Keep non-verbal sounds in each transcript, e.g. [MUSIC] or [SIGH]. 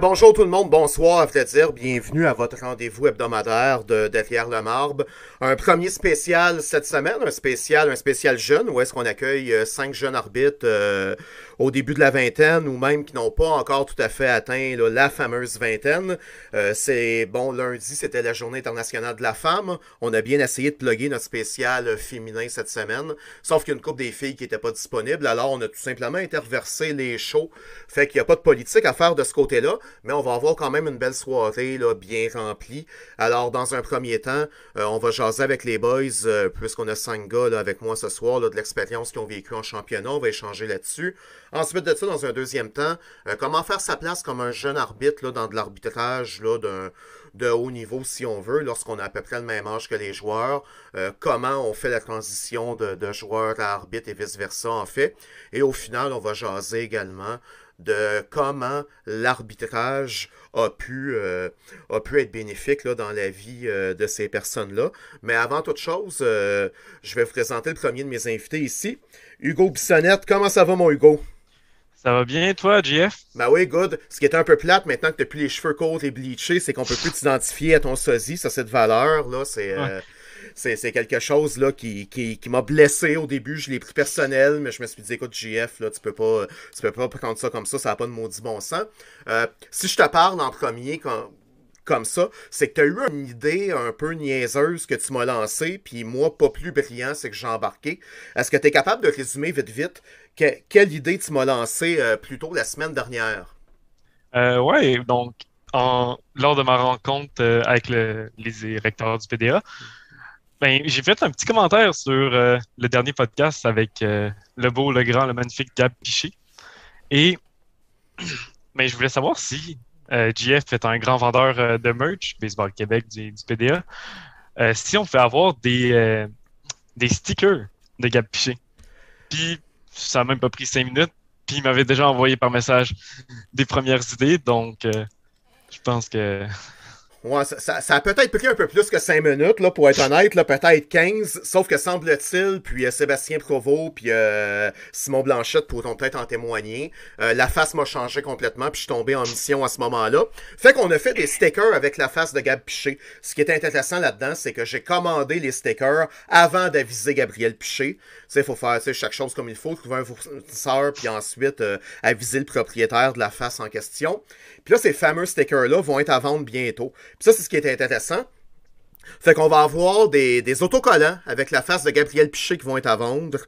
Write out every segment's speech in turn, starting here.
Bonjour tout le monde, bonsoir à vrai dire, bienvenue à votre rendez-vous hebdomadaire de Derrière le. Un premier spécial cette semaine, un spécial, un spécial jeune, où est-ce qu'on accueille euh, cinq jeunes arbitres euh, au début de la vingtaine ou même qui n'ont pas encore tout à fait atteint la fameuse vingtaine. Euh, c'est bon, lundi, c'était la journée internationale de la femme. On a bien essayé de plugger notre spécial féminin cette semaine, sauf qu'il y a une couple des filles qui n'étaient pas disponibles, alors on a tout simplement interversé les shows. Fait qu'il n'y a pas de politique à faire de ce côté-là, mais on va avoir quand même une belle soirée là, bien remplie. Alors, dans un premier temps, euh, on va jaser avec les boys, euh, puisqu'on a cinq gars avec moi ce soir, là, de l'expérience qu'ils ont vécu en championnat. On va échanger là-dessus. Ensuite de ça, dans un deuxième temps, euh, comment faire sa place comme un jeune arbitre dans de l'arbitrage de haut niveau, si on veut, lorsqu'on a à peu près le même âge que les joueurs, comment on fait la transition de joueur à arbitre et vice-versa, en fait. Et au final, on va jaser également de comment l'arbitrage a pu, euh, a pu être bénéfique là, dans la vie de ces personnes-là. Mais avant toute chose, je vais vous présenter le premier de mes invités ici, Hugo Bissonnette. Comment ça va, mon Hugo? Ça va bien, toi, JF? Ben oui, good. Ce qui est un peu plate maintenant que tu n'as plus les cheveux courts et bleachés, c'est qu'on peut plus t'identifier à ton sosie, ça, cette valeur, là. C'est. Euh, c'est quelque chose là qui, qui, qui m'a blessé au début. Je l'ai pris personnel, mais je me suis dit, écoute, JF, là, tu peux pas, tu peux pas prendre ça comme ça, ça n'a pas de maudit bon sens. Euh, si je te parle en premier, quand, comme ça, c'est que tu as eu une idée un peu niaiseuse que tu m'as lancée, puis moi, pas plus brillant, c'est que j'ai embarqué. Est-ce que tu es capable de résumer vite vite quelle idée tu m'as lancée euh, plus tôt la semaine dernière? Euh, oui, donc en, lors de ma rencontre euh, avec les directeurs du PDA, ben, j'ai fait un petit commentaire sur euh, le dernier podcast avec le beau, le grand, le magnifique Gab Piché. Et [CLEARS THROAT] ben, je voulais savoir si GF est un grand vendeur de merch, Baseball Québec du, PDA, si on fait avoir des, des stickers de Gab Piché. Puis ça n'a même pas pris cinq minutes. Puis il m'avait déjà envoyé par message [LAUGHS] des premières idées. Donc, euh, je pense que Ouais, ça, ça, a peut-être pris un peu plus que 5 minutes, là, pour être honnête, là, peut-être 15, sauf que semble-t-il, puis euh, Sébastien Provost, puis euh, Simon Blanchette pourront peut-être en témoigner, euh, la face m'a changé complètement, puis je suis tombé en mission à ce moment-là. Fait qu'on a fait des stickers avec la face de Gab Piché. Ce qui est intéressant là-dedans, c'est que j'ai commandé les stickers avant d'aviser Gabriel Piché. Tu sais, faut faire chaque chose comme il faut, trouver un fournisseur, puis ensuite aviser le propriétaire de la face en question. Puis là, ces fameux stickers-là vont être à vendre bientôt. Puis ça, c'est ce qui est intéressant. Fait qu'on va avoir des, autocollants avec la face de Gabriel Piché qui vont être à vendre.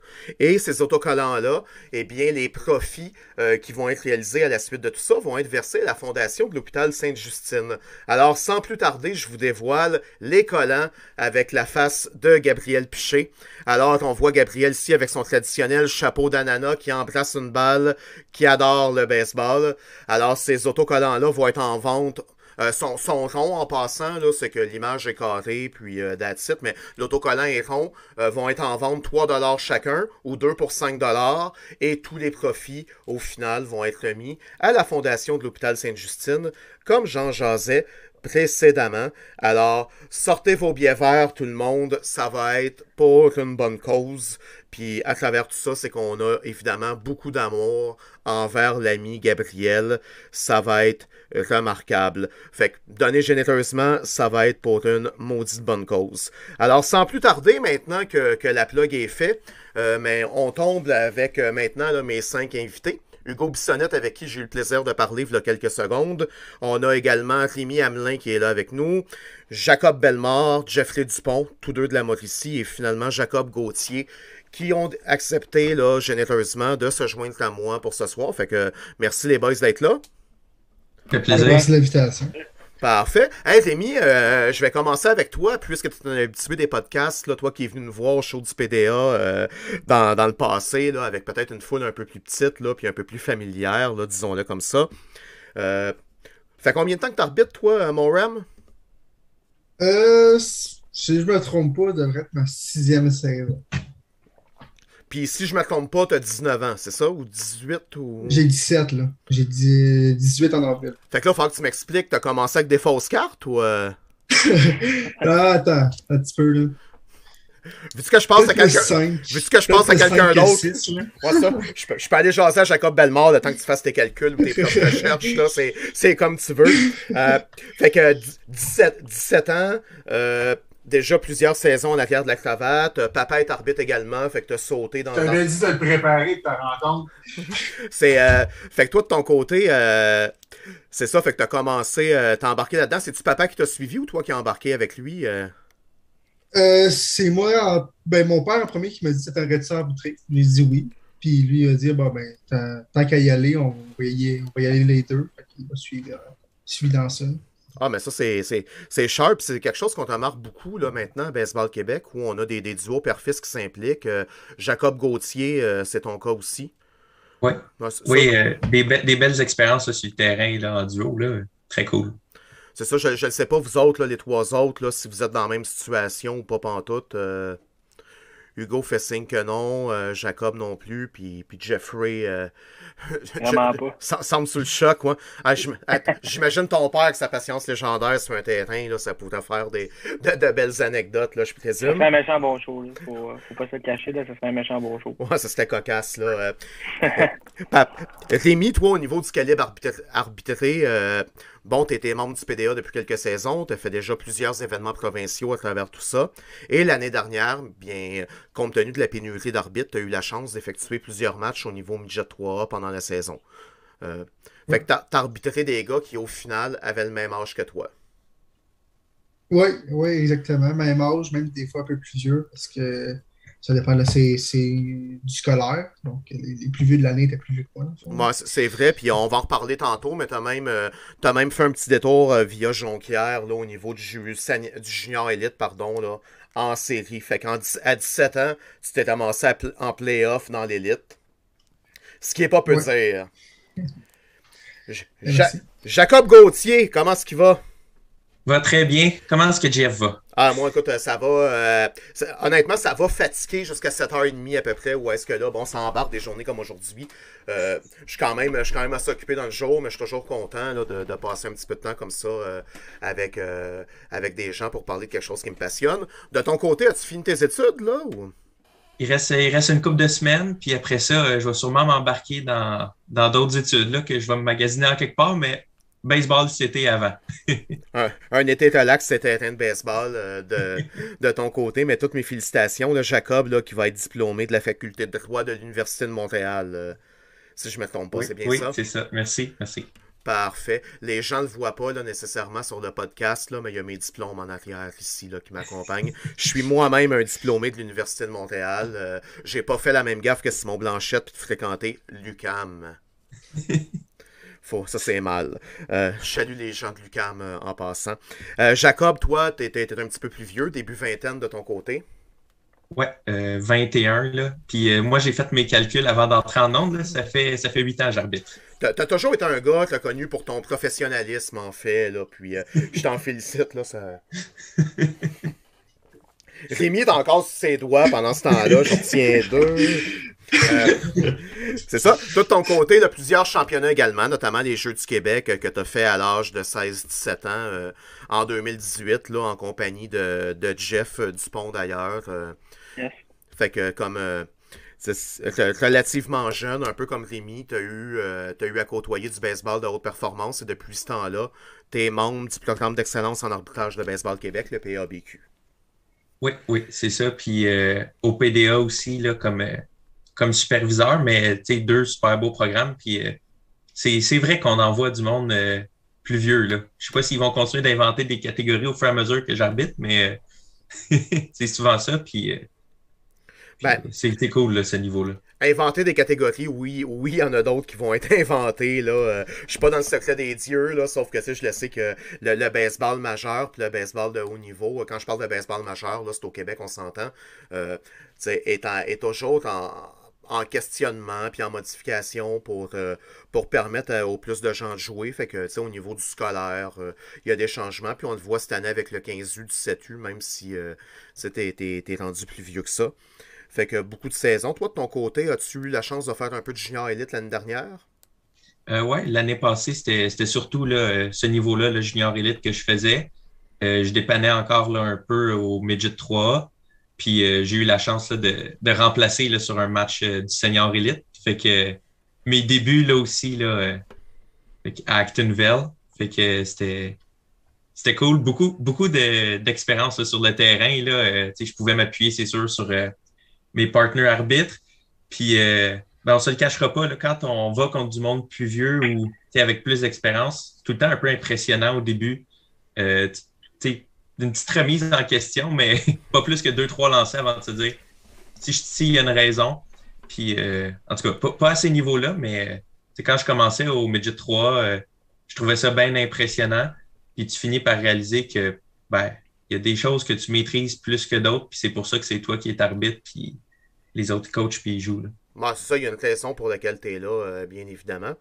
Et ces autocollants-là, eh bien, les profits euh, qui vont être réalisés à la suite de tout ça vont être versés à la fondation de l'hôpital Sainte-Justine. Alors, sans plus tarder, je vous dévoile les collants avec la face de Gabriel Piché. Alors, on voit Gabriel ici avec son traditionnel chapeau d'ananas qui embrasse une balle, qui adore le baseball. Alors, ces autocollants-là vont être en vente euh, son, rond en passant, c'est que l'image est carrée, puis euh, that's mais l'autocollant et rond euh, vont être en vente 3$ chacun ou 2 pour 5$, et tous les profits, au final, vont être remis à la Fondation de l'hôpital Sainte-Justine, comme Jean Jazet précédemment. Alors, sortez vos billets verts, tout le monde. Ça va être pour une bonne cause. Puis à travers tout ça, c'est qu'on a évidemment beaucoup d'amour envers l'ami Gabriel. Ça va être remarquable. Fait que donner généreusement, ça va être pour une maudite bonne cause. Alors sans plus tarder, maintenant que, que la plug est faite, euh, mais on tombe avec euh, maintenant mes cinq invités. Hugo Bissonnette, avec qui j'ai eu le plaisir de parler il y a quelques secondes. On a également Rémi Hamelin qui est là avec nous. Jacob Bellemare, Jeffrey Dupont, tous deux de la Mauricie, et finalement Jacob Gauthier, qui ont accepté là, généreusement de se joindre à moi pour ce soir. Fait que merci les boys d'être là. Ça fait plaisir. Merci de l'invitation. Parfait. Hey Rémi, euh, je vais commencer avec toi, puisque tu es un habitué des podcasts, là, toi qui es venu nous voir au show du PDA euh, dans, dans, le passé, là, avec peut-être une foule un peu plus petite, là, puis un peu plus familière, là, disons-le comme ça. Euh, fait combien de temps que tu arbitres, toi, mon Ram? Euh, si je me trompe pas, devrait être ma sixième saison. Puis si je me trompe pas, t'as 19 ans, c'est ça? Ou 18 ou. J'ai 17 là. J'ai 18 en avril. Fait que là, il faut que tu m'expliques, t'as commencé avec des fausses cartes ou. Euh... [LAUGHS] ah, attends, un petit peu là. Veux-tu que je passe à quelqu'un Veux-tu que je passe à quelqu'un d'autre? ça, je peux, je peux aller jaser à Jacob Belmore le temps que tu fasses tes calculs ou tes propres [LAUGHS] recherches là, c'est, c'est comme tu veux. Euh, fait que 17, 17 ans, euh, déjà plusieurs saisons en arrière de la cravate. Euh, papa est arbitre également, fait que t'as sauté dans. T'avais dit de le préparer de ta rencontre. [LAUGHS] c'est euh, fait que toi de ton côté, euh, c'est ça, fait que t'as commencé, euh, t'as embarqué là-dedans. C'est-tu papa qui t'a suivi ou toi qui as embarqué avec lui? Euh, c'est moi, ben mon père en premier qui m'a dit t'arrêtes ça arbitrer. J'ai dit oui. Puis lui il a dit bon ben tant qu'à y aller, on va y, on va y aller les deux. Fait qu'il m'a suivi, suivi dans ça. Ah, mais ça, c'est sharp. C'est quelque chose qu'on remarque beaucoup là, maintenant à Baseball Québec, où on a des, des duos père-fils qui s'impliquent. Euh, Jacob Gauthier, euh, c'est ton cas aussi. Ouais. Ah, oui, euh, des, be des, belles expériences là, sur le terrain là, en duo. Là. Très cool. C'est ça, je ne sais pas, vous autres, là, les trois autres, là, si vous êtes dans la même situation ou pas pantoute. Hugo fait signe que non, Jacob non plus, puis, puis Jeffrey euh, Vraiment pas. semble sous le choc. Ouais. Ah, J'imagine ton père avec sa patience légendaire sur un terrain, là, ça pourrait faire des, de, de, belles anecdotes, là, je présume. Ça fait un méchant bon show, là. Faut, faut pas se le cacher, là, ça fait un méchant bon show. Ouais, ça c'était cocasse, là. Euh, [LAUGHS] Rémi, toi, au niveau du calibre arbitré, euh, Bon, tu étais membre du PDA depuis quelques saisons, tu as fait déjà plusieurs événements provinciaux à travers tout ça. Et l'année dernière, bien, compte tenu de la pénurie d'arbitres, tu as eu la chance d'effectuer plusieurs matchs au niveau midget 3A pendant la saison. Euh, fait que tu as, arbitré des gars qui, au final, avaient le même âge que toi. Oui, oui, exactement. Même âge, même des fois un peu plus vieux, parce que ça dépend, là, c'est du scolaire. Donc, les, les plus vieux de l'année étaient plus vieux que moi. Ouais, c'est vrai, puis on va en reparler tantôt, mais tu as, même, euh, as même fait un petit détour euh, via Jonquière là, au niveau du, du junior élite, pardon, là, en série. Fait qu'à 17 ans, tu t'es amassé en playoff dans l'élite. Ce qui est pas peu ouais. dire. Ja Jacob Gauthier, comment est-ce qu'il va? Va très bien. Comment est-ce que Jeff va? Ah, moi, écoute, ça va. Euh, ça, honnêtement, ça va fatiguer jusqu'à 7h30 à peu près. Où est-ce que là, bon, ça embarque des journées comme aujourd'hui. Euh, je suis quand même, je suis quand même assez occupé dans le jour, mais je suis toujours content là, de, de, passer un petit peu de temps comme ça euh, avec, avec des gens pour parler de quelque chose qui me passionne. De ton côté, as-tu fini tes études, là? Ou... Il reste, il reste une couple de semaines, puis après ça, je vais sûrement m'embarquer dans d'autres études là, que je vais me magasiner en quelque part, mais baseball, c'était avant. [LAUGHS] un, un, été relax, c'était un de baseball euh, de, de, ton côté, mais toutes mes félicitations. Là, Jacob, là, qui va être diplômé de la faculté de droit de l'Université de Montréal. Euh, si je ne me trompe pas, oui, c'est bien oui, ça? Oui, c'est ça. Merci, merci. Parfait. Les gens ne le voient pas là, nécessairement sur le podcast, là, mais il y a mes diplômes en arrière ici là, qui m'accompagnent. [LAUGHS] Je suis moi-même un diplômé de l'Université de Montréal. Euh, J'ai pas fait la même gaffe que Simon Blanchette puis de fréquenter l'UCAM. [LAUGHS] Faut, ça, c'est mal. Euh, je salue les gens de l'UCAM euh, en passant. Jacob, toi, tu étais un petit peu plus vieux, début vingtaine de ton côté? Ouais, euh, 21, là. Puis euh, moi, j'ai fait mes calculs avant d'entrer en onde. Là. Ça fait, ça fait 8 ans que j'arbitre. T'as as toujours été un gars qui connu pour ton professionnalisme, en fait, là. Puis je t'en félicite, là. Ça... [LAUGHS] Rémi est encore sur ses doigts pendant ce temps-là. Je retiens deux. Euh, [LAUGHS] c'est ça. Toi, de ton côté, il plusieurs championnats également, notamment les Jeux du Québec que tu as fait à l'âge de 16-17 ans en 2018, là, en compagnie de, de Jeff Dupont d'ailleurs. Yes. Fait que comme relativement jeune, un peu comme Rémi, tu as, eu, eu à côtoyer du baseball de haute performance et depuis ce temps-là, tu es membre du programme d'excellence en arbitrage de baseball Québec, le PABQ. Oui, oui, c'est ça. Puis au PDA aussi, là, comme comme superviseur, mais deux super beaux programmes. Puis euh, c'est vrai qu'on envoie du monde euh, plus vieux. Là. Je sais pas s'ils vont continuer d'inventer des catégories au fur et à mesure que j'habite, mais euh, [LAUGHS] c'est souvent ça. Puis, ben, c'était cool, là, ce niveau-là. Inventer des catégories, oui, oui, il y en a d'autres qui vont être [LAUGHS] inventées. Là. je suis pas dans le secret des dieux, là, sauf que je le sais que le, baseball majeur puis le baseball de haut niveau, quand je parle de baseball majeur, c'est au Québec, on s'entend, est, est toujours en, en questionnement puis en modification pour, euh, pour permettre au plus de gens de jouer. Fait que, tu sais, au niveau du scolaire, euh, il y a des changements. Puis on le voit cette année avec le 15U, 17U, même si euh, t'es rendu plus vieux que ça. Fait que beaucoup de saisons. Toi, de ton côté, as-tu eu la chance de faire un peu de junior élite l'année dernière? Euh, oui, l'année passée, c'était surtout là, ce niveau-là, le junior élite que je faisais. je dépannais encore là, un peu au midget 3 puis euh, j'ai eu la chance de, remplacer là, sur un match euh, du Senior Elite. Fait que mes débuts là aussi là, euh, à Actonville. Fait que c'était. C'était cool, beaucoup, beaucoup d'expérience sur le terrain. Là. je pouvais m'appuyer, c'est sûr, sur mes partenaires arbitres. Puis ben, on se le cachera pas, là, quand on va contre du monde plus vieux ou avec plus d'expérience, tout le temps un peu impressionnant au début. Euh, d'une petite remise en question, mais [LAUGHS] pas plus que deux, trois lancers avant de se dire si, il y a une raison. Puis, euh, en tout cas, pas, à ces niveaux-là, mais c'est quand je commençais au Midget 3, euh, je trouvais ça bien impressionnant. Puis tu finis par réaliser que ben, il y a des choses que tu maîtrises plus que d'autres, puis c'est pour ça que c'est toi qui es arbitre, puis les autres coachs, puis ils jouent. Là. C'est ça, il y a une raison pour laquelle tu es là, euh, bien évidemment.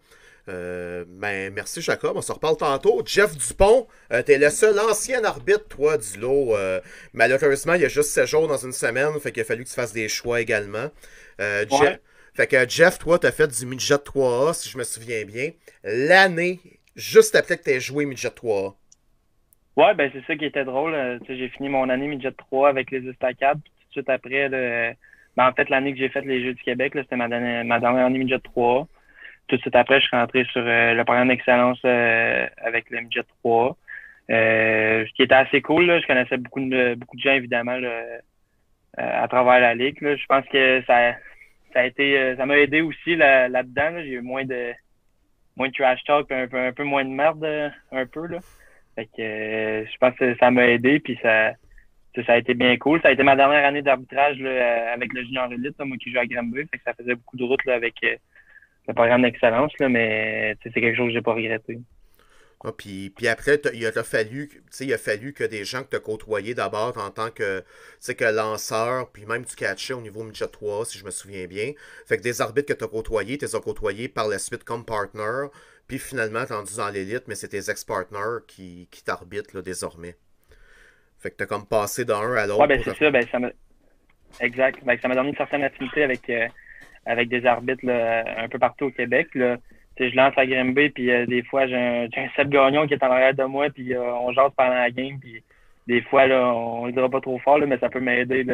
Euh, ben, merci Jacob, on se reparle tantôt. Jeff Dupont, tu euh, t'es le seul ancien arbitre, toi, du lot. Euh, malheureusement, il y a juste 7 jours dans une semaine, fait qu'il a fallu que tu fasses des choix également. Jeff, fait que Jeff, toi, t'as fait du midget 3A, si je me souviens bien, l'année juste après que t'aies joué midget 3A. Ouais, ben c'est ça qui était drôle. j'ai fini mon année midget 3 avec les estacades, puis tout de suite après, ben, en fait, l'année que j'ai fait les Jeux du Québec, c'était ma, ma dernière année midget 3 tout de suite après, je suis rentré sur euh, le programme d'excellence euh, avec le Midget 3. Euh, ce qui était assez cool. Là. Je connaissais beaucoup de beaucoup de gens, évidemment, à travers la ligue. Là. Je pense que ça, ça a été ça m'a aidé aussi là, là-dedans. J'ai eu moins de moins de trash talk un peu, un peu moins de merde un peu. Là. Fait que je pense que ça m'a aidé puis ça, ça a été bien cool. Ça a été ma dernière année d'arbitrage avec le junior élite, moi qui joue à Granby. Fait ça faisait beaucoup de route là, avec le programme d'excellence, mais c'est quelque chose que j'ai pas regretté. Ah, puis, puis après, il a, fallu, il a fallu que des gens que tu as côtoyés d'abord en tant que, que lanceur, puis même du catcher au niveau midget 3, si je me souviens bien. Fait que des arbitres que tu as côtoyés, tu les as côtoyés par la suite comme partner, puis finalement, tu rendu dans l'élite, mais c'est tes ex-partners qui, qui t'arbitrent désormais. Fait que tu as comme passé d'un à l'autre. Ouais, ben c'est ça, ben ça m'a. Exact. Ben, ça m'a donné une certaine affinité avec. Euh, avec des arbitres un peu partout au Québec. Là. je lance à Grimby, puis euh, des fois, j'ai un, un Seb Gagnon qui est en arrière de moi, puis euh, on jase pendant la game, puis des fois, là, on ne dira pas trop fort, là, mais ça peut m'aider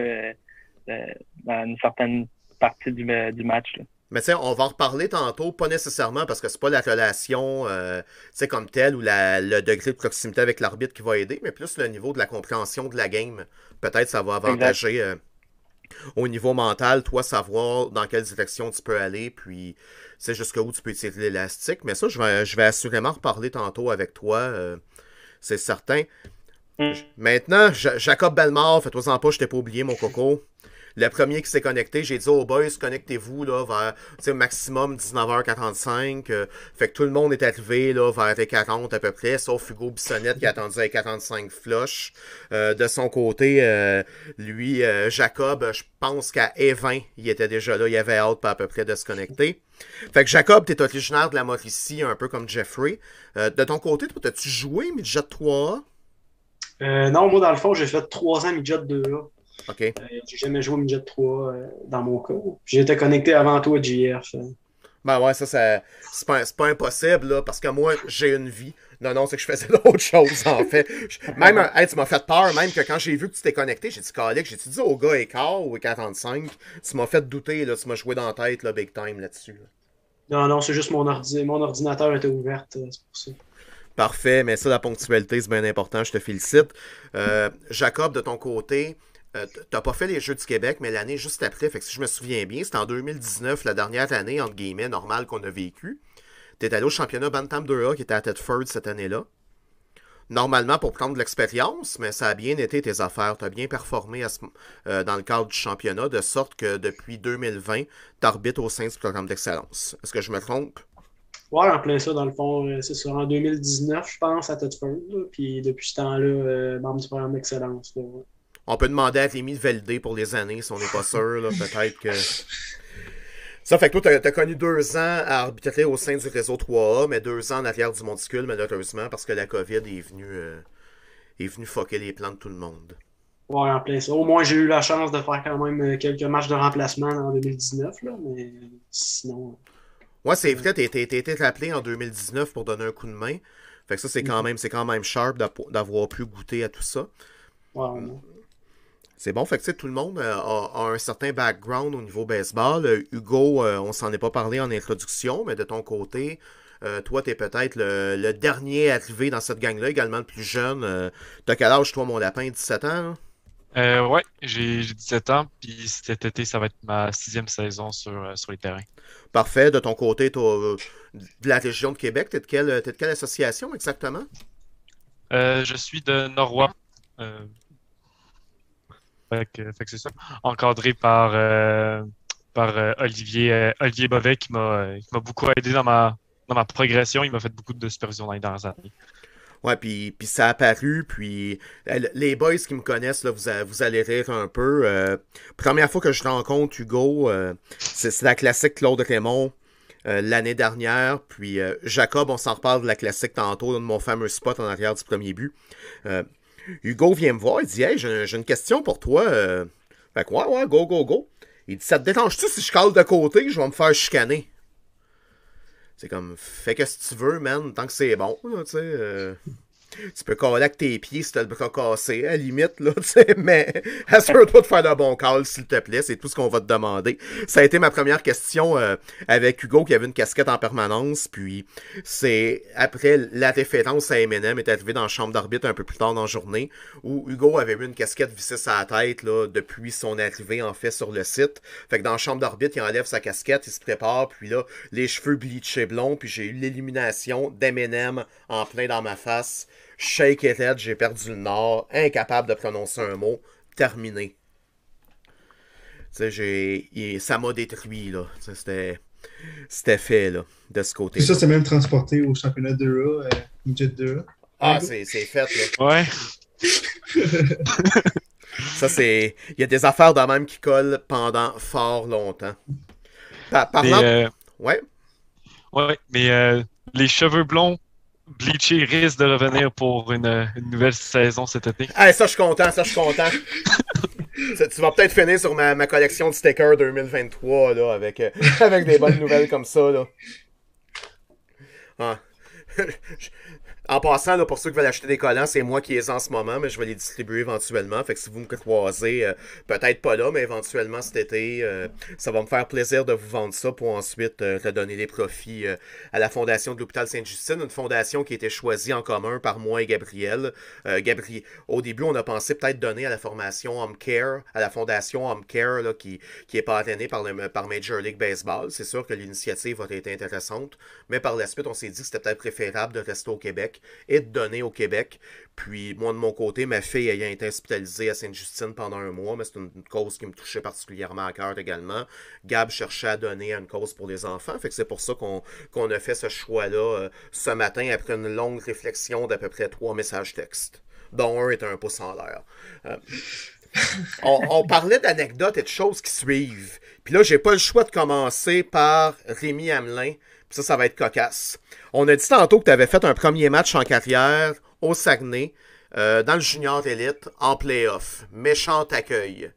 dans une certaine partie du, du match. Là. Mais tu on va en reparler tantôt, pas nécessairement parce que c'est pas la relation euh, comme telle ou la, le degré de proximité avec l'arbitre qui va aider, mais plus le niveau de la compréhension de la game. Peut-être ça va avantager au niveau mental, toi, savoir dans quelle direction tu peux aller, puis c'est jusqu'où tu peux tirer l'élastique. Mais ça, je vais, je vais assurément reparler tantôt avec toi, euh, c'est certain. Mm. Maintenant, Jacob Belmar, fais-toi en pas, je t'ai pas oublié, mon coco. Le premier qui s'est connecté, j'ai dit aux boys, connectez-vous là, vers maximum 19h45. Euh, fait que tout le monde est arrivé là, vers les 40 à peu près, sauf Hugo Bissonnette qui a attendu à 45 flush. Euh, de son côté, euh, lui, Jacob, je pense qu'à E20, il était déjà là, il avait hâte à peu près de se connecter. Fait que Jacob, t'es originaire de la Mauricie, un peu comme Jeffrey. de ton côté, toi, t'as-tu joué Midget 3 non, moi, dans le fond, j'ai fait 3 ans Midget 2A. OK. Euh, j'ai jamais joué au midget 3 euh, dans mon cas. J'étais connecté avant toi, JF. Ben ouais, ça, ça c'est pas, impossible, là, parce que moi, j'ai une vie. Non, non, c'est que je faisais [LAUGHS] d'autres choses, en fait. Même, hey, tu m'as fait peur, même que quand j'ai vu que tu t'es connecté, j'ai dit, Calique, j'ai dit au gars écart ou 45, tu m'as fait douter, là, tu m'as joué dans la tête, là, big time, là-dessus. là. Non, non, c'est juste mon, ordi mon ordinateur était ouvert, euh, c'est pour ça. Parfait, mais ça, la ponctualité, c'est bien important, je te félicite. Euh, Jacob, de ton côté, euh, t'as pas fait les Jeux du Québec, mais l'année juste après, fait si je me souviens bien, c'était en 2019, la dernière année, entre guillemets, normale qu'on a vécue. T'es allé au championnat Bantam 2A qui était à Tedford cette année-là. Normalement pour prendre de l'expérience, mais ça a bien été tes affaires. Tu as bien performé euh, dans le cadre du championnat, de sorte que depuis 2020, tu arbitres au sein du programme d'excellence. Est-ce que je me trompe? Ouais, en plein ça, dans le fond, euh, c'est sur en 2019, je pense, à Thetford. là. Puis depuis ce temps-là, euh, membre du programme d'excellence. On peut demander à Rémi de valider pour les années si on n'est pas sûr. là, Peut-être que. [LAUGHS] Ça fait que toi, t'as as connu deux ans à arbitrer au sein du réseau 3A, mais deux ans en arrière du monticule, malheureusement, parce que la COVID est venue, euh, est venue fucker les plans de tout le monde. Ouais, en plein ça. Au moins, j'ai eu la chance de faire quand même euh, quelques matchs de remplacement en 2019, là, mais sinon. Ouais, c'est vrai, t'as été- rappelé en 2019 pour donner un coup de main. Fait que ça, c'est quand même, c'est quand même sharp d'avoir pu goûter à tout ça. Ouais, ouais. C'est bon, fait que tu tout le monde euh, a, a un certain background au niveau baseball. Euh, Hugo, euh, on s'en est pas parlé en introduction, mais de ton côté, euh, toi, t'es peut-être le, le dernier arrivé dans cette gang-là, également le plus jeune. Euh, T'as quel âge, toi, mon lapin, 17 ans? Euh, ouais, j'ai j'ai 17 ans, puis cet été, ça va être ma sixième saison sur, sur les terrains. Parfait. De ton côté, de la région de Québec. T'es de quelle, t'es de quelle association exactement? Je suis de Norrois. Fait que, c'est ça. Encadré par, euh, par euh, Olivier, euh, Olivier Bovet qui m'a beaucoup aidé dans ma, dans ma progression. Il m'a fait beaucoup de supervision dans les dernières années. Ouais, puis, puis ça a apparu, puis les boys qui me connaissent, là, vous, vous allez rire un peu. Première fois que je rencontre Hugo, c'est la classique Claude Raymond l'année dernière, puis Jacob, on s'en reparle de la classique tantôt, de mon fameux spot en arrière du premier but. Hugo vient me voir, il dit Hey, j'ai une question pour toi. Euh, fait que ouais, ouais, go, go, go. Il dit Ça te dérange-tu si je cale de côté, je vais me faire chicaner? C'est comme, fais que tu veux, man, tant que c'est bon, tu sais. euh, tu peux caler avec tes pieds si t'as le bras cassé, à la limite, là, [LAUGHS] tu sais, mais [LAUGHS] assure-toi de faire de bon call, s'il te plaît, c'est tout ce qu'on va te demander. Ça a été ma première question euh, avec Hugo qui avait une casquette en permanence, puis c'est après la référence à Eminem est arrivé dans la chambre d'arbitre un peu plus tard dans la journée, où Hugo avait eu une casquette vissée sur la tête, là, depuis son arrivée, en fait, sur le site. Fait que dans la chambre d'arbitre, il enlève sa casquette, il se prépare, puis là, les cheveux bleachés blonds, puis j'ai eu l'élimination d'Eminem en plein dans ma face. Shake it head, j'ai perdu le nord, incapable de prononcer un mot, terminé. Tu sais, j'ai. il- Ça m'a détruit, là. C'était. C'était fait, là, de ce côté. Ça, c'est même transporté au championnat 2A, euh, Midget 2A. Ah, c'est c'est fait, là. Ouais. [LAUGHS] Ça, c'est. Il y a des affaires de même qui collent pendant fort longtemps. Pa- Mais, parlant. euh, Ouais. ouais, mais euh, les cheveux blonds bleachés risquent de revenir pour une, une nouvelle saison cet été. Ah, ça, je suis content, ça, je suis content. [LAUGHS] Ça, tu vas peut-être finir sur ma, ma collection de stickers 2023, là, avec, euh, [LAUGHS] avec des bonnes nouvelles comme ça, là. Ah. [LAUGHS] En passant, là, pour ceux qui veulent acheter des collants, c'est moi qui les ai en ce moment, mais je vais les distribuer éventuellement. Fait que si vous me croisez, euh, peut-être pas là, mais éventuellement cet été, euh, ça va me faire plaisir de vous vendre ça pour ensuite euh, redonner les profits euh, à la Fondation de l'Hôpital Sainte-Justine, une fondation qui a été choisie en commun par moi et Gabriel. Euh, Gabriel, au début, on a pensé peut-être donner à la formation Home Care, à la fondation Home Care, là, qui, qui est parrainée par, le, par Major League Baseball. C'est sûr que l'initiative a été intéressante, mais par la suite, on s'est dit que c'était peut-être préférable de rester au Québec et de donner au Québec. Puis, moi, de mon côté, ma fille ayant été hospitalisée à Sainte-Justine pendant un mois, mais c'est une, cause qui me touchait particulièrement à cœur également. Gab cherchait à donner à une cause pour les enfants. Fait que c'est pour ça qu'on qu'on a fait ce choix-là euh, ce matin après une longue réflexion d'à peu près trois messages textes, dont un est un pouce en l'air. Euh, on, on parlait d'anecdotes et de choses qui suivent. Puis là, j'ai pas le choix de commencer par Rémi Hamelin. Ça, ça va être cocasse. On a dit tantôt que tu avais fait un premier match en carrière au Saguenay. euh, dans le junior élite en playoff. Méchant accueil.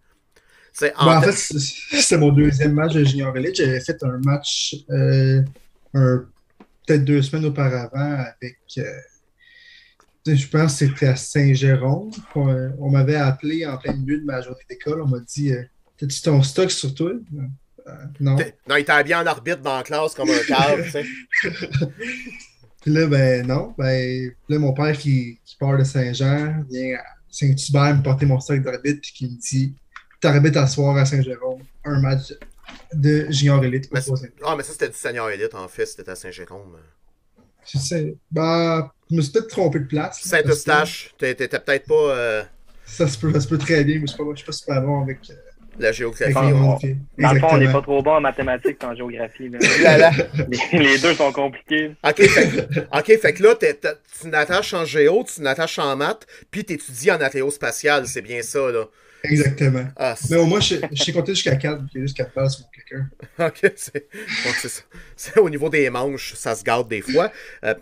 En, ben, en fait, c'est mon deuxième match de junior élite. J'avais fait un match euh, peut-être deux semaines auparavant avec. Euh, je pense que c'était à Saint-Jérôme. On, m'avait appelé en plein milieu de ma journée d'école. On m'a dit T'as-tu ton stock sur toi? Non. Non, il était bien en arbitre dans la classe comme un cadre, tu sais. [LAUGHS] Puis là, ben non. Ben, là, mon père qui, qui part de Saint-Jean vient à Saint-Hubert me porter mon sac d'arbitre puis qui me dit T'arbitres à soir à Saint-Jérôme, un match de junior élite. ah, mais ça, c'était du senior élite en fait, c'était à Saint-Jérôme. Je sais. Ben, je me suis peut-être trompé de place. Saint-Eustache, t'étais peut-être pas. Euh... Ça, se peut, ça se peut très bien, mais je suis pas, suis pas super bon avec. Euh, la géographie. Dans le fond, on n'est pas trop bon en mathématiques qu'en géographie. [LAUGHS] les, deux sont compliqués. OK, fait, fait que là, tu n'attaches en géo, tu n'attaches en maths, puis tu étudies en athéospatial, c'est bien ça, là. Exactement. Ah, Mais au moins, je, suis compté jusqu'à 4, il y a juste 4 places pour quelqu'un. OK, c'est ça. Au niveau des manches, ça se garde des fois. Euh,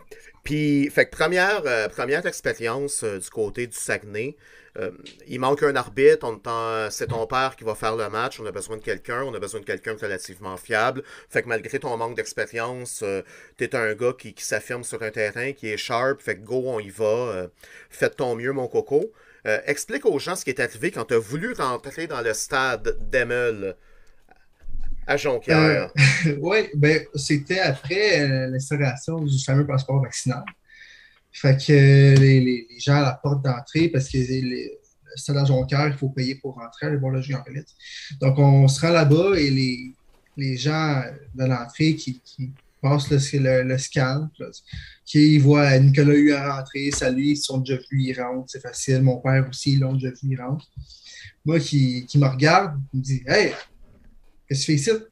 puis, fait que première, euh, première expérience euh, du côté du Saguenay. Euh, il manque un arbitre, c'est ton père qui va faire le match, on a besoin de quelqu'un, on a besoin de quelqu'un relativement fiable. Fait que malgré ton manque d'expérience, t'es un gars qui, s'affirme sur un terrain, qui est sharp, fait que go, on y va, faites ton mieux, mon coco. explique aux gens ce qui est arrivé quand tu as voulu rentrer dans le stade d'Emel à Jonquière. [LAUGHS] oui, ben, c'était après l'installation du fameux passeport vaccinal. Fait que les, les, gens à la porte d'entrée, parce que le stade à Jonquière, il faut payer pour rentrer, aller voir le junior élite. Donc, on se rend là-bas et les, les gens de l'entrée qui, qui, passent le, le, scan, qui voient Nicolas Hu à rentrer, salut, ils sont déjà vus, ils rentrent, c'est facile. Mon père aussi, ils l'ont déjà vu, ils rentrent. Moi, qui, qui me regarde, il me dit Hey, qu'est-ce que tu fais ici?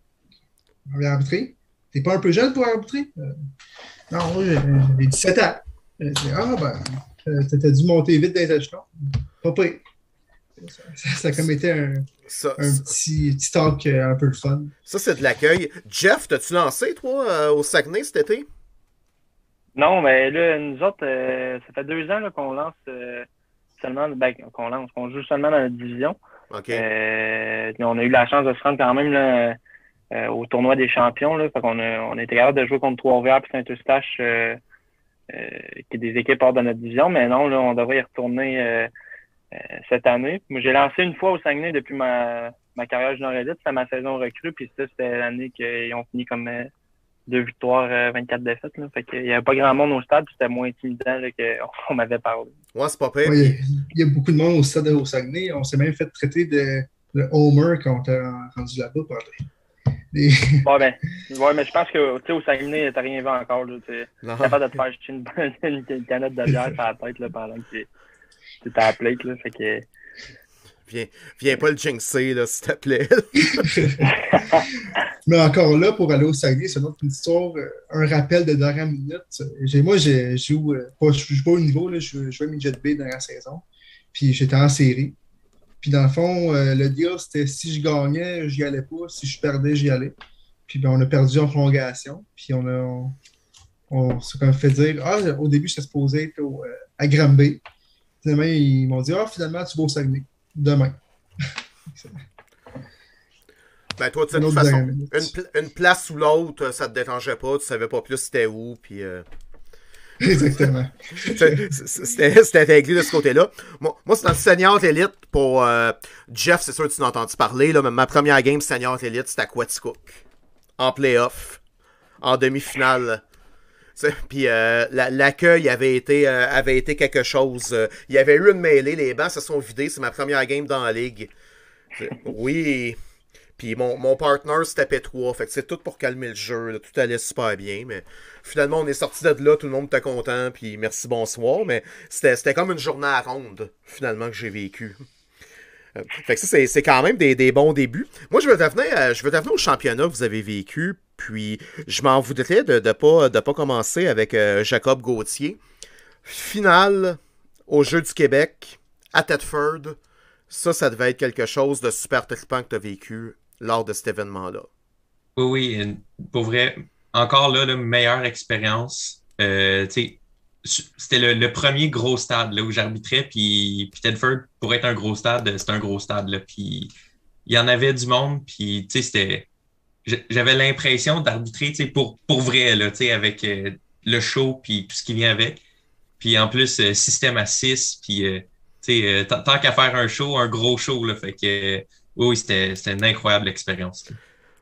On vient arbitrer. T'es pas un peu jeune pour arbitrer? Euh, non, j'ai 17 ans. Ah, ben, euh, t'as dû monter vite dans les échelons. Pas prêt. Ça, a comme été un, petit, petit, talk euh, un peu le fun. Ça, c'est de l'accueil. Jeff, t'as-tu lancé, toi, euh, au Saguenay cet été? Non, mais là, nous autres, ça fait deux ans qu'on lance seulement, ben, qu'on lance, qu'on joue seulement dans la division. OK. on a eu la chance de se rendre quand même au tournoi des champions. Là, fait on, a, on était capable de jouer contre Trois-Rivières et Saint-Eustache euh, qui est des équipes hors de notre division, mais non, là, on devrait y retourner euh, euh, cette année. J'ai lancé une fois au Saguenay depuis ma, ma carrière junior élite, c'était ma saison recrue, puis ça, c'était l'année qu'ils ont fini comme deux victoires, 24 défaites. Là. Fait qu'il n'y avait pas grand monde au stade, c'était moins intimidant qu'on [LAUGHS] m'avait parlé. Ouais, c'est pas pire. il y, a beaucoup de monde au stade au Saguenay. On s'est même fait traiter de, Homer quand on était rendu là-bas. Des... [LAUGHS] Ouais, ben, ouais, mais je pense que, au Saguenay, t'as rien vu encore. T'es capable de te faire jeter une, une, [LAUGHS] une, canette de bière sur la tête, là, pendant que t'es à la plate, là. Fait que. Viens, viens pas le jinxer, là, s'il te plaît. [LAUGHS] mais encore là, pour aller au Saguenay, c'est une autre histoire, euh, un rappel de dernière minute. Moi, je joue, euh, pas, je joue pas au niveau, là, je joue à Midget B dans la saison. Puis j'étais en série. Puis dans le fond, euh, le deal, c'était si je gagnais, j'y allais pas. Si je perdais, j'y allais. Puis ben, on a perdu en prolongation. Puis on a. On, s'est fait dire Ah, au début, j'étais supposé être au, euh, à Granby. Finalement, ils m'ont dit Ah, finalement, tu vas au Saguenay. Demain. ben, toi, de toute façon, une, une, place ou l'autre, ça te dérangeait pas. Tu savais pas plus c'était où. Puis. Euh, [LAUGHS] Exactement. [LAUGHS] C'était réglé de ce côté-là. Moi, moi c'est dans le Senior Elite pour euh, Jeff, c'est sûr que tu l'as entendu parler. Là, ma première game Senior Elite, c'était à Quaticook. En playoff. En demi-finale. Puis euh, l'accueil avait été euh, avait été quelque chose. Il y avait eu une mêlée, les bancs se sont vidés. C'est ma première game dans la ligue. [LAUGHS] Oui. Puis mon, mon partner se tapait trois. Fait que c'est tout pour calmer le jeu. Tout allait super bien. Mais finalement, on est sorti de là. Tout le monde était content. Puis merci, bonsoir. Mais c'était comme une journée à ronde, finalement, que j'ai vécu. Euh, fait que ça, c'est quand même des, des, bons débuts. Moi, je veux devenir, euh, je veux devenir au championnat que vous avez vécu. Puis je m'en voudrais de ne pas, de pas commencer avec euh, Jacob Gauthier. Finale au Jeu du Québec à Tedford. Ça, ça devait être quelque chose de super trippant que tu as vécu lors de cet événement-là. Oui, oui, pour vrai, encore là, la meilleure expérience. Euh, c'était le, premier gros stade là, où j'arbitrais. Puis, Tedford, pour être un gros stade, c'est un gros stade. Là, puis il y en avait du monde. Puis c'était. J'avais l'impression d'arbitrer pour, pour vrai, là, avec euh, le show puis tout ce qui vient avec. Puis en plus, euh, système à 6, puis euh, tant qu'à faire un show, un gros show. Là, fait que oui, c'était une incroyable expérience.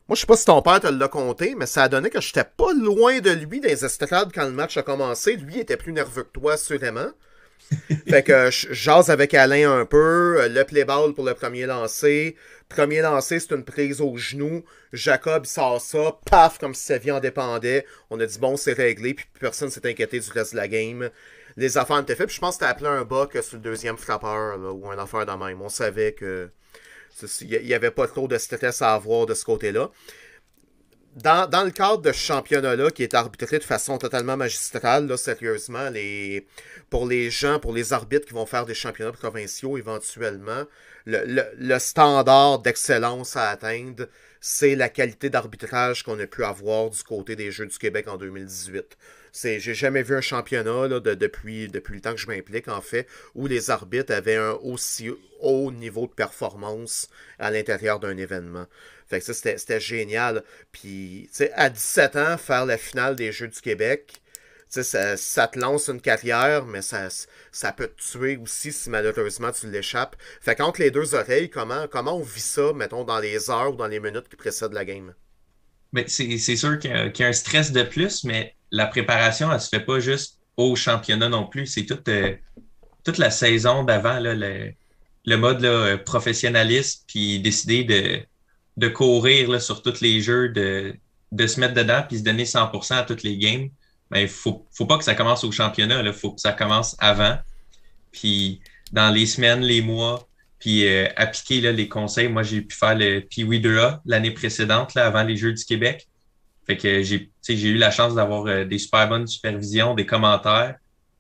Moi, je sais pas si ton père te l'a compté, mais ça a donné que j'étais pas loin de lui dans les estrades quand le match a commencé. Lui était plus nerveux que toi, sûrement. [LAUGHS] fait que je jase avec Alain un peu. Euh, le play ball pour le premier lancer. Premier lancer, c'est une prise au genou. Jacob sort ça, paf, comme si sa vie en dépendait. On a dit bon, c'est réglé, puis personne s'est inquiété du reste de la game. Les affaires étaient faites, puis je pense que t'as appelé un buck sur le deuxième frappeur, ou un affaire de même. On savait que il n'y avait pas trop de stress à avoir de ce côté-là. Dans, le cadre de ce championnat-là, qui est arbitré de façon totalement magistrale, là, sérieusement, pour les gens, pour les arbitres qui vont faire des championnats provinciaux éventuellement, le, standard d'excellence à atteindre, c'est la qualité d'arbitrage qu'on a pu avoir du côté des Jeux du Québec en 2018. J'ai jamais vu un championnat depuis, depuis le temps que je m'implique, en fait, où les arbitres avaient un aussi haut niveau de performance à l'intérieur d'un événement. Fait que ça, c'était génial. Puis, à 17 ans, faire la finale des Jeux du Québec, ça, ça, te lance une carrière, mais ça, ça peut te tuer aussi si malheureusement tu l'échappes. Fait qu'entre les deux oreilles, comment, comment on vit ça, mettons, dans les heures ou dans les minutes qui précèdent la game? c'est sûr qu'il y, a un stress de plus, mais la préparation, elle se fait pas juste au championnat non plus. C'est toute, euh, toute la saison d'avant, le, le mode là, professionnaliste, puis décider de, de courir là, sur tous les jeux, de, de se mettre dedans, puis se donner 100% à toutes les games. Mais il faut, faut pas que ça commence au championnat, il faut que ça commence avant. Puis dans les semaines, les mois, puis euh, appliquer là, les conseils. Moi, j'ai pu faire le Pee-Wee 2A l'année précédente, là, avant les Jeux du Québec. Fait que j'ai eu la chance d'avoir euh, des super bonnes supervisions, des commentaires,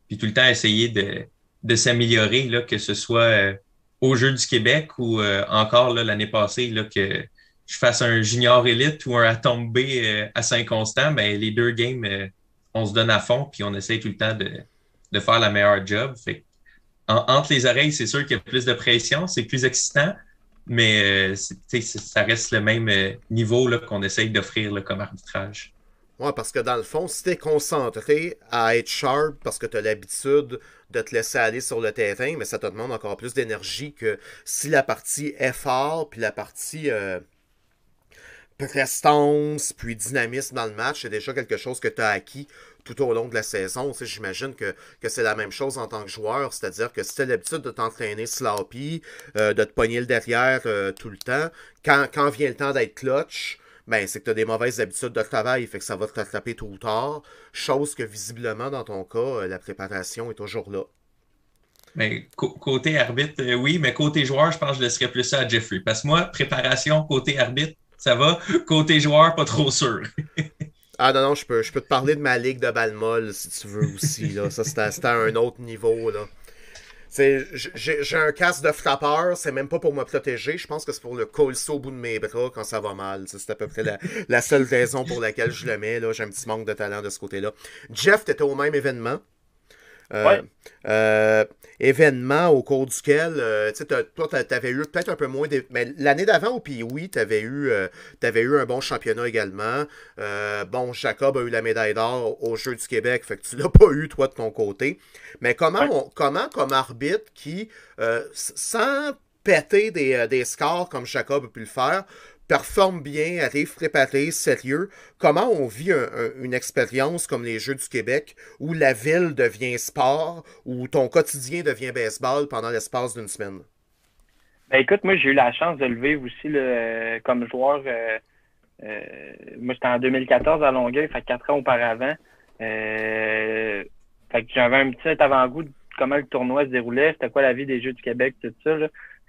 puis tout le temps essayer de, de s'améliorer, que ce soit euh, aux Jeux du Québec ou encore l'année passée, là, que je fasse un junior élite ou un Atom B à Saint-Constant, ben, les deux games, on se donne à fond, puis on essaye tout le temps de, de faire la meilleure job. Entre les oreilles, c'est sûr qu'il y a plus de pression, c'est plus excitant, mais euh, ça reste le même euh, niveau qu'on essaye d'offrir comme arbitrage. Oui, parce que dans le fond, si tu es concentré à être sharp parce que tu as l'habitude de te laisser aller sur le terrain, mais ça te demande encore plus d'énergie que si la partie effort puis la partie euh, prestance puis dynamisme dans le match, c'est déjà quelque chose que tu as acquis tout au long de la saison. J'imagine que, c'est la même chose en tant que joueur, c'est-à-dire que si tu as l'habitude de t'entraîner sloppy, euh, de te pogner le derrière euh, tout le temps, quand, quand vient le temps d'être clutch, ben, c'est que tu as des mauvaises habitudes de travail, fait que ça va te rattraper tôt ou tard. Chose que visiblement, dans ton cas, euh, la préparation est toujours là. Mais côté arbitre, oui, mais côté joueur, je pense que je laisserais plus ça à Jeffrey. Parce que moi, préparation côté arbitre, ça va? Côté joueur, pas trop sûr. [LAUGHS] Ah non, non, je peux, je peux te parler de ma ligue de balmol si tu veux aussi. Là. Ça, c'était à un autre niveau. là. J'ai un casque de frappeur, c'est même pas pour me protéger. Je pense que c'est pour le coller au bout de mes bras quand ça va mal. C'est à peu près la, la, seule raison pour laquelle je le mets. J'ai un petit manque de talent de ce côté-là. Jeff, tu étais au même événement. Euh, euh, événement au cours duquel, euh, toi, tu avais eu peut-être un peu moins. Mais l'année d'avant, au puis oui, tu avais, eu, avais eu un bon championnat également. bon, Jacob a eu la médaille d'or au Jeux du Québec, fait que tu l'as [LAUGHS] pas eu, toi, de ton côté. Mais comment, comment comme arbitre qui, sans péter des, des scores comme Jacob a pu le faire, performe bien, arrive préparé, sérieux. Comment on vit une expérience comme les Jeux du Québec où la ville devient sport, où ton quotidien devient baseball pendant l'espace d'une semaine? Ben écoute, moi j'ai eu la chance de le vivre aussi comme joueur. Euh, euh, moi j'étais en 2014 à Longueuil, fait quatre ans auparavant. Euh, fait que j'avais un petit avant-goût de comment le tournoi se déroulait, c'était quoi la vie des Jeux du Québec, tout ça.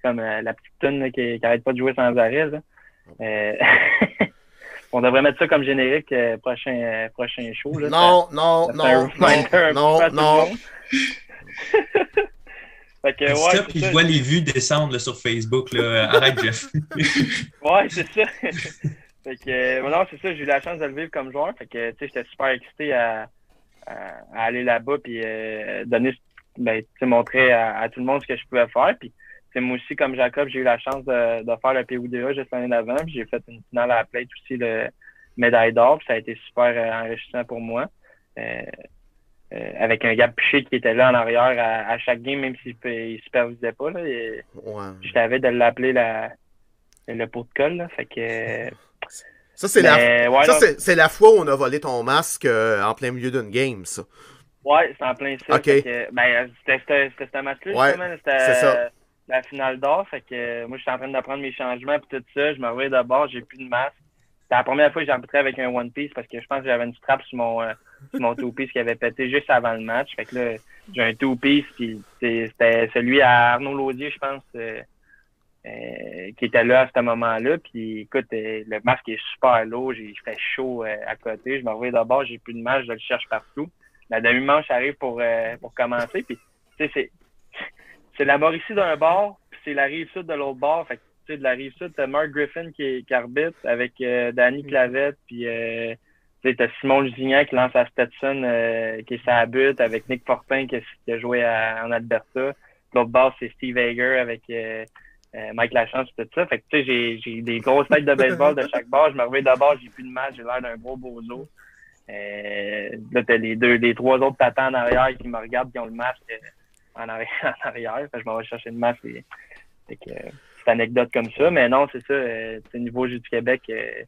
Comme la petite tonne qui, n'arrête pas de jouer sans arrêt. Euh, [LAUGHS] on devrait mettre ça comme générique euh, prochain, euh, prochain show. Là, non, non, non, non, non, non, [LAUGHS] fait que, ouais, ça, puis je vois les vues descendre sur Facebook. Là. Arrête, Jeff. [LAUGHS] ouais, c'est ça. fait que, non, c'est ça, j'ai eu la chance de le vivre comme joueur. Fait que, tu sais, j'étais super excité à, à aller là-bas puis donner, ben, montrer à, à, tout le monde ce que je pouvais faire. Puis moi aussi, comme Jacob, j'ai eu la chance de, de faire le PODA juste l'année d'avant. J'ai fait une finale à la plate aussi, le médaille d'or. Ça a été super euh, enrichissant pour moi. Euh, euh, avec un gars Piché qui était là en arrière à, chaque game, même s'il ne supervisait pas. Là, Je t'avais de l'appeler la, le pot de colle. Là, fait que, ça, c'est la, ouais, la fois où on a volé ton masque en plein milieu d'une game, ça. Ouais, c'est en plein ça. ben, c'était ce match-là, C'est ça la finale d'or. Fait que euh, moi, je suis en train d'apprendre mes changements et tout ça. Je me revois d'abord, j'ai plus de masque. C'était la première fois que j'ai avec un One Piece parce que je pense que j'avais une strap sur mon, euh, mon Two Piece qui avait pété juste avant le match. Fait que là, j'ai un Two Piece, puis c'était celui à Arnaud Laudier, je pense, euh, qui était là à ce moment-là. Puis écoute, le masque est super lourd, j'ai fait chaud à côté. Je me revois d'abord, j'ai plus de masque, je le cherche partout. La demi-manche arrive pour, pour commencer. Puis, tu sais, c'est la Mauricie d'un bord, puis c'est la rive sud de l'autre bord. Fait que, de la rive sud, t'as Mark Griffin qui, qui arbitre avec euh, Danny mm. Clavette, puis euh, t'as Simon Lusignan qui lance à Stetson, euh, qui est sa butte, avec Nick Fortin qui, a joué en Alberta. L'autre bord, c'est Steve Hager avec euh, Mike Lachance, tout ça. Fait que, tu sais, j'ai des grosses têtes de baseball de chaque bord. Je me réveille d'abord, j'ai plus de match, j'ai l'air d'un gros bozo. Euh, là, t'as les deux, les trois autres tatans en arrière qui me regardent, qui ont le masque [LAUGHS] en arrière. En arrière. je m'en vais chercher une masse. Et, que, c'est anecdote comme ça. Mais non, c'est ça. Euh, au niveau du Québec, euh,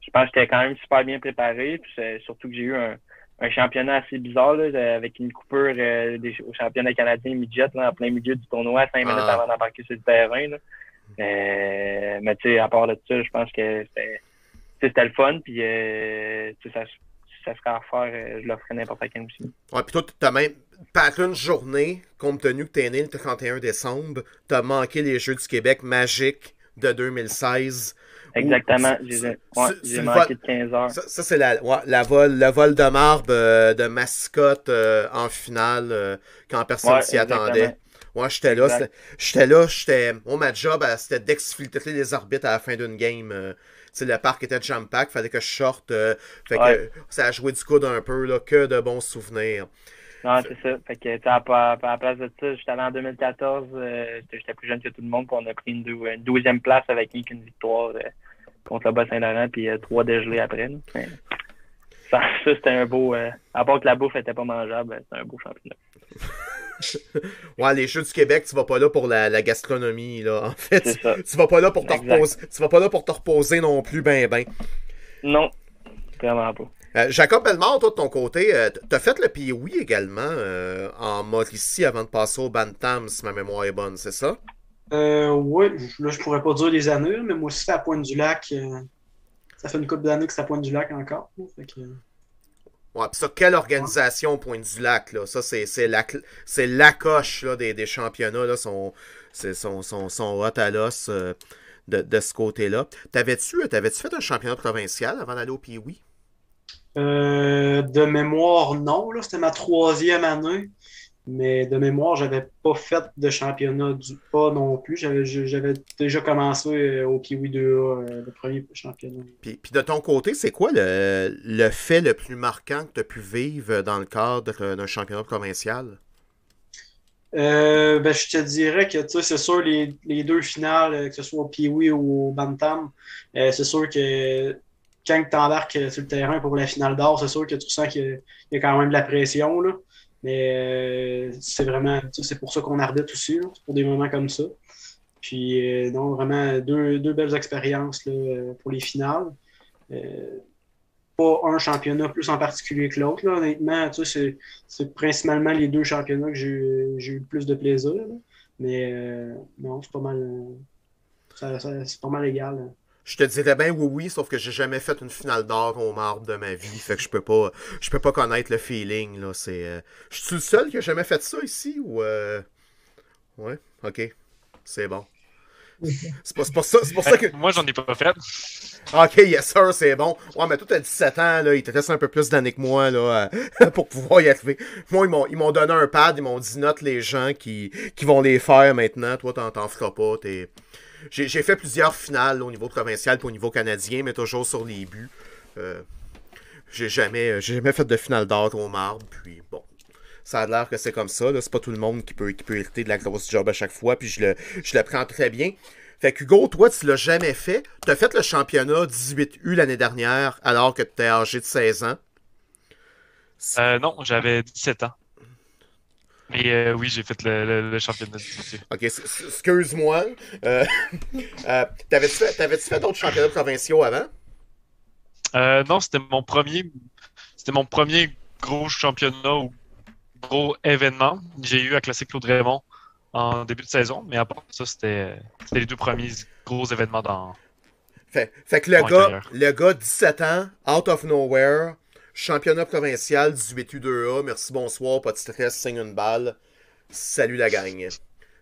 je pense que j'étais quand même super bien préparé. Puis surtout que j'ai eu un, un, championnat assez bizarre là, avec une coupure euh, des, au championnat canadien midget là, en plein milieu du tournoi, cinq minutes ah. avant d'embarquer sur le terrain. Là. Euh, mais tu sais, à part de ça, je pense que c'était, c'était le fun. Puis euh, ça, ça serait à refaire, je l'offrais n'importe quand aussi. Ouais, puis toi, tu as même pas une journée, compte tenu que tu es né le 31 décembre, tu as manqué les Jeux du Québec magiques de 2016. Exactement, j'ai manqué de 15 heures. Ça, c'est la, la vol, le vol de marbre euh, de mascotte euh, en finale euh, quand personne s'y attendait. Moi, j'étais là. J'étais là, j'étais. Moi, ma job, c'était d'exfiltrer les arbitres à la fin d'une game. le parc était jam-pack, fallait que je sorte. fait que ça a joué du coup un peu, là, que de bons souvenirs. Non, c'est ça. Fait que, à, la place de ça, j'étais allé en 2014, euh, j'étais plus jeune que tout le monde, puis on a pris une, douzième place avec une victoire euh, contre le Bas-Saint-Laurent, puis euh, trois dégelés après. [LAUGHS] ça, c'était un beau. à part que la bouffe était pas mangeable, c'était un beau championnat. [LAUGHS] ouais, les Jeux du Québec, tu vas pas là pour la, gastronomie, là. En fait, tu, vas pas là pour te reposer. Tu vas pas là pour te reposer non plus, ben ben. Non, vraiment pas. Euh, Jacob Belmont, toi de ton côté, euh, t'as fait le Pioui également euh, en Mauricie avant de passer au Bantam, si ma mémoire est bonne, c'est ça? oui, là je pourrais pas dire les années, mais moi aussi c'est à Pointe-du-Lac. ça fait une couple d'années que c'est à Pointe-du-Lac encore. Fait que... Ouais, ça, quelle organisation Pointe-du-Lac, là? Ça, c'est la, la coche là, des, des championnats, là, sont, sont, sont, sont hot à l'os de, de, ce côté-là. T'avais-tu avais fait un championnat provincial avant d'aller au Pioui? Euh, de mémoire, non. C'était ma troisième année. Mais de mémoire, j'avais pas fait de championnat du pas non plus. J'avais déjà commencé euh, au Kiwi 2A, euh, le premier championnat. Puis, de ton côté, c'est quoi le, fait le plus marquant que tu as pu vivre dans le cadre d'un championnat provincial? ben, je te dirais que c'est sûr, les, les, deux finales, que ce soit au Piwi ou au Bantam, c'est sûr que quand tu embarques sur le terrain pour la finale d'or, c'est sûr que tu sens qu'il y, a quand même de la pression. Là. Mais euh, c'est vraiment, c'est pour ça qu'on arbitre aussi, pour des moments comme ça. Puis, euh, vraiment, deux, belles expériences pour les finales. Euh, pas un championnat plus en particulier que l'autre. Honnêtement, c'est, principalement les deux championnats que j'ai, eu le plus de plaisir. Mais non, c'est pas mal. c'est pas mal égal. Je te dirais bien oui, oui, sauf que j'ai jamais fait une finale d'or au marbre de ma vie. Fait que je peux pas, je peux pas connaître le feeling, là. C'est, euh, Je suis le seul qui a jamais fait ça ici ou. Euh... Ouais, ok. C'est bon. C'est pas, pas, ça, c'est pour ça que. Moi, j'en ai pas fait. Ok, yes sir, c'est bon. Ouais, mais toi, t'as 17 ans, là, il te reste un peu plus d'années que moi, là, euh, [LAUGHS] pour pouvoir y arriver. Moi, ils m'ont, ils m'ont donné un pad, ils m'ont dit note les gens qui, qui vont les faire maintenant. Toi, t'en, t'en feras pas. T'es j'ai fait plusieurs finales au niveau provincial et au niveau canadien, mais toujours sur les buts. Euh, j'ai jamais, jamais fait de finale d'or au marbre, puis bon. Ça a l'air que c'est comme ça. C'est pas tout le monde qui peut, qui peut hériter de la grosse job à chaque fois. Puis je le, je le prends très bien. Fait que Hugo, toi, tu l'as jamais fait. Tu as fait le championnat 18U l'année dernière alors que tu es âgé de 16 ans. Euh, non, j'avais 17 ans. Mais euh, oui, j'ai fait le, le, championnat 18U. Ok, excuse-moi. Euh, [LAUGHS] euh, T'avais-tu fait, fait d'autres championnats provinciaux avant? Non, c'était mon premier. C'était mon premier gros championnat ou gros événement. J'ai eu à Classique Claude Raymond en début de saison, mais à part ça, c'était les deux premiers gros événements dans. Fait, fait que le gars, le gars, 17 ans, out of nowhere, championnat provincial 18U2A, merci, bonsoir, pas de stress, signe une balle. Salut la gang.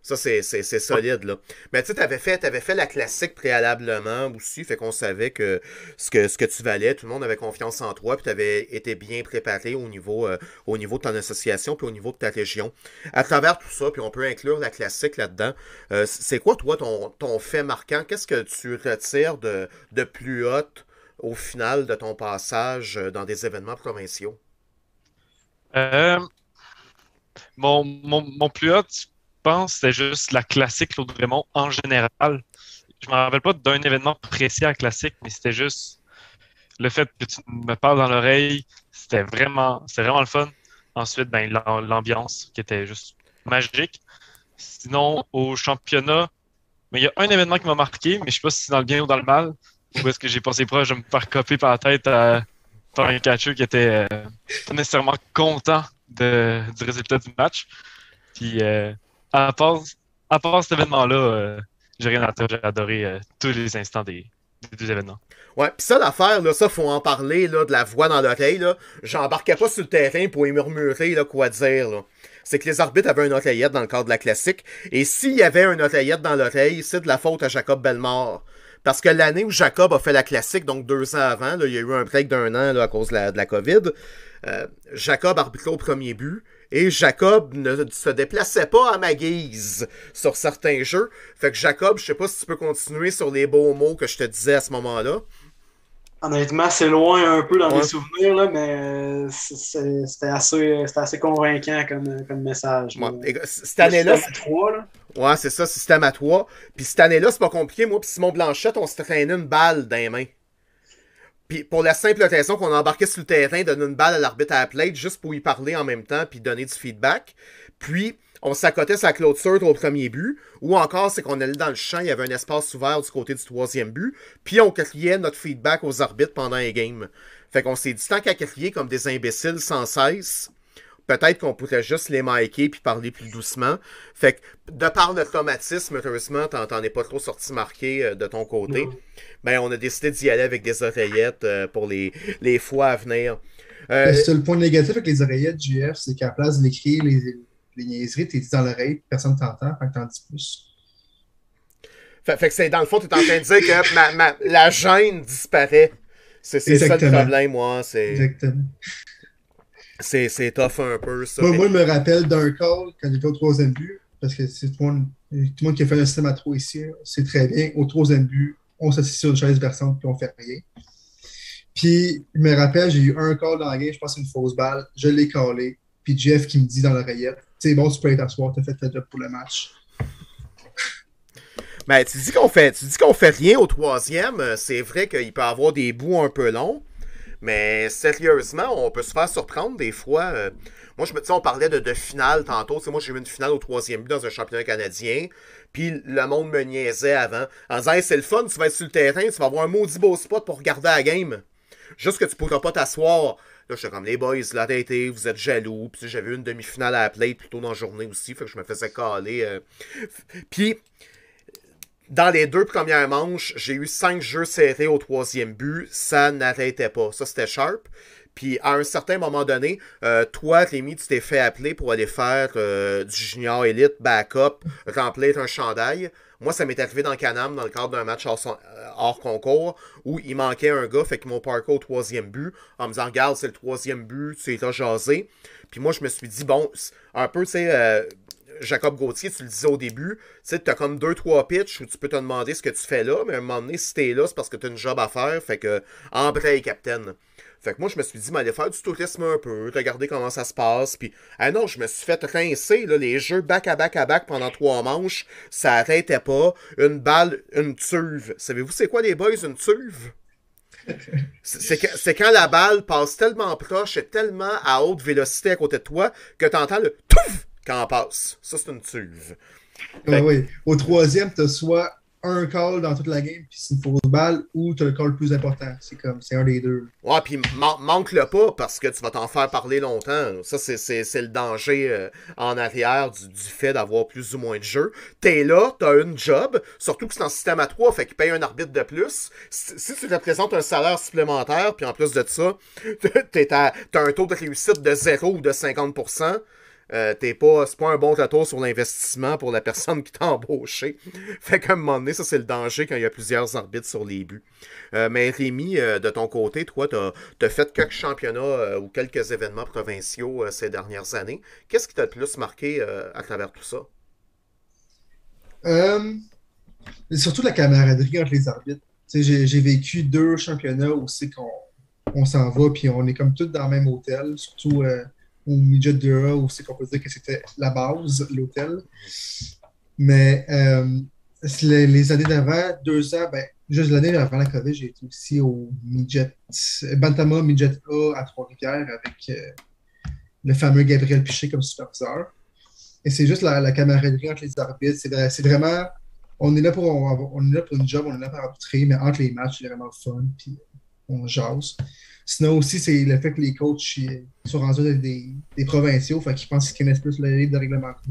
Ça, c'est solide, là. Mais tu sais, t'avais fait, fait la classique préalablement aussi, fait qu'on savait que ce, que tu valais, tout le monde avait confiance en toi, puis t'avais été bien préparé au niveau, euh, au niveau de ton association, puis au niveau de ta région. À travers tout ça, puis on peut inclure la classique là-dedans, euh, c'est quoi, toi, ton, fait marquant? Qu'est-ce que tu retires de, plus haut au final de ton passage dans des événements provinciaux? Euh, mon, plus haut, pense que c'était juste la classique Claude Raymond en général. Je me rappelle pas d'un événement précis à classique, mais c'était juste le fait que tu me parles dans l'oreille, c'était vraiment, vraiment le fun. Ensuite, ben, l'ambiance qui était juste magique. Sinon, au championnat, mais il y a un événement qui m'a marqué, mais je sais pas si c'est dans le bien ou dans le mal. Ou est-ce que j'ai passé proche de me faire copier par la tête à, par un catcher qui était euh, pas nécessairement content de, du résultat du match. Puis euh, à part, à part cet événement-là, euh, j'ai rien à dire. J'ai adoré euh, tous les instants des, deux événements. Ouais, pis ça, l'affaire, là, ça, faut en parler, là, de la voix dans l'oreille, là. J'embarquais pas sur le terrain pour y murmurer, là, quoi dire, là. C'est que les arbitres avaient une oreillette dans le cadre de la classique. Et s'il y avait une oreillette dans l'oreille, c'est de la faute à Jacob Belmore. Parce que l'année où Jacob a fait la classique, donc deux ans avant, là, il y a eu un break d'un an là, à cause de la, de la COVID, euh, Jacob arbitrait au premier but. Et Jacob ne se déplaçait pas à ma guise sur certains jeux. Fait que Jacob, je sais pas si tu peux continuer sur les beaux mots que je te disais à ce moment-là. Honnêtement, c'est loin un peu dans les souvenirs, là, mais c'était assez, assez, convaincant comme, comme message. Cette année-là. Ouais, c'est ça, système à toi. Puis cette année-là, c'est pas compliqué. Moi, puis Simon Blanchette, on se traînait une balle dans les mains. Puis pour la simple raison qu'on a embarqué sur le terrain, donné une balle à l'arbitre à la juste pour y parler en même temps puis donner du feedback. Puis on s'accotait sa clôture au premier but. Ou encore, c'est qu'on allait dans le champ, il y avait un espace ouvert du côté du troisième but. Puis on criait notre feedback aux arbitres pendant les games. Fait qu'on s'est dit, tant qu'à comme des imbéciles sans cesse, peut-être qu'on pourrait juste les micer puis parler plus doucement. Fait que, de par l'automatisme, heureusement, t'en es pas trop sorti marqué euh, de ton côté. Ben, on a décidé d'y aller avec des oreillettes euh, pour les, les fois à venir. Euh, le point négatif avec les oreillettes, GF, c'est qu'à la place d'écrire les, les niaiseries, t'es dans l'oreille, personne t'entend, fait que t'en dis plus. Fait, que c'est dans le fond, tu es en train de dire que ma, ma, la gêne disparaît. C'est ça le problème, moi. Exactement. C'est tough un peu, ça. Moi, je me rappelle d'un call quand j'étais au troisième but, parce que c'est tout, le monde qui a fait un système à trois ici, c'est très bien. Au troisième but, on s'assied sur une chaise versante puis on fait rien. Puis, je me rappelle, j'ai eu un call dans la game, je pense une fausse balle, je l'ai callé, puis Jeff qui me dit dans l'oreillette, c'est bon, tu peux aller t'asseoir, t'as fait ta job pour le match. Ben, tu dis qu'on fait, tu dis qu'on fait rien au troisième, c'est vrai qu'il peut avoir des bouts un peu longs, mais sérieusement, on peut se faire surprendre des fois. Euh, moi, je me dis, on parlait de, finale tantôt. moi, j'ai eu une finale au troisième but dans un championnat canadien. Puis le monde me niaisait avant. En disant, c'est le fun, tu vas être sur le terrain, tu vas avoir un maudit beau spot pour regarder la game. Juste que tu pourras pas t'asseoir. Là, suis comme les boys, là, été, vous êtes jaloux. Puis j'avais eu une demi-finale à la plate plutôt dans la journée aussi. Fait que je me faisais caler. Euh. Puis dans les deux premières manches, j'ai eu cinq jeux serrés au troisième but. Ça n'arrêtait pas. Ça, c'était sharp. Puis à un certain moment donné, euh, toi, Rémi, tu t'es fait appeler pour aller faire euh, du junior élite backup, remplir un chandail. Moi, ça m'est arrivé dans Canam dans le cadre d'un match hors, euh, concours où il manquait un gars, fait que mon parcours au troisième but, en me disant Regarde, c'est le troisième but, tu es là jasé. Puis moi, je me suis dit, bon, un peu, tu sais, Jacob Gauthier, tu le disais au début, tu as comme deux, trois pitches où tu peux te demander ce que tu fais là, mais à un moment donné, si t'es là, c'est parce que tu as une job à faire, fait que embraye, Captain. Fait que moi, je me suis dit, m'aller faire du tourisme un peu, regarder comment ça se passe. Puis, ah non, je me suis fait rincer, là, les jeux back à back à back pendant trois manches, ça arrêtait pas. Une balle, une tuve. Savez-vous c'est quoi les boys, une tuve? C'est quand la balle passe tellement proche et tellement à haute vélocité à côté de toi que tu entends le touf quand elle passe. Ça, c'est une tuve. Ah oui. Au troisième, tu as soit un call dans toute la game, puis c'est une fausse balle, ou tu as le call le plus important. C'est comme, c'est un des deux. Ouais, puis manque-le pas parce que tu vas t'en faire parler longtemps. Ça, c'est le danger euh, en arrière du, du fait d'avoir plus ou moins de jeu. T'es là, t'as une job, surtout que c'est en système à 3, fait qu'il paye un arbitre de plus. Si, tu représentes un salaire supplémentaire, puis en plus de ça, [LAUGHS] t'as un taux de réussite de 0 ou de 50%, euh, pas, c'est pas un bon retour sur l'investissement pour la personne qui t'a embauché. [LAUGHS] fait qu'à un moment donné, ça c'est le danger quand il y a plusieurs arbitres sur les buts. Euh, mais Rémi, euh, de ton côté, toi, t'as as fait quelques championnats ou quelques événements provinciaux ces dernières années. Qu'est-ce qui t'a le plus marqué à travers tout ça? surtout la camaraderie entre les arbitres. J'ai vécu deux championnats où c'est qu'on on, s'en va, puis on est comme tous dans le même hôtel, surtout ou Midget 2A, où c'est qu'on peut dire que c'était la base, l'hôtel. Mais euh, les, années d'avant, deux ans, ben, juste l'année avant la COVID, j'ai été aussi au Midget, Bantama Midget A à Trois-Rivières avec euh, le fameux Gabriel Piché comme superviseur. Et c'est juste la, camaraderie entre les arbitres. C'est vraiment, on est, là pour, on, est là pour une job, on est là pour arbitrer, mais entre les matchs, c'est vraiment fun, puis on jase. Sinon aussi, c'est le fait que les coachs sont rendus des, des provinciaux, fait qu'ils pensent qu'ils connaissent plus le livre de règlement que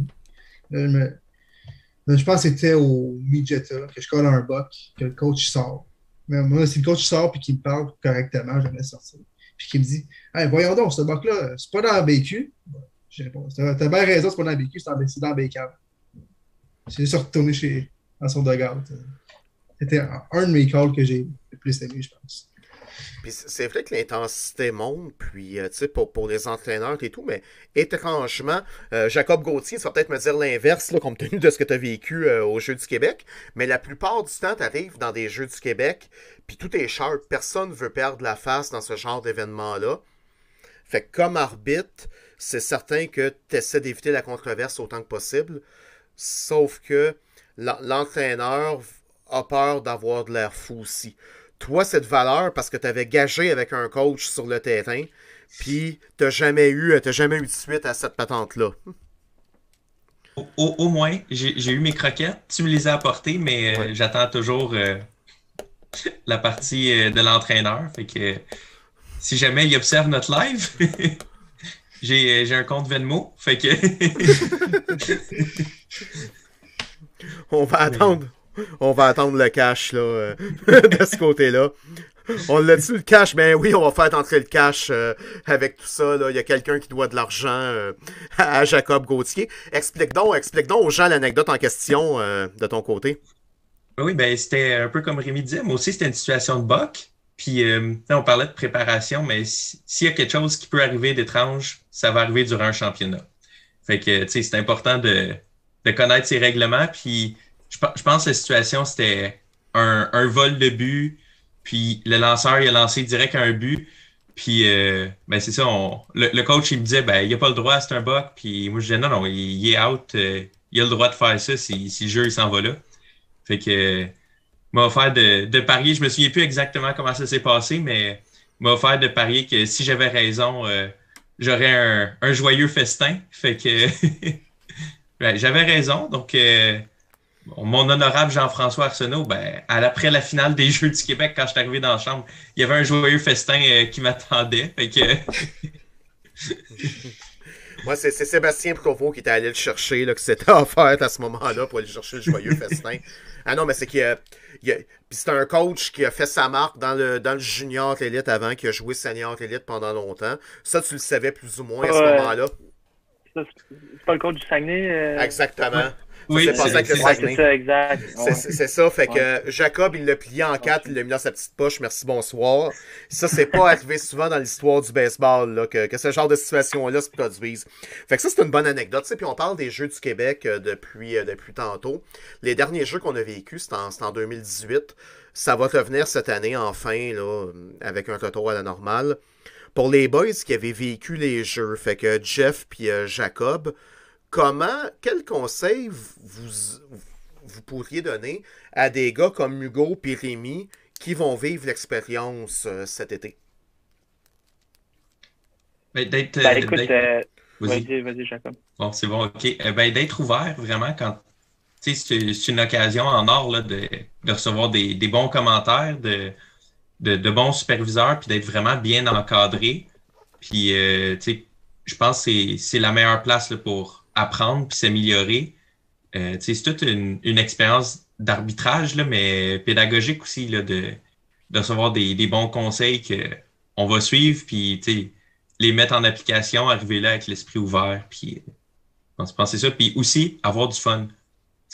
nous. je pense que c'était au Midgeta que je colle un buck, que le coach sort. Mais moi, si le coach sort et qu'il me parle correctement, je vais sortir. Puis qu'il me dit hey, voyons donc, ce buck-là, c'est pas dans la BQ. Je réponds T'as bien raison, c'est pas dans la BQ, c'est dans, dans BK. J'ai juste retourné chez, dans son dugout. C'était un de mes calls que j'ai le plus aimé, je pense. Puis c'est vrai que l'intensité monte, puis euh, tu sais, pour, les entraîneurs et tout, mais étrangement, euh, Jacob Gauthier, ça va peut-être me dire l'inverse, compte tenu de ce que tu as vécu euh, aux Jeux du Québec, mais la plupart du temps, tu arrives dans des Jeux du Québec, puis tout est sharp, personne ne veut perdre la face dans ce genre d'événement-là. Fait que comme arbitre, c'est certain que tu essaies d'éviter la controverse autant que possible, sauf que l'entraîneur a peur d'avoir de l'air fou aussi toi, cette valeur, parce que tu avais gagé avec un coach sur le terrain, puis tu jamais eu, jamais eu de suite à cette patente-là. Au, moins, j'ai eu mes croquettes, tu me les as apportées, mais euh, j'attends toujours euh, [LAUGHS] la partie euh, de l'entraîneur. Fait que si jamais il observe notre live, [LAUGHS] j'ai un compte Venmo. Fait que. [LAUGHS] On va attendre on va attendre le cash là, euh, [LAUGHS] de ce côté-là. On l'a dit le cash, ben oui, on va faire entrer le cash euh, avec tout ça. Il y a quelqu'un qui doit de l'argent euh, à Jacob Gauthier. Explique donc, explique donc aux gens l'anecdote en question de ton côté. Oui, ben c'était un peu comme Rémi disait. Moi aussi, c'était une situation de boc. Puis on parlait de préparation, mais s'il y a quelque chose qui peut arriver d'étrange, ça va arriver durant un championnat. Fait que, tu sais, c'est important de, connaître ses règlements. Puis je, pense que la situation, c'était un, vol de but, puis le lanceur, il a lancé direct un but. Puis, euh, ben c'est ça, le, coach, il me disait, ben, il a pas le droit, c'est un buck. Puis moi, je disais, non, non, il, est out, euh, il a le droit de faire ça si, si le jeu, il s'en va là. Fait que, m'a offert de, de, parier, je me souviens plus exactement comment ça s'est passé, mais m'a offert de parier que si j'avais raison, euh, j'aurais un, un, joyeux festin. Fait que, [LAUGHS] ben, j'avais raison, donc mon honorable Jean-François Arsenault, ben, après la finale des [LAUGHS] Jeux du Québec, quand je suis arrivé dans la chambre, il y avait un joyeux festin euh, qui m'attendait. [LAUGHS] Moi, c'est Sébastien Provo qui était allé le chercher, là, que c'était [LAUGHS] offert à ce moment-là pour aller chercher le joyeux festin. Ah non, mais c'est qu'il y a. c'est un coach qui a fait sa marque dans le, dans le junior élite avant, qui a joué senior élite pendant longtemps. Ça, tu le savais plus ou moins à ce moment-là. C'est pas le coach du Saguenay? euh? Exactement. Oui, s'est passé c'est- avec le c'est- Ouais, Saguenay. c'est ça, exact. C'est Ouais. c'est ça, fait que Jacob, il l'a plié en quatre, il l'a mis dans sa petite poche, merci, bonsoir. Ça, c'est pas arrivé souvent dans l'histoire du baseball, là, que, que ce genre de situation-là se produise. Fait que ça, c'est une bonne anecdote, tu sais, puis on parle des Jeux du Québec euh, depuis, euh, depuis tantôt. Les derniers Jeux qu'on a vécus, c'était en, c'était en 2018. Ça va revenir cette année, enfin, là, avec un retour à la normale. Pour les boys qui avaient vécu les Jeux, fait que Jeff puis euh, Jacob, comment, quel conseil vous, vous pourriez donner à des gars comme Hugo et Rémi qui vont vivre l'expérience euh, cet été? Ben, d'être, Ben, euh, écoute, euh, vas-y. vas-y, Jacob. Bon, c'est bon, ok. Euh, ben, d'être ouvert vraiment quand. Tu sais, c'est une occasion en or là, de, de recevoir des, des bons commentaires, de, de, de bons superviseurs, puis d'être vraiment bien encadré. Puis, euh, tu sais, je pense que c'est- c'est la meilleure place là, pour apprendre puis s'améliorer. Euh, c'est toute une, une expérience d'arbitrage, mais pédagogique aussi, là, de, de recevoir des, des bons conseils qu'on va suivre, puis, les mettre en application, arriver là avec l'esprit ouvert, puis je pense que c'est ça. Puis aussi, avoir du fun.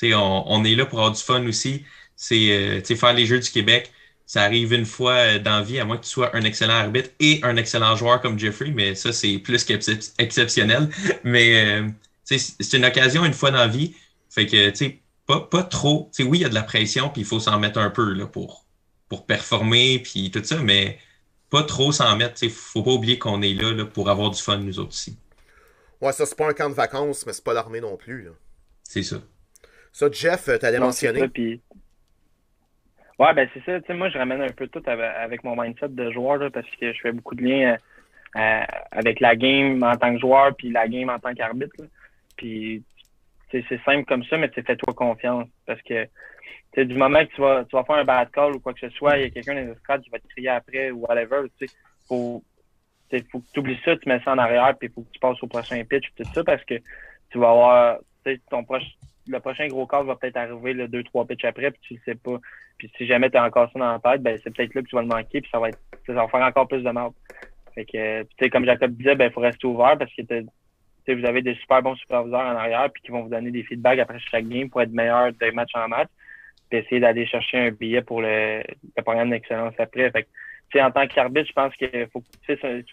On, on est là pour avoir du fun aussi. C'est euh, faire les Jeux du Québec. Ça arrive une fois euh, dans la vie, à moins que tu sois un excellent arbitre et un excellent joueur comme Jeffrey, mais ça, c'est plus qu'exceptionnel. [LAUGHS] Mais euh, c'est une occasion une fois dans la vie. Fait que, tu sais, pas, pas trop. Tu sais, oui, il y a de la pression, puis il faut s'en mettre un peu là, pour, pour performer, puis tout ça, mais pas trop s'en mettre. Tu sais, faut pas oublier qu'on est là, là pour avoir du fun, nous autres aussi. Ouais, ça, c'est pas un camp de vacances, mais c'est pas l'armée non plus. C'est ça. Ça, Jeff, euh, t'allais Non, c'est mentionner? ça, Ouais, ben c'est ça. Tu sais, moi, je ramène un peu tout avec, avec mon mindset de joueur là, parce que je fais beaucoup de liens euh, euh, avec la game en tant que joueur puis la game en tant qu'arbitre. Puis c'est simple comme ça, mais fais-toi confiance parce que du moment que tu vas, tu vas faire un bad call ou quoi que ce soit, il y a quelqu'un dans les estrades qui va te crier après ou whatever. Sais, faut, faut que tu oublies ça, tu mets ça en arrière puis il faut que tu passes au prochain pitch tout ça parce que tu vas avoir ton proche, le prochain gros call va peut-être arriver le deux trois pitches après puis tu le sais pas. Puis si jamais tu as encore ça dans la tête, ben c'est peut-être là que tu vas le manquer, puis ça va être ça va faire encore plus de mal. Fait que comme Jacob disait, ben il faut rester ouvert parce que vous avez des super bons superviseurs en arrière puis qui vont vous donner des feedbacks après chaque game pour être meilleur de match en match. Puis essayer d'aller chercher un billet pour le, programme d'excellence après. Fait en tant qu'arbitre, je pense qu'il faut,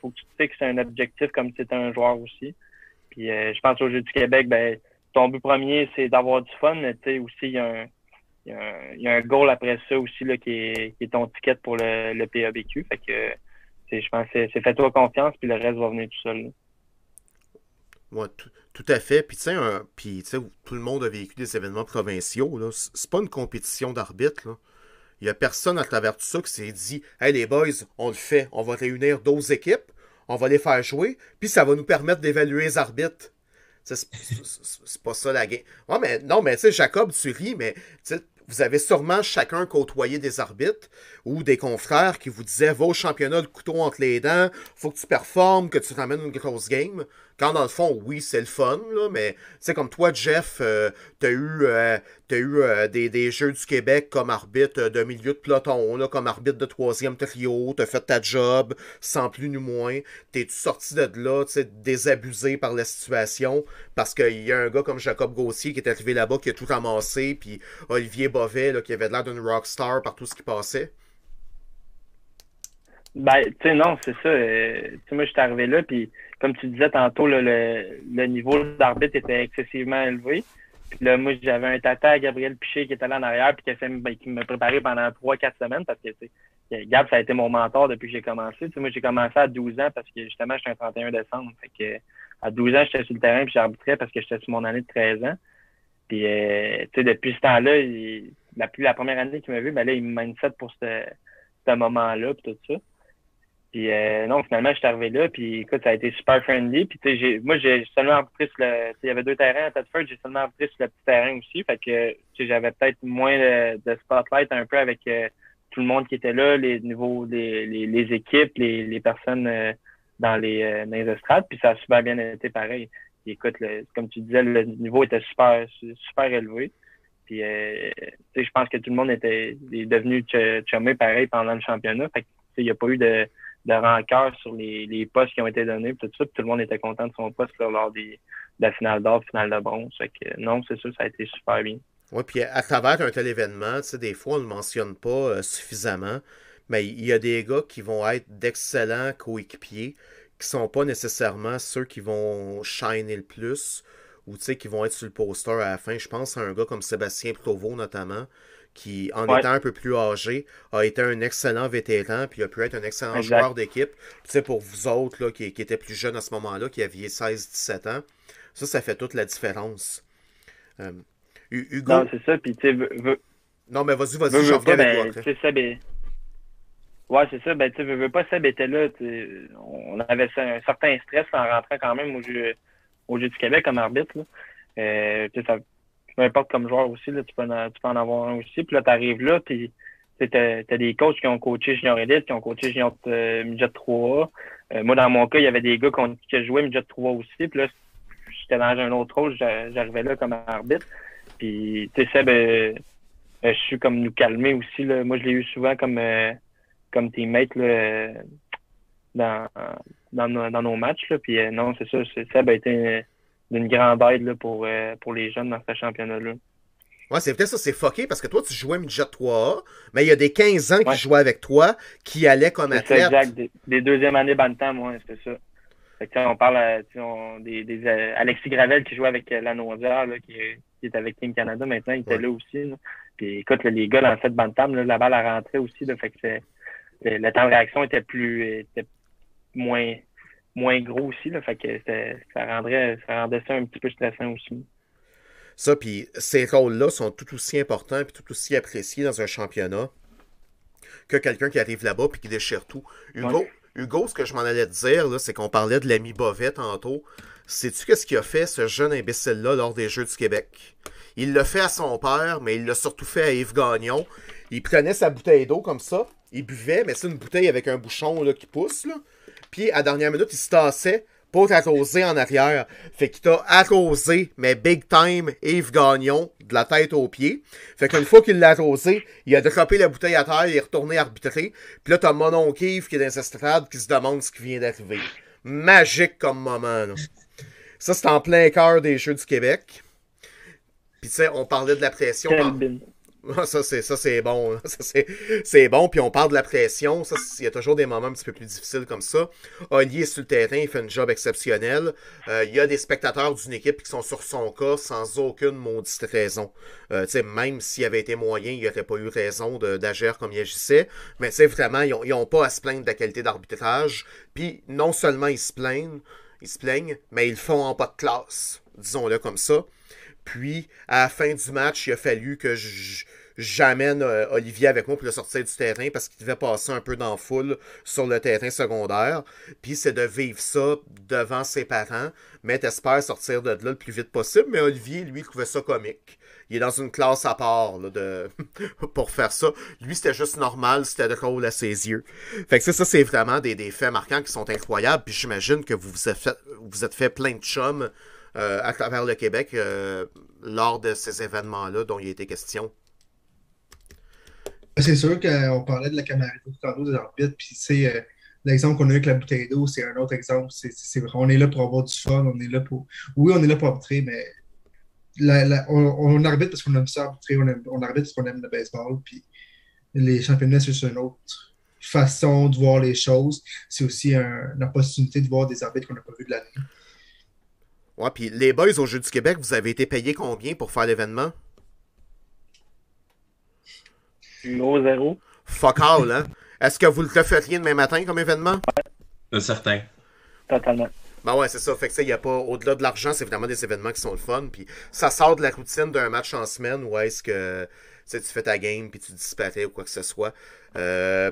faut que tu que c'est un objectif comme si tu un joueur aussi. Puis euh, je pense au Jeu du Québec, ben ton but premier, c'est d'avoir du fun, mais tu sais, aussi, il y a un y, goal après ça aussi là, qui, est, ton ticket pour le, PABQ. Fait que je pense que c'est- fais-toi confiance, puis le reste va venir tout seul. Tout, à fait. Puis, tu sais, tout le monde a vécu des événements provinciaux. là. C'est c'est pas une compétition d'arbitre. Il y a personne à travers tout ça qui s'est dit Hey, les boys, on le fait. On va réunir 12 équipes, on va les faire jouer, puis ça va nous permettre d'évaluer les arbitres. C'est pas ça la game. Ouais, mais non, mais tu sais, Jacob, tu ris, mais vous avez sûrement chacun côtoyé des arbitres ou des confrères qui vous disaient Va au championnat le couteau entre les dents, faut que tu performes, que tu ramènes une grosse game. Quand dans le fond, oui, c'est le fun, là, mais sais, comme toi, Jeff, euh, t'as eu, euh, t'as eu euh, des, des Jeux du Québec comme arbitre euh, de milieu de peloton, là, comme arbitre de troisième trio, t'as fait ta job, sans plus ni moins. T'es-tu sorti de là, tu désabusé par la situation, parce qu'il y a un gars comme Jacob Gauthier qui est arrivé là-bas, qui a tout ramassé, puis Olivier Bovet, là, qui avait l'air d'une rockstar par tout ce qui passait. Ben, tu sais, non, c'est ça. euh, tu sais, moi, je suis arrivé là, puis comme tu disais tantôt, le, le niveau d'arbitre était excessivement élevé. Puis là, moi, j'avais un tata Gabriel Piché qui était là en arrière, puis qui, a fait, ben, qui m'a pendant trois, quatre semaines, parce que, tu sais, Gab, ça a été mon mentor depuis que j'ai commencé. Moi, j'ai commencé à 12 ans parce que, justement, j'étais un 31 décembre. Fait que, à 12 ans, j'étais sur le terrain, puis j'arbitrais parce que j'étais sur mon année de 13 ans. Puis, euh, tu sais, depuis ce temps-là, il- la, la première année qu'il m'a vu, ben là, il me mindset pour ce, ce moment-là, puis tout ça. Puis euh, non, finalement, je suis arrivé là, puis écoute, ça a été super friendly. Puis tu sais, moi, j'ai seulement arbitré sur le. Il y avait deux terrains à Thetford, j'ai seulement arbitré sur le petit terrain aussi. Fait que j'avais peut-être moins de, spotlight un peu avec euh, tout le monde qui était là, les nouveaux, les, équipes, les, personnes euh, dans les, euh, dans les. Puis ça a super bien été pareil. Puis écoute, comme tu disais, le niveau était super, super élevé. Puis je pense que tout le monde était est devenu ch- chumé pareil pendant le championnat. Fait que il n'y a pas eu de de rancœur sur les, les postes qui ont été donnés, tout ça, puis tout le monde était content de son poste lors des, de la finale d'or, finale de bronze. Que, non, c'est sûr, ça a été super bien. Oui, puis à travers un tel événement, des fois, on ne le mentionne pas euh, suffisamment, mais il y a des gars qui vont être d'excellents coéquipiers, qui sont pas nécessairement ceux qui vont shiner le plus, ou qui vont être sur le poster à la fin. Je pense à un gars comme Sébastien Provo, notamment, qui, en étant un peu plus âgé, a été un excellent vétéran, puis a pu être un excellent joueur d'équipe. Tu sais, pour vous autres, là, qui, qui étaient plus jeunes à ce moment-là, qui aviez 16-17 ans, ça, ça fait toute la différence. Euh, Hugo? Non, c'est ça, puis tu sais, Non, mais vas-y, vas-y, j'en reviens avec ben, toi. Seb Ouais, c'est ça, ben tu veux, veux pas, Seb était là, on avait un certain stress en rentrant quand même au jeu, au jeu du Québec comme arbitre. Là. Euh, ça, peu importe comme joueur aussi, là, tu, peux en, tu peux en avoir un aussi. Puis là, tu arrives là, puis tu as, des coachs qui ont coaché Junior Elite, qui ont coaché Junior euh, Midget 3 euh, moi, dans mon cas, il y avait des gars qui, ont joué Midget 3 aussi. Puis là, j'étais dans un autre rôle, j'arrivais là comme arbitre. Puis, tu sais, ben, je suis comme nous calmer aussi. Là. Moi, je l'ai eu souvent comme, euh, comme teammate là, dans, dans, dans, nos matchs. Là. Puis, non, c'est ça. Seb a été d'une grande aide là, pour, euh, pour les jeunes dans ce championnat-là. Ouais, c'est peut-être ça, c'est fucké parce que toi, tu jouais midget 3A, mais il y a des 15 ans qui jouaient avec toi, qui allaient comme athlète. C'est exact, des, des deuxièmes années Bantam, ouais, c'est ça. Fait que, on parle euh, des, des euh, Alexis Gravel qui jouait avec la Naudière, là, qui, qui, est avec Team Canada maintenant, il était là aussi. Là. Puis écoute, les gars dans cette Bantam, là, la balle a rentré aussi, là, fait que le temps de réaction était plus était moins moins gros aussi. Là, fait que ça rendrait, ça rendait ça un petit peu stressant aussi. Ça, puis ces rôles-là sont tout aussi importants et tout aussi appréciés dans un championnat que quelqu'un qui arrive là-bas et qui déchire tout. Hugo, Hugo ce que je m'en allais te dire, c'est qu'on parlait de l'ami Bovet tantôt. Sais-tu qu'est-ce qu'il a fait, ce jeune imbécile-là, lors des Jeux du Québec? Il l'a fait à son père, mais il l'a surtout fait à Yves Gagnon. Il prenait sa bouteille d'eau comme ça, il buvait, mais c'est une bouteille avec un bouchon là, qui pousse. Là. Puis à dernière minute, il se tassait pour t'arroser en arrière. Fait qu'il t'a arrosé, mais big time, Yves Gagnon, de la tête aux pieds. Fait qu'une fois qu'il l'a arrosé, il a droppé la bouteille à terre, il est retourné arbitrer. Puis là, t'as mon oncle Yves qui est dans les estrades qui se demande ce qui vient d'arriver. Magique comme moment. Ça, c'est en plein cœur des Jeux du Québec. Puis tu sais, on parlait de la pression. Ça, c'est, ça, c'est bon. Ça, c'est, bon. Puis on parle de la pression. Ça, il y a toujours des moments un petit peu plus difficiles comme ça. Olivier sur le terrain, il fait un job exceptionnel. Euh, il y a des spectateurs d'une équipe qui sont sur son cas sans aucune maudite raison. Euh, même s'il avait été moyen, il n'aurait pas eu raison d'agir comme il agissait. Mais vraiment, ils n'ont pas à se plaindre de la qualité d'arbitrage. Puis non seulement ils se plaignent, ils se plaignent, mais ils le font en pas de classe. Disons-le comme ça. Puis, à la fin du match, il a fallu que j'amène euh, Olivier avec moi pour le sortir du terrain parce qu'il devait passer un peu dans foule sur le terrain secondaire. Puis c'est de vivre ça devant ses parents, mais t'espères sortir de là le plus vite possible. Mais Olivier, lui, trouvait ça comique. Il est dans une classe à part de... [LAUGHS] pour faire ça. Lui, c'était juste normal, c'était drôle à ses yeux. Fait que ça, ça c'est vraiment des, des, faits marquants qui sont incroyables. Puis j'imagine que vous vous êtes fait, vous êtes fait plein de chums euh, à travers le Québec euh, lors de ces événements-là dont il était question? C'est sûr qu'on parlait de la camaraderie tantôt des arbitres, puis c'est euh, l'exemple qu'on a eu avec la bouteille d'eau, c'est un autre exemple. On est là pour avoir du fun, on est là pour. Oui, on est là pour arbitrer, mais on, arbitre parce qu'on aime ça arbitrer, on, arbitre parce qu'on aime le baseball, puis les championnats, c'est une autre façon de voir les choses. C'est aussi une opportunité de voir des arbitres qu'on n'a pas vu de l'année. Ouais, puis les boys au Jeu du Québec, vous avez été payés combien pour faire l'événement? Zéro, zéro. Fuck all, hein? Est-ce que vous le referiez demain matin comme événement? Ouais. certain. Totalement. Ben ouais, c'est ça. Fait que ça, il y a pas. Au-delà de l'argent, c'est vraiment des événements qui sont le fun. Puis ça sort de la routine d'un match en semaine où est-ce que tu fais ta game puis tu disparais ou quoi que ce soit. Euh,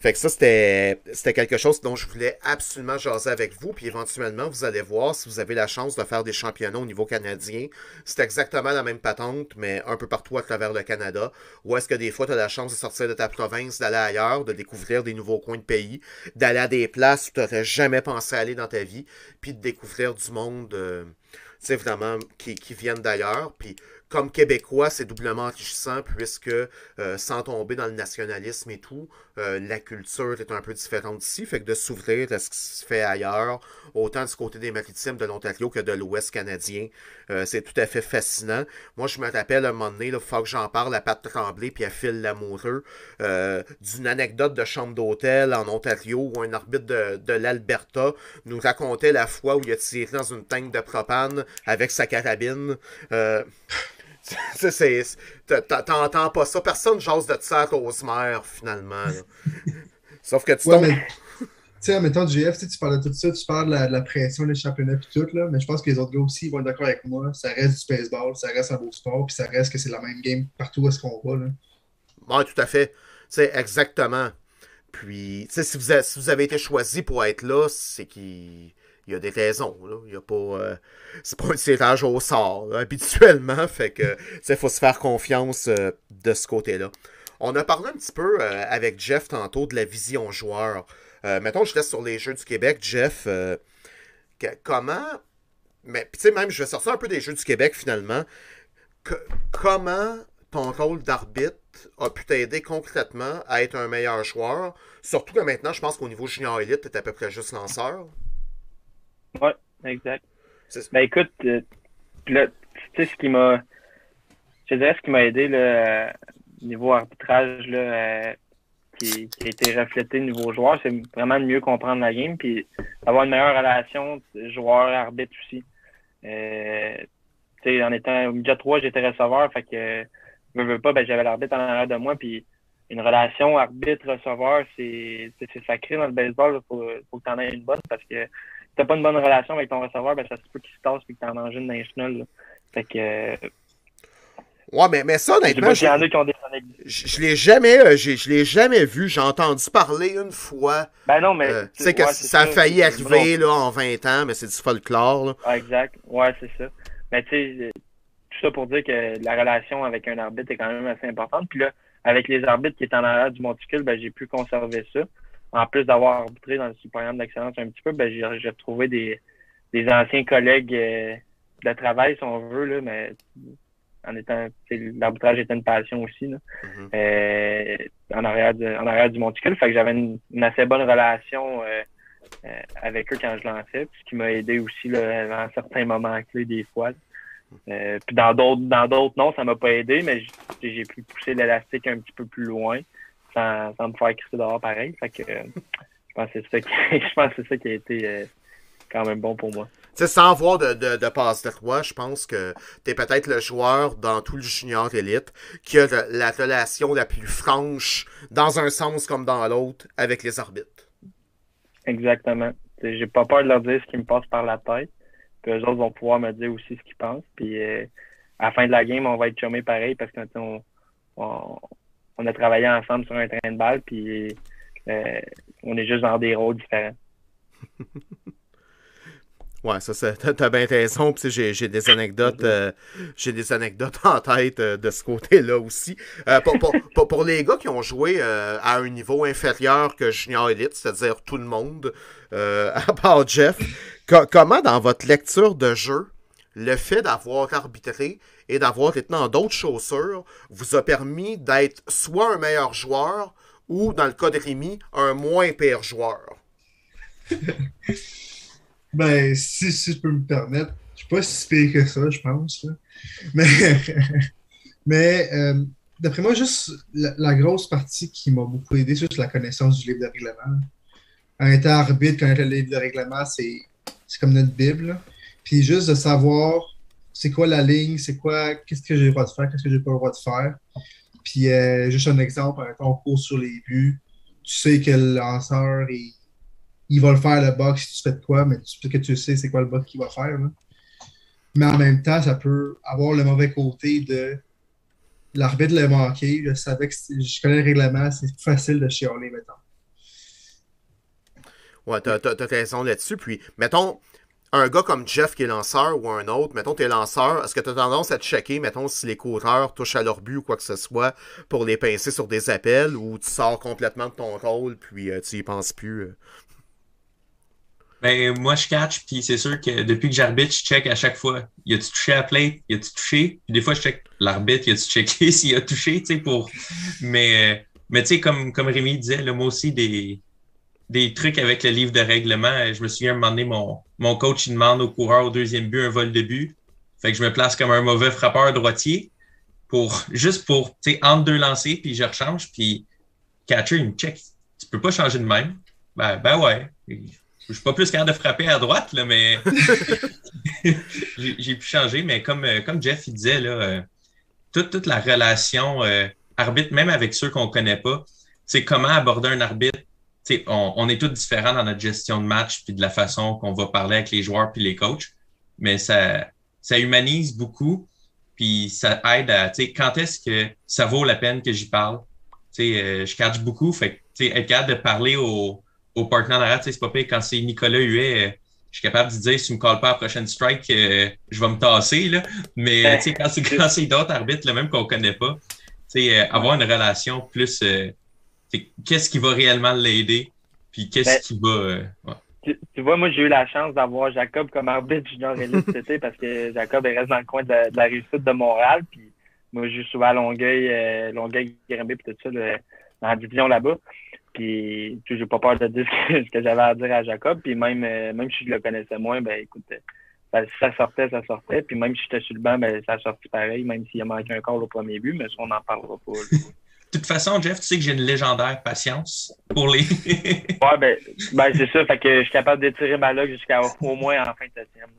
fait que ça, c'était quelque chose dont je voulais absolument jaser avec vous. Puis éventuellement, vous allez voir si vous avez la chance de faire des championnats au niveau canadien. C'est exactement la même patente, mais un peu partout à travers le Canada. Ou est-ce que des fois, tu as la chance de sortir de ta province, d'aller ailleurs, de découvrir des nouveaux coins de pays, d'aller à des places où tu n'aurais jamais pensé aller dans ta vie, puis de découvrir du monde, euh, tu sais, vraiment, qui, qui viennent d'ailleurs. Comme Québécois, c'est doublement enrichissant puisque, euh, sans tomber dans le nationalisme et tout, euh, la culture est un peu différente ici. Fait que de s'ouvrir à ce qui se fait ailleurs, autant du côté des maritimes de l'Ontario que de l'Ouest canadien, euh, c'est tout à fait fascinant. Moi, je me rappelle un moment donné, il faut que j'en parle à Pat Tremblay puis à Phil Lamoureux, d'une anecdote de chambre d'hôtel en Ontario où un arbitre de, de l'Alberta nous racontait la fois où il a tiré dans une tank de propane avec sa carabine. [LAUGHS] T'entends pas ça. Personne jase de ça à Rosemère, finalement. [LAUGHS] Sauf que tu ouais, tombes... mais, Tu sais, mettons, GF, tu parles de tout ça, tu parles de la, de la pression, les championnats et tout, là, mais je pense que les autres gars aussi vont être d'accord avec moi. Ça reste du baseball, ça reste un beau sport, puis ça reste que c'est la même game partout où est-ce qu'on va. Là. Oui, tout à fait. C'est exactement. Puis, tu sais, si, vous avez, si vous avez été choisi pour être là, c'est qu'il il y a des raisons. Là. Il y a pas. Euh, c'est pas un tirage au sort, habituellement. Fait que il faut se faire confiance euh, de ce côté-là. On a parlé un petit peu euh, avec Jeff tantôt de la vision joueur. mettons, je laisse sur les Jeux du Québec, Jeff. Comment. Mais tu sais, même, je vais sortir un peu des Jeux du Québec finalement. Comment ton rôle d'arbitre a pu t'aider concrètement à être un meilleur joueur? Surtout que maintenant, je pense qu'au niveau junior élite, tu es à peu près juste lanceur. Oui, exact. Ben écoute, euh, là, tu sais, ce qui m'a. Je dirais ce qui m'a aidé là, niveau arbitrage là, euh, qui, qui, a été reflété niveau joueur, c'est vraiment de mieux comprendre la game puis avoir une meilleure relation joueur-arbitre aussi. Euh, tu sais, en étant au milieu 3, j'étais receveur, fait que je veux pas, ben j'avais l'arbitre en arrière de moi, puis une relation arbitre-receveur, c'est sacré dans le baseball. Il faut, faut que tu en aies une bonne parce que t'as pas une bonne relation avec ton receveur, ben ça se peut qu'il se tasse et que t'en manges une national. Fait que. Euh, ouais, mais, mais ça, honnêtement. Je, je, je l'ai jamais, euh, je l'ai jamais vu. J'ai entendu parler une fois. Ben non, mais. Euh, tu sais que ça, a failli arriver là, en 20 ans, mais c'est du folklore. Là. Ah, exact. Ouais, c'est ça. Mais tu sais, tout ça pour dire que la relation avec un arbitre est quand même assez importante. Puis là, avec les arbitres qui étaient en arrière du monticule, ben j'ai pu conserver ça en plus d'avoir arbitré dans le programme d'excellence un petit peu, ben, j'ai retrouvé des, des anciens collègues euh, de travail, si on veut, là, mais en étant l'arbitrage était une passion aussi là, mm-hmm. euh, en arrière du, en arrière du monticule. Fait que j'avais une, assez bonne relation euh, avec eux quand je lançais, ce qui m'a aidé aussi là, dans certains moments clés des fois. puis dans d'autres dans d'autres non, ça m'a pas aidé, mais j'ai pu pousser l'élastique un petit peu plus loin sans, me faire crisser dehors pareil. Fait que, euh, je pense que c'est ça, qui, [LAUGHS] je pense que c'est ça qui a été euh, quand même bon pour moi. sans avoir de, de, de passe droit, je pense que tu es peut-être le joueur dans tout le junior élite qui a la relation la plus franche, dans un sens comme dans l'autre, avec les arbitres. Exactement. J'ai pas peur de leur dire ce qui me passe par la tête. Puis eux autres vont pouvoir me dire aussi ce qu'ils pensent. Puis euh, à la fin de la game, on va être chômé pareil parce qu'on on, on a travaillé ensemble sur un train de balle, puis euh, on est juste dans des rôles différents. [LAUGHS] Ouais, ça, t'as bien raison. J'ai, des anecdotes, euh, j'ai des anecdotes en tête euh, de ce côté-là aussi. pour, [LAUGHS] pour, pour, les gars qui ont joué à un niveau inférieur que Junior Elite, c'est-à-dire tout le monde, [LAUGHS] à part Jeff, comment dans votre lecture de jeu, le fait d'avoir arbitré et d'avoir été dans d'autres chaussures vous a permis d'être soit un meilleur joueur ou, dans le cas de Rémi, un moins pire joueur? [LAUGHS] ben, si, si, je peux me permettre, je suis pas si pire que ça, je pense. [LAUGHS] Mais, euh, d'après moi, juste la, grosse partie qui m'a beaucoup aidé, c'est la connaissance du livre de règlement. En étant arbitre, connaître le livre de règlement, c'est comme notre Bible. Puis juste de savoir c'est quoi la ligne, c'est quoi, qu'est-ce que j'ai le droit de faire, qu'est-ce que j'ai pas le droit de faire. Puis euh, juste un exemple, un concours sur les buts, tu sais que le lanceur, il, il va le faire le box si tu fais de quoi, mais tu, que tu sais c'est quoi le box qu'il va faire. Mais en même temps, ça peut avoir le mauvais côté de l'arbitre l'a manqué, je savais que je connais le règlement, c'est facile de chialer, mettons. Ouais, t'as as, raison là-dessus. Puis, mettons, un gars comme Jeff qui est lanceur ou un autre, mettons, t'es lanceur, est-ce que tu as tendance à checker, mettons, si les coureurs touchent à leur but ou quoi que ce soit pour les pincer sur des appels ou tu sors complètement de ton rôle puis euh, tu y penses plus? Euh? Ben, moi, je catch, puis c'est sûr que depuis que j'arbitre, je check à chaque fois. Y a-tu touché à play? Y a-tu touché? Puis des fois, je check l'arbitre, y a-tu checké [LAUGHS] s'il a touché, tu sais, pour. Mais, mais tu sais, comme, comme Rémi disait, là, moi aussi, des, des trucs avec le livre de règlement. Je me souviens, un moment donné, mon, mon coach, il demande au coureur au deuxième but un vol de but. Fait que je me place comme un mauvais frappeur droitier pour, juste pour, tu sais, entre deux lancers, puis je rechange, puis catcher, il me check. Tu peux pas changer de même. Ben, ben ouais. Je suis pas plus capable de frapper à droite, là, mais [LAUGHS] j'ai pu changer. Mais comme, euh, comme Jeff il disait, là, euh, toute, toute la relation euh, arbitre, même avec ceux qu'on connaît pas, c'est comment aborder un arbitre. On, on, est tous différents dans notre gestion de match puis de la façon qu'on va parler avec les joueurs puis les coachs, mais ça, ça humanise beaucoup puis ça aide à, quand est-ce que ça vaut la peine que j'y parle? je catch beaucoup, fait que, être capable de parler aux au partenaire d'arrêt, c'est pas pire. Quand c'est Nicolas Huet, euh, je suis capable de dire si tu me colles pas à la prochaine strike, euh, je vais me tasser. Là. Mais euh, quand c'est quand c'est d'autres arbitres, le même qu'on connaît pas, avoir une relation plus qu'est-ce qui va réellement l'aider, puis qu'est-ce ben, qui va. Tu, vois, moi, j'ai eu la chance d'avoir Jacob comme arbitre junior élite cet été parce que Jacob il reste dans le coin de, la réussite de Montréal. Puis moi, je joue souvent à Longueuil, Longueuil, Grimby, puis tout ça, dans la division là-bas. Puis, tu j'ai pas peur de dire [LAUGHS] ce que, j'avais à dire à Jacob. Puis même, euh, même si je le connaissais moins, ben écoute, euh, ça sortait, ça sortait. Puis même si j'étais sur le banc, ben ça a sorti pareil, même s'il a manqué un corps au premier but, mais ça, on n'en parlera pas. De toute façon, Jeff, tu sais que j'ai une légendaire patience pour les. [LAUGHS] ouais, ben, ben c'est ça. Fait que je suis capable d'étirer ma log jusqu'à au moins en fin de septième.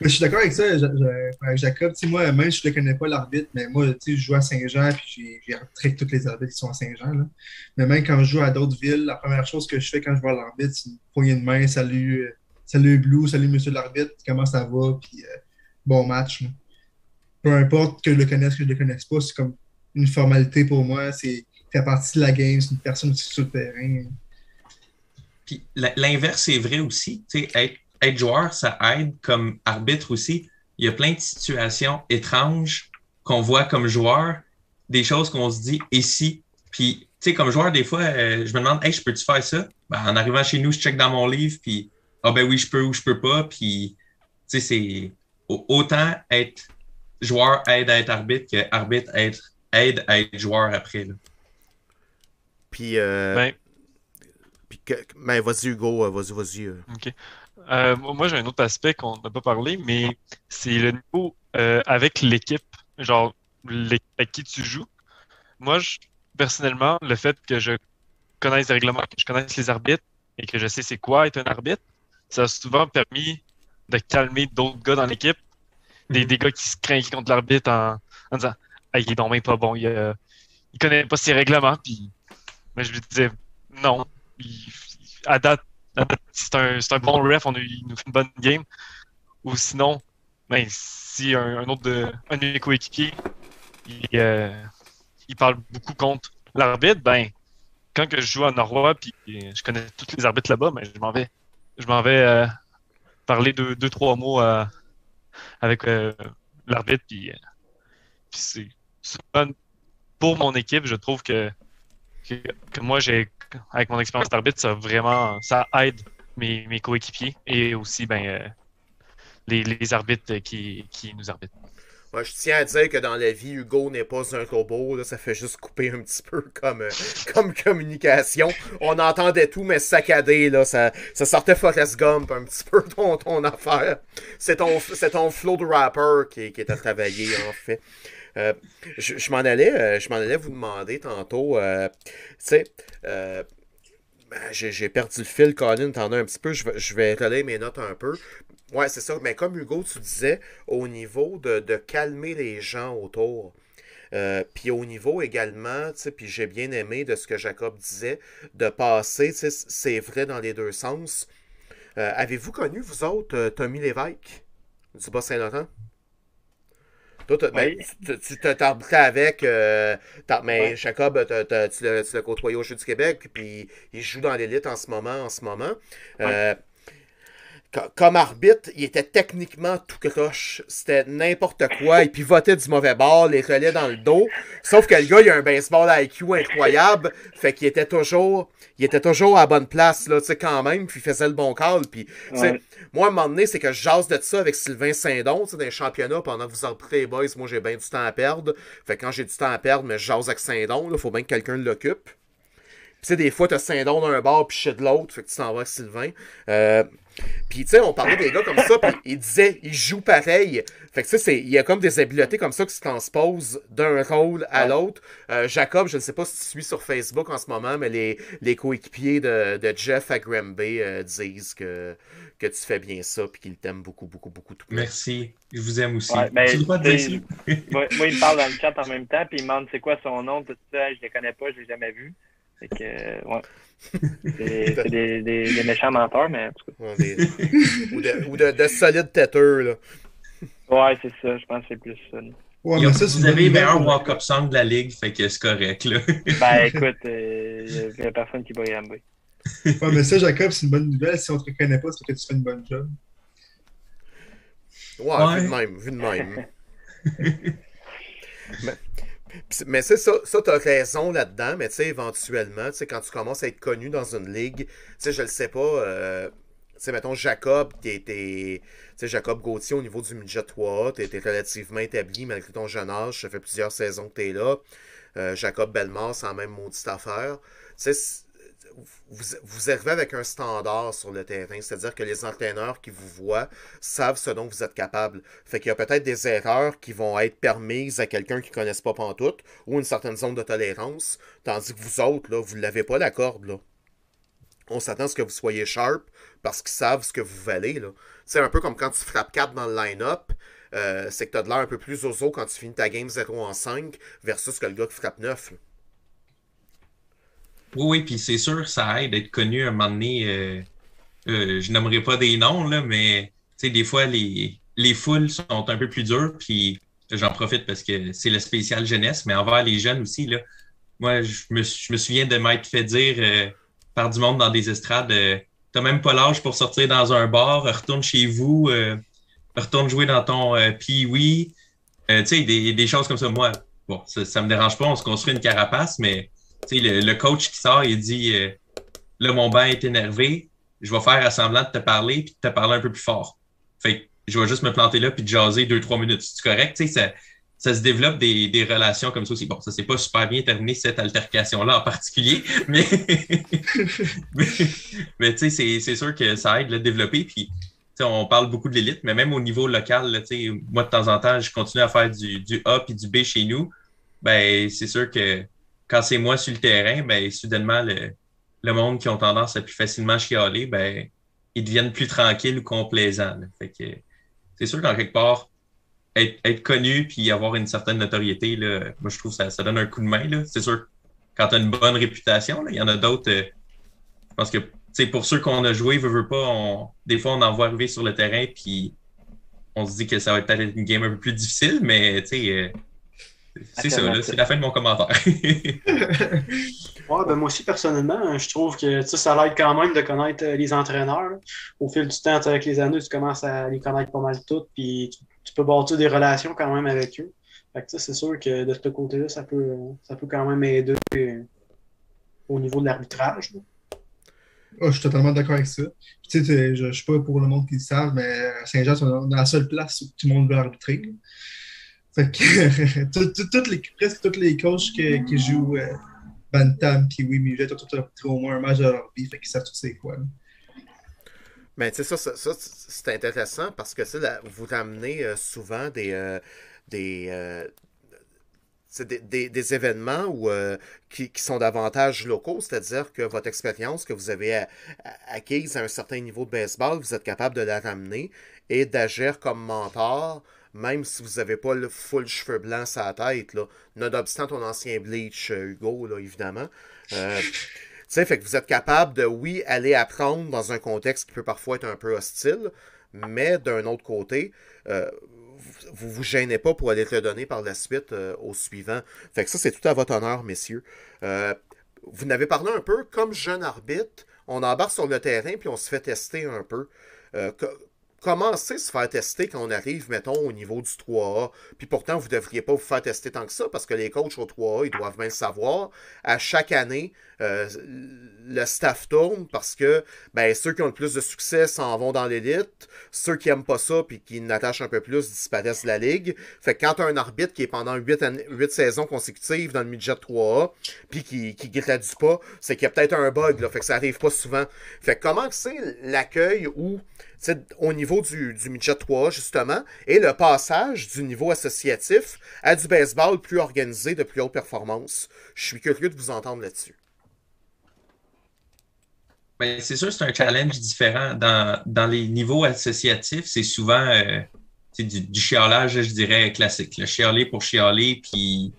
je suis d'accord avec ça, avec Jacob. moi, même si je ne connais pas l'arbitre, mais moi, je joue à Saint-Jean, puis j'ai rentré tous les arbitres qui sont à Saint-Jean. Mais même quand je joue à d'autres villes, la première chose que je fais quand je vois l'arbitre, c'est une poignée de main, salut, euh, salut Blue, salut monsieur l'arbitre, comment ça va, puis euh, bon match. Peu importe que je le connaisse, que je ne le connaisse pas, c'est comme une formalité pour moi, c'est faire partie de la game, c'est une personne sur le terrain. Puis l'inverse est vrai aussi, être être joueur, ça aide comme arbitre aussi. Il y a plein de situations étranges qu'on voit comme joueur, des choses qu'on se dit ici. Puis, tu sais, comme joueur, des fois, euh, je me demande, hey, je peux-tu faire ça? Ben, en arrivant chez nous, je check dans mon livre, puis, ah ben oui, je peux ou je peux pas. Puis, tu sais, c'est autant être joueur aide à être arbitre que arbitre aide, aide à être joueur après. Puis, euh, ben, puis ben, vas-y, Hugo, euh, vas-y, vas-y. OK. Euh, moi, j'ai un autre aspect qu'on n'a pas parlé, mais c'est le niveau euh, avec l'équipe, genre avec qui tu joues. Moi, personnellement, le fait que je connaisse les règlements, que je connaisse les arbitres et que je sais c'est quoi être un arbitre, ça a souvent permis de calmer d'autres gars dans l'équipe, des, mhm. gars qui se craignent contre l'arbitre en, disant ah, il est même pas bon, il, euh, il connaît pas ses règlements, puis mais je lui disais non, à date, c'est un, un, bon ref, on il nous fait une bonne game. Ou sinon, ben, si un, autre de, un de coéquipiers, il, euh, il, parle beaucoup contre l'arbitre, ben, quand que je joue à Norrois, puis je connais tous les arbitres là-bas, ben, je m'en vais, je vais euh, parler deux, deux, trois mots euh, avec l'arbitre, puis, pour mon équipe, je trouve que, que, moi, j'ai avec mon expérience d'arbitre, ça vraiment ça aide mes, mes coéquipiers et aussi ben, euh, les, les, arbitres qui, qui nous arbitrent. Moi, je tiens à dire que dans la vie, Hugo n'est pas un robot. Là, ça fait juste couper un petit peu comme, euh, comme communication. On entendait tout, mais saccadé. Là, ça, ça sortait Forrest Gump un petit peu ton, ton affaire. C'est ton, ton flow de rapper qui, qui est à travailler, en fait. Euh, je, m'en allais, euh, je m'en allais vous demander tantôt, euh, tu sais, ben, j'ai perdu le fil, Colin, t'en as un petit peu, je je vais relayer mes notes un peu. Ouais, c'est ça, mais comme Hugo, tu disais, au niveau de, calmer les gens autour. puis au niveau également, puis j'ai bien aimé de ce que Jacob disait, de passer, c'est vrai dans les deux sens. Avez-vous connu, vous autres, Tommy Lévesque du Bas-Saint-Laurent? Toi, ben, tu t'es arbitré avec, euh, mais Jacob, tu l'as côtoyé au Jeu du Québec, puis il joue dans l'élite en ce moment. En ce moment. Euh, comme arbitre, il était techniquement tout croche. C'était n'importe quoi. Il pivotait du mauvais bord, les relais dans le dos. Sauf que le gars, il a un baseball IQ incroyable. Fait qu'il était toujours, il était toujours à la bonne place, là, tu sais, quand même. Puis il faisait le bon call. Puis, moi, à un moment donné, c'est que je jase de ça avec Sylvain Saint-Don, tu sais, dans les championnats, pendant que vous arbitrez les boys. Moi, j'ai bien du temps à perdre. Fait que quand j'ai du temps à perdre, mais je jase avec Saint-Don, il faut bien que quelqu'un l'occupe. Puis, tu sais, des fois, t'as Saint-Don d'un bord, puis shit de l'autre. Fait que tu t'en vas avec Sylvain. Euh, puis, tu sais, on parlait des gars comme ça, puis ils disaient, ils jouent pareil. Fait que, tu sais, il y a comme des habiletés comme ça qui se transposent d'un rôle à l'autre. Euh, Jacob, je ne sais pas si tu suis sur Facebook en ce moment, mais les, les coéquipiers de, de, Jeff à Granby euh, disent que, que tu fais bien ça, puis qu'ils t'aiment beaucoup, beaucoup, beaucoup. Tout Merci. Je vous aime aussi. Ouais, tu pas dire moi, moi, il me parle dans le chat en même temps, puis il me demande c'est quoi son nom, tout ça. Je ne les connais pas, je ne l'ai jamais vu. Fait que, ouais. [LAUGHS] C'est des, des, des, méchants menteurs, mais en tout cas. Des, ou de, ou de, de solides têteux, là. Ouais, c'est ça. Je pense que c'est plus ça. Ouais, mais ça, vous avez le meilleur walk-up song de la ligue, fait que c'est correct, là. [LAUGHS] ben, écoute, il euh, n'y a personne qui va y aller. ouais, mais ça, Jacob, c'est une bonne nouvelle. Si on ne te reconnaît pas, c'est que tu fais une bonne job. Ouais, ouais. vu de même, vu de même. [LAUGHS] mais, mais c'est ça, ça tu as raison là-dedans, mais tu sais, éventuellement, tu sais, quand tu commences à être connu dans une ligue, tu sais, je le sais pas, euh, tu sais, mettons Jacob, sais, Jacob Gauthier au niveau du midget 3 tu étais relativement établi malgré ton jeune âge, ça fait plusieurs saisons que tu es là. Euh, Jacob Bellemare, c'est en même maudite affaire. Tu sais, vous, arrivez avec un standard sur le terrain, c'est-à-dire que les entraîneurs qui vous voient savent ce dont vous êtes capable. Fait qu'il y a peut-être des erreurs qui vont être permises à quelqu'un qui ne connaisse pas pantoute ou une certaine zone de tolérance, tandis que vous autres, vous ne l'avez pas la corde. On s'attend à ce que vous soyez sharp parce qu'ils savent ce que vous valez. C'est un peu comme quand tu frappes 4 dans le line-up. Euh, c'est que tu as de l'air un peu plus ozo quand tu finis ta game 0 en 5 versus que le gars qui frappe 9. Oui, oui, puis c'est sûr, ça aide d'être connu à un moment donné. Euh, euh, je n'aimerais pas des noms, là, mais des fois, les, les foules sont un peu plus dures, puis j'en profite parce que c'est le spécial jeunesse, mais envers les jeunes aussi, là, moi, je me, je me souviens de m'être fait dire euh, par du monde dans des estrades euh, T'as même pas l'âge pour sortir dans un bar, retourne chez vous, retourne jouer dans ton pee-wee. tu sais, des, des choses comme ça. Moi, bon, ça, ça me dérange pas, on se construit une carapace, mais le, le, coach qui sort, il dit euh, Là, mon bain est énervé, je vais faire semblant de te parler puis de te parler un peu plus fort. Fait je vais juste me planter là puis te jaser deux, trois minutes. C'est correct? Ça, ça se développe des, des, relations comme ça aussi. Bon, ça s'est pas super bien terminé cette altercation-là en particulier, [LAUGHS] mais, [LAUGHS] mais, tu sais, c'est sûr que ça aide à développer. Puis, on parle beaucoup de l'élite, mais même au niveau local, là, moi, de temps en temps, je continue à faire du, du A puis du B chez nous. Ben, c'est sûr que quand c'est moi sur le terrain, ben, soudainement, le, monde qui ont tendance à plus facilement chialer, ben, ils deviennent plus tranquilles ou complaisants. C'est sûr qu'en quelque part, être, être, connu puis avoir une certaine notoriété, là, moi je trouve que ça, ça donne un coup de main. C'est sûr quand tu as une bonne réputation, il y en a d'autres. Euh, je pense que pour ceux qu'on a joué, veut, veut pas, des fois on en voit arriver sur le terrain puis on se dit que ça va être peut-être une game un peu plus difficile, mais tu sais, euh, c'est ça, c'est la fin de mon commentaire. [LAUGHS] ouais, ben moi aussi, personnellement, je trouve que ça l'aide quand même de connaître euh, les entraîneurs. Au fil du temps, avec les années, tu commences à les connaître pas mal toutes, puis tu, peux bâtir des relations quand même avec eux. c'est sûr que de ce côté-là, ça peut, ça peut quand même aider euh, au niveau de l'arbitrage. Oh, je suis totalement d'accord avec ça. Tu sais, je ne suis pas pour le monde qui le savent, mais à Saint-Jean, on est la seule place où tout le monde veut arbitrer. [LAUGHS] Les, presque tous les coachs qui, jouent euh, Bantam puis oui, mais j'ai tout, au moins un match de vie, fait qu'ils savent tout c'est quoi. Mais tu sais, ça, c'est intéressant parce que là, vous ramenez euh, souvent des, euh, des, des, des, événements qui, qui, sont davantage locaux, c'est-à-dire que votre expérience que vous avez acquise à un certain niveau de baseball, vous êtes capable de la ramener et d'agir comme mentor même si vous n'avez pas le full cheveux blancs sur la tête, là, nonobstant ton ancien bleach, euh, Hugo, là, évidemment. Euh, [LAUGHS] tu sais, fait que vous êtes capable de, oui, aller apprendre dans un contexte qui peut parfois être un peu hostile, mais d'un autre côté, euh, vous vous gênez pas pour aller te le donner par la suite au suivant. Fait que ça, c'est tout à votre honneur, messieurs. vous n'avez parlé un peu comme jeune arbitre. On embarque sur le terrain puis on se fait tester un peu. Comment c'est se faire tester quand on arrive, mettons, au niveau du 3A? Puis pourtant, vous ne devriez pas vous faire tester tant que ça parce que les coachs au 3A, ils doivent bien le savoir. À chaque année, euh, le staff tourne parce que ben, ceux qui ont le plus de succès s'en vont dans l'élite. Ceux qui n'aiment pas ça puis qui n'attachent un peu plus disparaissent de la ligue. Fait que quand tu as un arbitre qui est pendant 8, 8 saisons consécutives dans le midget 3A puis qui ne gradue pas, c'est qu'il y a peut-être un bug. Là, fait que ça arrive pas souvent. Fait que comment c'est l'accueil où au niveau du, du midget 3 justement, et le passage du niveau associatif à du baseball plus organisé, de plus haute performance. Je suis curieux de vous entendre là-dessus. Ben, c'est sûr, c'est un challenge différent. Dans, les niveaux associatifs, c'est souvent euh, du, du, chialage, je dirais, classique. Le chialer pour chialer, puis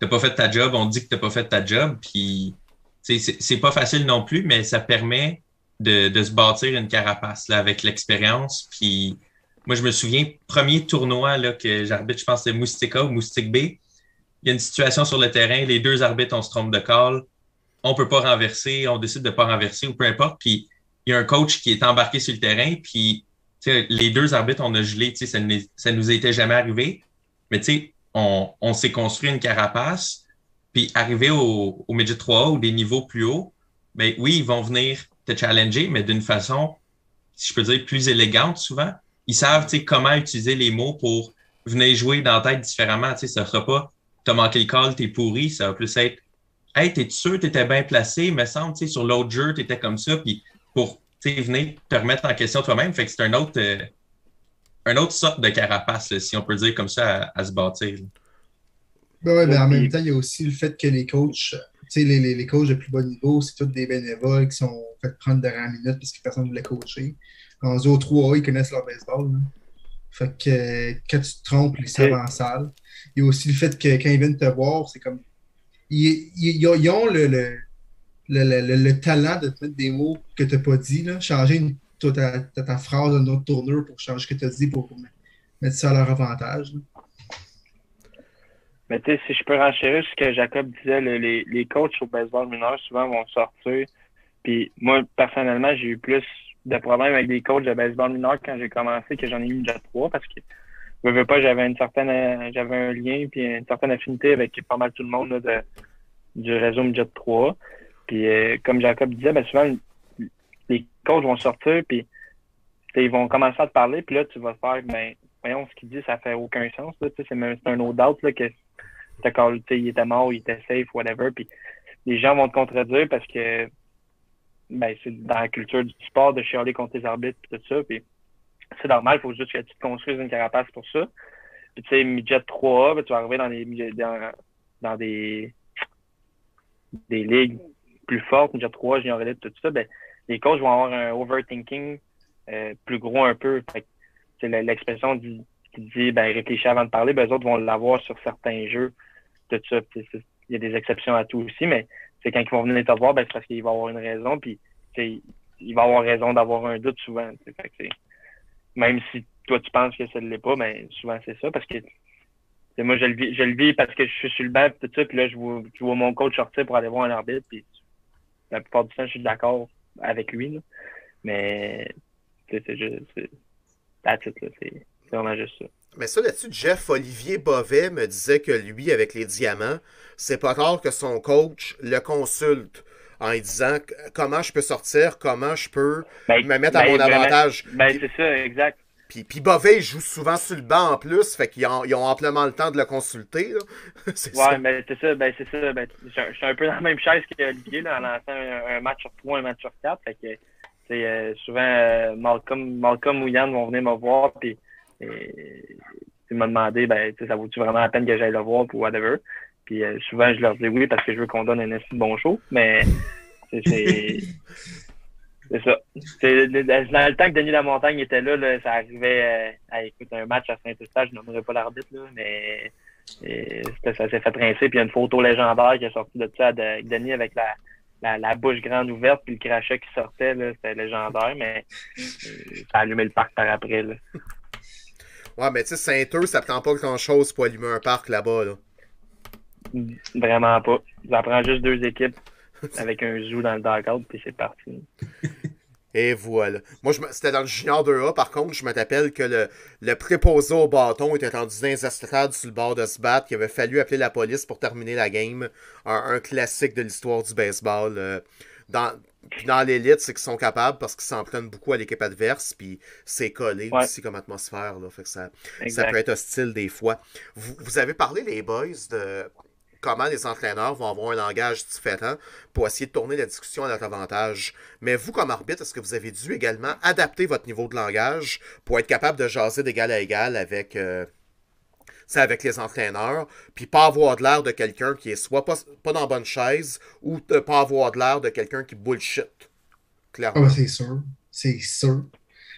t'as pas fait ta job, on dit que t'as pas fait ta job, puis c'est pas facile non plus, mais ça permet de, se bâtir une carapace là, avec l'expérience. Puis moi, je me souviens, premier tournoi là, que j'arbitre, je pense c'est Moustika ou Moustique B. Il y a une situation sur le terrain, les deux arbitres, on se trompe de call, on peut pas renverser, on décide de pas renverser ou peu importe. Puis il y a un coach qui est embarqué sur le terrain, puis les deux arbitres, on a gelé, ça, ça nous était jamais arrivé. Mais tu sais, on, on s'est construit une carapace, puis arrivé au, au Midget 3 ou des niveaux plus hauts, ben oui, ils vont venir te challenger, mais d'une façon, si je peux dire, plus élégante souvent. Ils savent comment utiliser les mots pour venir jouer dans la tête différemment. Ça ne sera pas t'as manqué le call, t'es pourri. Ça va plus être Hey, t'es sûr, t'étais bien placé, mais semble, sur l'autre jeu, t'étais comme ça, puis pour venir te remettre en question toi-même. Fait que c'est un autre, euh, un autre sorte de carapace, si on peut dire comme ça, à, se bâtir. Ben ouais, mais en même temps, il y a aussi le fait que les coachs les, les, les, coachs de plus bas niveau, c'est tous des bénévoles qui sont fait prendre de la minute parce que personne ne voulait coacher. En au 3A, ils connaissent leur baseball. Fait que quand tu te trompes, ils savent en salle. Il y a aussi le fait que quand ils viennent te voir, c'est comme. Ils, ils, ont le, le, le, le, talent de te mettre des mots que tu n'as pas dit, là. changer une, ta, ta, ta, phrase d'un autre tourneur pour changer ce que tu as dit pour, mettre ça à leur avantage. Mais tu sais, si je peux renchérir ce que Jacob disait, les, les coachs au baseball mineur souvent vont sortir. Puis moi, personnellement, j'ai eu plus de problèmes avec des coachs de baseball mineur quand j'ai commencé que j'en ai eu déjà trois parce que je veux pas, j'avais une certaine j'avais un lien puis une certaine affinité avec pas mal tout le monde de, du réseau Midget 3. Puis euh, comme Jacob disait, ben souvent les coachs vont sortir puis ils vont commencer à te parler, puis là, tu vas faire, ben, voyons, ce qu'il dit, ça fait aucun sens. C'est un no doubt là, que il était mort, il était safe, whatever. Puis les gens vont te contredire parce que ben, c'est dans la culture du sport de chialer contre tes arbitres tout ça. Puis c'est normal, il faut juste que tu te construises une carapace pour ça. Puis tu sais, midget 3A, ben, tu vas arriver dans des dans, des des ligues plus fortes, midget 3, junior élite, tout ça, ben, les coachs vont avoir un overthinking euh, plus gros un peu. C'est l'expression qui dit ben réfléchis avant de parler, ben, eux autres vont l'avoir sur certains jeux. Tout ça. Il y a des exceptions à tout aussi, mais c'est quand ils vont venir te voir, ben, c'est parce qu'il va avoir une raison, puis il va avoir raison d'avoir un doute souvent. même si toi tu penses que ça ne l'est pas, ben souvent c'est ça, parce que moi je le vis, je le vis parce que je suis sur le banc tout ça, puis là je vois, mon coach sortir pour aller voir un arbitre, puis la plupart du temps je suis d'accord avec lui. Mais c'est juste vraiment juste ça. Mais ça, là-dessus, Jeff Olivier Bovet me disait que lui, avec les diamants, c'est pas rare que son coach le consulte en lui disant comment je peux sortir, comment je peux ben, me mettre à ben, mon avantage. Ben, c'est ça, exact. Puis, puis Bovet, il joue souvent sur le banc en plus, fait qu'ils ont, ils ont amplement le temps de le consulter. [LAUGHS] ouais, mais c'est ça, ben, c'est ça. Ben, je, suis un peu dans la même chaise qu'Olivier, là, en lançant un, match sur 3, un match sur 4. Fait que, euh, souvent, euh, Malcolm, Malcolm ou Yann vont venir me voir, puis et ils m'ont demandé, ben, ça vaut-tu vraiment la peine que j'aille le voir pour whatever? Puis euh, souvent, je leur dis oui parce que je veux qu'on donne un assez bon show, mais [LAUGHS] c'est. C'est ça. Dans le temps que Denis Lamontagne était là, là ça arrivait euh, à écouter un match à Saint-Eustache, je n'aimerais pas l'arbitre, mais ça s'est fait rincer. Puis il y a une photo légendaire qui est sortie de ça avec Denis avec la, la, la, bouche grande ouverte puis le crachat qui sortait. C'était légendaire, mais euh, ça a allumé le parc par après. Là. Ouais, mais tu sais, Saint-Eux, ça prend pas grand-chose pour allumer un parc là-bas. Là. Vraiment pas. Ça prend juste deux équipes [LAUGHS] avec un zoo dans le dugout, puis c'est parti. [LAUGHS] Et voilà. Moi, c'était dans le junior 2A, par contre, je me rappelle que le, le préposé au bâton était rendu dans les estrades sur le bord de se battre, qu'il avait fallu appeler la police pour terminer la game. Un, classique de l'histoire du baseball. Euh, dans, dans l'élite, c'est qu'ils sont capables parce qu'ils s'en prennent beaucoup à l'équipe adverse, puis c'est collé aussi comme atmosphère. Là, fait que ça, ça peut être hostile des fois. Vous, vous avez parlé, les boys, de comment les entraîneurs vont avoir un langage différent pour essayer de tourner la discussion à leur avantage. Mais vous, comme arbitre, est-ce que vous avez dû également adapter votre niveau de langage pour être capable de jaser d'égal à égal avec, euh, avec les entraîneurs, puis pas avoir de l'air de quelqu'un qui est soit pas, pas dans la bonne chaise ou pas avoir de l'air de quelqu'un qui bullshit. Clairement. Ah, c'est sûr. C'est sûr.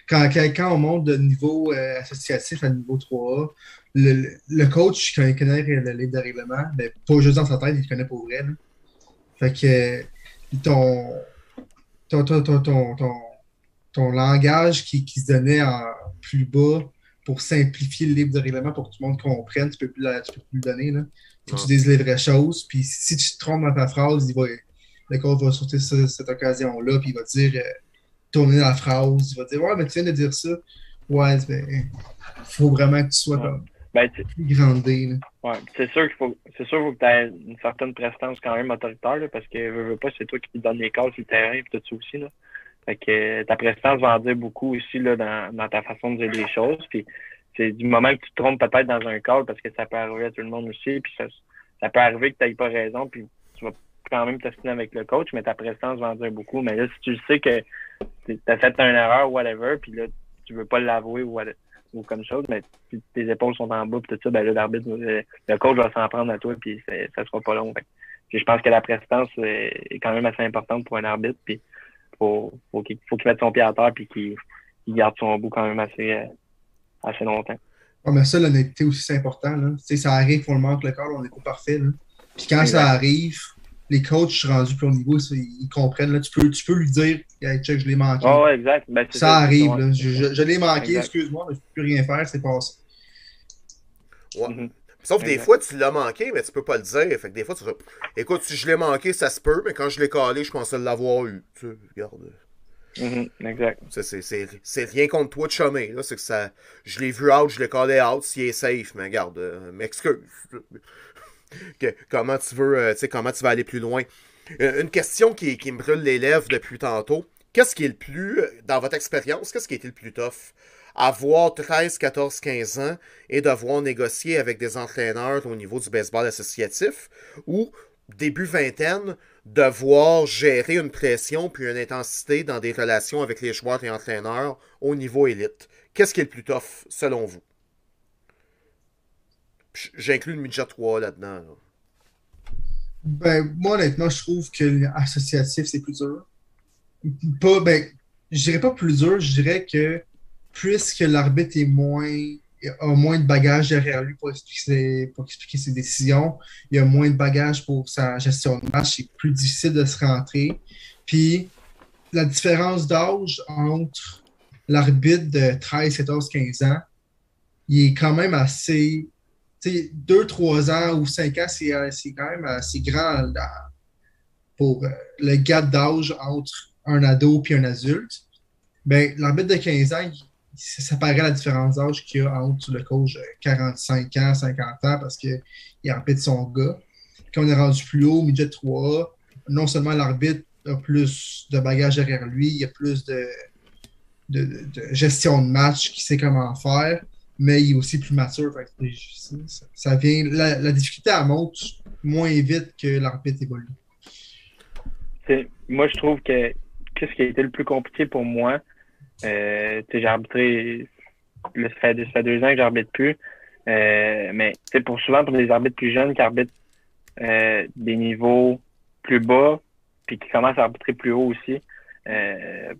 Quand, quelqu'un on monte de niveau euh, associatif à niveau 3A, le, le, coach, quand il connaît le livre de règlement, ben, pas juste dans sa tête, il le connaît pour vrai. Fait que ton, ton, ton, ton, ton, langage qui, qui, se donnait en plus bas pour simplifier le livre de règlement pour que tout le monde comprenne, tu peux plus, tu peux plus le donner. Là. Faut que tu dises les vraies choses. Puis si tu te trompes dans ta phrase, il va, le coach va sortir cette, occasion-là, puis il va dire euh, tourner la phrase. Il va dire Ouais, mais tu viens de dire ça. Ouais, il faut vraiment que tu sois comme ben, Ouais, c'est sûr qu'il faut, c'est sûr faut que tu aies une certaine prestance quand même autoritaire, parce que veux, veux pas, c'est toi qui donne les calls sur le terrain et tout ça aussi, là. Fait que ta prestance va en dire beaucoup aussi, là, dans, ta façon de dire les choses. Puis, c'est du moment que tu te trompes peut-être dans un call, parce que ça peut arriver à tout le monde aussi, puis ça, peut arriver que tu n'aies pas raison, puis tu vas quand même tester avec le coach, mais ta prestance va en dire beaucoup. Mais là, si tu sais que tu as fait une erreur, whatever, puis là, tu veux pas l'avouer ou ou comme chose, mais tes épaules sont en bas, puis tout ça, ben là, l'arbitre, le coach va s'en prendre à toi, puis ça sera pas long. je pense que la prestance est quand même assez importante pour un arbitre, puis faut, faut qu'il faut qu'il mette son pied à terre, puis qu'il garde son bout quand même assez, euh, assez longtemps. Ouais, mais ça, l'honnêteté aussi, c'est important. Là. ça arrive, pour le manque le corps, on n'est pas parfait. Là. Puis quand ça arrive, les coachs rendus plus au niveau, ils comprennent. Là, tu, peux, tu peux lui dire hey, check, je l'ai manqué. Oh, exact. Ben, ça, arrive. Là. Je, je, l'ai manqué, excuse-moi, mais je ne peux plus rien faire, c'est passé. Ouais. Mm-hmm. Sauf des fois, tu l'as manqué, mais tu peux pas le dire. Fait que des fois, tu écoute, si je l'ai manqué, ça se peut, mais quand je l'ai calé, je pensais l'avoir eu. Tu sais, regarde. Mm-hmm. Exact. C'est rien contre toi de chômer. C'est que ça. Je l'ai vu out, je l'ai calé out, s'il est safe, mais regarde, euh, m'excuse [LAUGHS] comment tu veux, euh, comment tu vas aller plus loin? Euh, une question qui, me brûle les lèvres depuis tantôt. Qu'est-ce qui est le plus, euh, dans votre expérience, qu'est-ce qui a été le plus tough? Avoir 13, 14, 15 ans et devoir négocier avec des entraîneurs au niveau du baseball associatif ou début vingtaine, devoir gérer une pression puis une intensité dans des relations avec les joueurs et entraîneurs au niveau élite. Qu'est-ce qui est le plus tough selon vous? J'inclus le midget 3 là-dedans. Ben, moi, honnêtement, je trouve que l'associatif, c'est plus dur. Pas, ben, je dirais pas plus dur, je dirais que puisque l'arbitre est moins a moins de bagages derrière lui pour expliquer, ses, pour expliquer ses décisions. Il a moins de bagages pour sa gestion de match. C'est plus difficile de se rentrer. Puis, la différence d'âge entre l'arbitre de 13, 14, 15 ans, il est quand même assez deux, trois ans ou cinq ans, euh, c'est quand même assez grand pour euh, le gap d'âge entre un ado et un adulte. Ben, l'arbitre de 15 ans, ça paraît la différence d'âge qu'il y a entre le coach 45 ans, 50 ans, parce qu'il arbitre son gars. Quand on est rendu plus haut, midget 3 non seulement l'arbitre a plus de bagages derrière lui, il y a plus de, gestion de match, qui sait comment faire mais il est aussi plus mature. ça, vient, la, difficulté, elle monte moins vite que l'arbitre évolue. Moi, je trouve que ce qui a été le plus compliqué pour moi, euh, j'ai arbitré, ça fait, deux ans que j'arbitre plus, euh, mais pour souvent pour les arbitres plus jeunes qui arbitrent euh, des niveaux plus bas, puis qui commencent à arbitrer plus haut aussi, euh,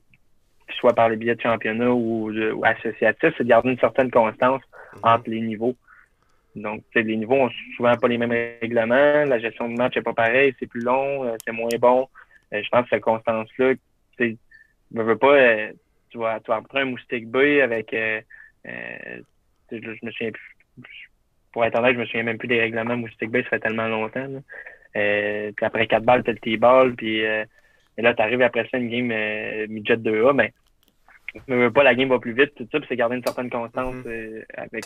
soit par les billets de championnat ou, ou associatifs, c'est de garder une certaine constance mhm. entre les niveaux. Donc, les niveaux ont souvent pas les mêmes règlements, la gestion de match n'est pas pareille, c'est plus long, euh, c'est moins bon. Euh, je pense que cette constance-là, tu ne veux pas, euh, tu vas, tu vas un moustique boy avec, je, me souviens plus, pour être honnête, je me souviens même plus des règlements moustique boy, ça fait tellement longtemps. puis après quatre balles, tu as le T-ball, puis Et là, tu arrives après ça une game euh, midget 2A, ben, mais pas la game va plus vite, tout ça, puis c'est garder une certaine constance Mhm. euh, avec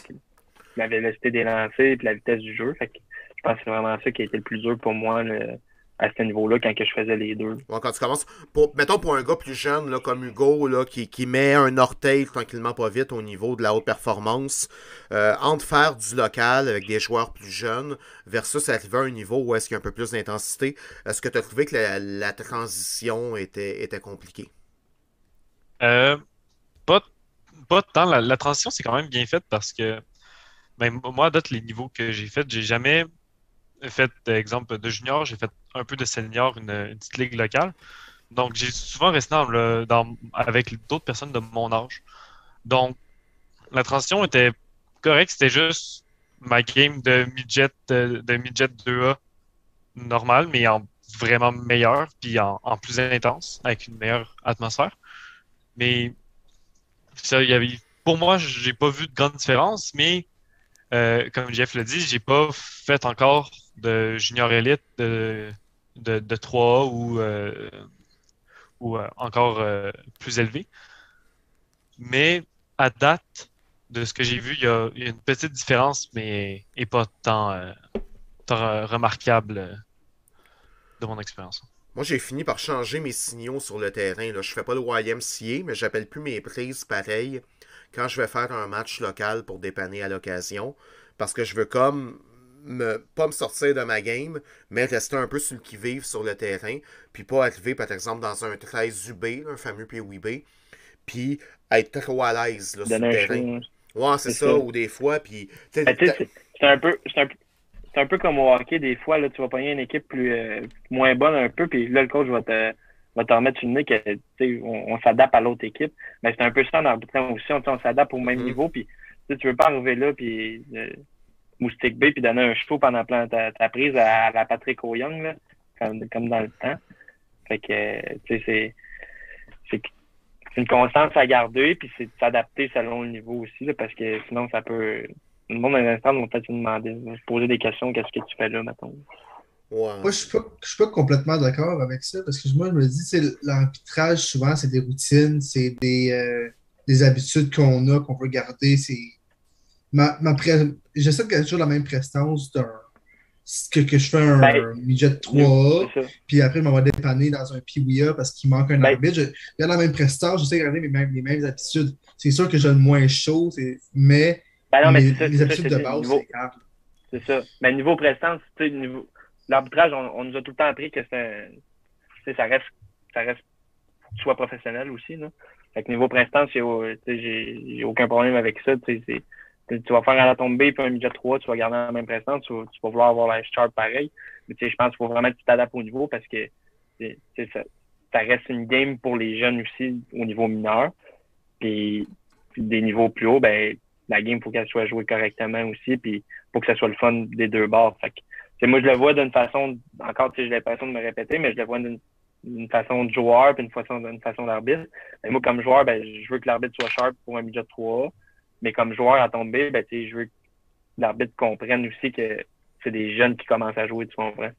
la vélocité des lancers et la vitesse du jeu. Fait que je pense que c'est vraiment ça qui a été le plus dur pour moi là, à ce niveau-là quand que je faisais les deux. Bon, quand tu commences, pour, mettons pour un gars plus jeune là, comme Hugo, là, qui, qui met un orteil tranquillement pas vite au niveau de la haute performance, euh, entre faire du local avec des joueurs plus jeunes versus arriver à un niveau où est-ce qu'il y a un peu plus d'intensité, est-ce que tu as trouvé que la, la transition était, était compliquée? Euh, pas, pas tant. La, la transition, c'est quand même bien faite parce que ben, moi, à date, les niveaux que j'ai fait, j'ai jamais fait, exemple, de junior, j'ai fait un peu de senior, une, petite ligue locale. Donc, j'ai souvent resté avec d'autres personnes de mon âge. Donc, la transition était correcte, c'était juste ma game de midget, de, de midget 2A normal, mais en vraiment meilleur, puis en, plus intense, avec une meilleure atmosphère. Mais ça, y avait, pour moi, j'ai pas vu de grande différence, mais euh, comme Jeff l'a dit, j'ai pas fait encore de junior élite de, de, de 3A ou, euh, ou euh, encore euh, plus élevé. Mais à date, de ce que j'ai vu, il y, a, une petite différence, mais et pas tant, remarquable de mon expérience. Moi, j'ai fini par changer mes signaux sur le terrain. Là. Je fais pas le YMCA, mais j'appelle plus mes prises pareil quand je vais faire un match local pour dépanner à l'occasion. Parce que je veux comme me, pas me sortir de ma game, mais rester un peu sur le qui-vive sur le terrain. Puis pas arriver, par exemple, dans un 13 UB, un fameux PWB, puis être trop à l'aise là, sur le terrain. show. Ouais, c'est ça, ou des fois, puis... Ben, c'est un peu. C'est un, peu- c'est un peu comme au hockey, des fois, là, tu vas pogner une équipe plus euh, moins bonne un peu, puis là, le coach va te, va te remettre une nez que tu sais, on, on s'adapte à l'autre équipe. Mais c'est un peu ça en arbitrant aussi, on, on s'adapte au même Mhm. niveau, puis tu veux pas arriver là, puis euh, moustique B, puis donner un show pendant plein ta, ta prise à, la Patrick O'Young, là, comme, comme dans le temps. Fait que, tu sais, c'est. une constance à garder, puis c'est de s'adapter selon le niveau aussi, là, parce que sinon, ça peut. Le monde, à l'instant, va peut-être se demander, se poser des questions, qu'est-ce que tu fais là, mettons. ouais. Moi, je suis pas, je suis pas complètement d'accord avec ça parce que moi, je me dis, c'est l'arbitrage, souvent, c'est des routines, c'est des, euh, des habitudes qu'on a, qu'on veut garder. C'est ma, ma J'essaie de garder toujours la même prestance d'un que, que je fais un Ben, midget 3A, C'est ça. puis après, je m'en vais dépanner dans un PWA parce qu'il manque un Ben- arbitre. Je garde la même prestance, j'essaie de garder mes mêmes, les mêmes habitudes. C'est sûr que je donne moins chaud, mais, Ben non, mais ça, ça, c'est de le base, c'est grave. C'est ça. Mais niveau prestance, tu sais, niveau. L'arbitrage, on, on nous a tout le temps appris que c'est ça reste. Ça reste. sois professionnel aussi, là. Fait que niveau prestance, j'ai j'ai aucun problème avec ça. C'est- tu vas faire à la tombée puis un midget 3, tu vas garder la même prestance, tu vas, vouloir avoir la sharp pareil. Mais je pense qu'il faut vraiment que tu t'adaptes au niveau parce que ça, reste une game pour les jeunes aussi au niveau mineur. Puis, des niveaux plus hauts, ben la game, faut qu'elle soit jouée correctement aussi. Puis pour que ça soit le fun des deux bords. Moi, je le vois d'une façon, encore, j'ai l'impression de me répéter, mais je le vois d'une façon de joueur puis façon, d'une façon d'arbitre. Mais moi, comme joueur, ben, je veux que l'arbitre soit sharp pour un midget 3 Mais comme joueur à tomber, ben, je veux que l'arbitre comprenne aussi que c'est des jeunes qui commencent à jouer, tu comprends?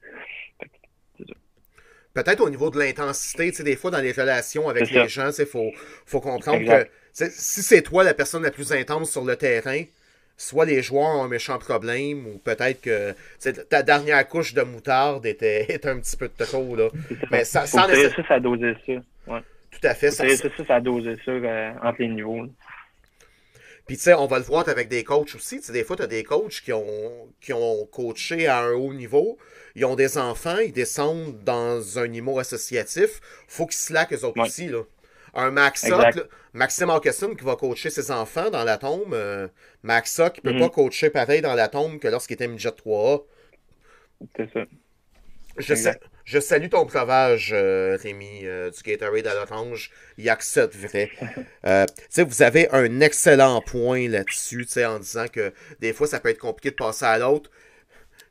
Peut-être au niveau de l'intensité, tu sais, des fois dans les relations avec les ça. gens, il faut, faut comprendre Exact. que si c'est toi la personne la plus intense sur le terrain, soit les joueurs ont un méchant problème, ou peut-être que ta dernière couche de moutarde était, [LAUGHS] était un petit peu de trop. Là. Ça. Mais ça, sans ça. Ouais. Tout à fait. Faut Ça, à doser ça euh, entre les niveaux. là. Puis, tu sais, on va le voir avec des coachs aussi. Tu sais, des fois, tu as des coachs qui ont, qui ont coaché à un haut niveau. Ils ont des enfants, ils descendent dans un niveau associatif. faut qu'ils slackent eux autres Ouais. aussi. Là. Un Max Sock, Maxime Augustin qui va coacher ses enfants dans la tombe. euh, Max Sock, il peut Mhm. pas coacher pareil dans la tombe que lorsqu'il était midget 3A. C'est ça. Je, Exact. sa- je salue ton breuvage, euh, Rémi, euh, du Gatorade à l'orange. Il y a que vrai. Euh, vous avez un excellent point là-dessus, en disant que des fois, ça peut être compliqué de passer à l'autre.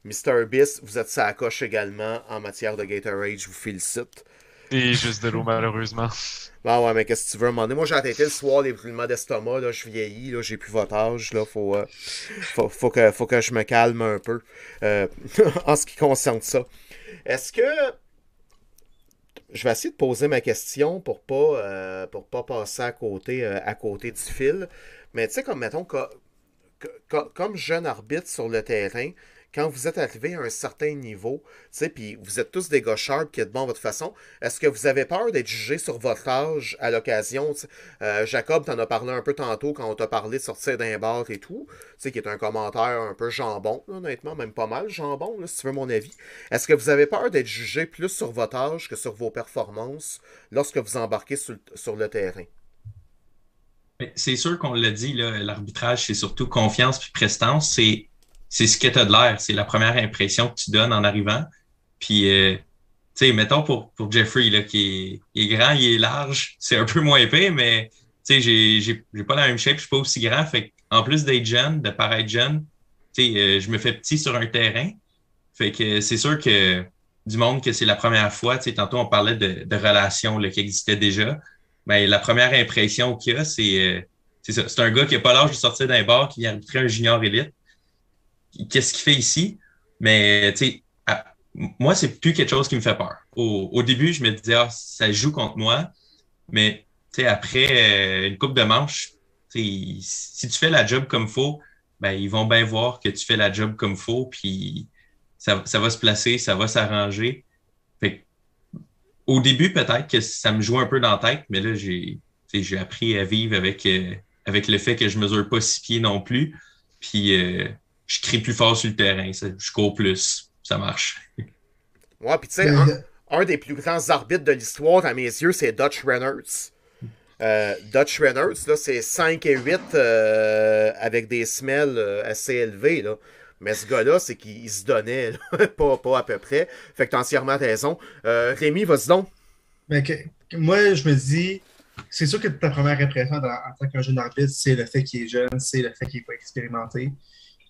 Mr. Biss, vous êtes sa coche également en matière de Gatorade. Je vous félicite. Juste de l'eau, malheureusement. Bon, ouais, mais qu'est-ce que tu veux? Demander? Moi, j'ai arrêté le soir les brûlements d'estomac. Là, je vieillis, là, j'ai plus votre âge. Là, faut, euh, faut, faut que, faut que je me calme un peu euh, [LAUGHS] en ce qui concerne ça. Est-ce que je vais essayer de poser ma question pour pas, pour pas passer à côté, à côté du fil. Mais tu sais, comme mettons, comme jeune arbitre sur le terrain, quand vous êtes arrivé à un certain niveau, puis vous êtes tous des gars sharp qui êtes bons à votre façon, est-ce que vous avez peur d'être jugé sur votre âge à l'occasion? Euh, Jacob, t'en as parlé un peu tantôt quand on t'a parlé de sortir d'un bar et tout, qui est un commentaire un peu jambon, honnêtement, même pas mal jambon, si tu veux mon avis. Est-ce que vous avez peur d'être jugé plus sur votre âge que sur vos performances lorsque vous embarquez sur, le terrain? C'est sûr qu'on l'a dit, l'arbitrage, c'est surtout confiance puis prestance. C'est c'est ce que tu as de l'air. C'est la première impression que tu donnes en arrivant. Puis, euh, tu sais, mettons pour, pour Jeffrey, là, qui est, grand, il est large, [LAUGHS] c'est un peu moins épais, mais tu sais, j'ai, j'ai, pas la même shape, je suis pas aussi grand. Fait en plus d'être jeune, de paraître jeune, tu sais, euh, je me fais petit sur un terrain. Fait que c'est sûr que du monde que c'est la première fois, tu sais, tantôt on parlait de, de relations là, qui existaient déjà. Mais la première impression qu'il y a, c'est, euh, c'est ça. C'est un gars qui a pas l'âge de sortir d'un bar, qui arbitrer un junior élite qu'est-ce qu'il fait ici? Mais tu sais, moi, c'est plus quelque chose qui me fait peur. Au, début, je me disais, ah, ça joue contre moi. Mais après euh, une coupe de manche, si tu fais la job comme faut, ben, ils vont bien voir que tu fais la job comme faut, puis ça, ça va se placer, ça va s'arranger. Au début, peut-être que ça me joue un peu dans la tête, mais là, j'ai j'ai appris à vivre avec, euh, avec le fait que je mesure pas six pieds non plus. Puis euh, je crie plus fort sur le terrain. Je cours plus. Ça marche. Ouais, puis tu sais, un, des plus grands arbitres de l'histoire, à mes yeux, c'est Dutch Reynolds. Euh, Dutch Reynolds, là, c'est 5 et 8 euh, avec des semelles euh, assez élevées. Là. Mais ce gars-là, c'est qu'il se donnait, [LAUGHS] pas, pas à peu près. Fait que t'as entièrement raison. Rémi, vas-y donc. Mais moi, je me dis, c'est sûr que ta première impression en tant qu'un jeune arbitre, c'est le fait qu'il est jeune, c'est le fait qu'il n'est pas expérimenté.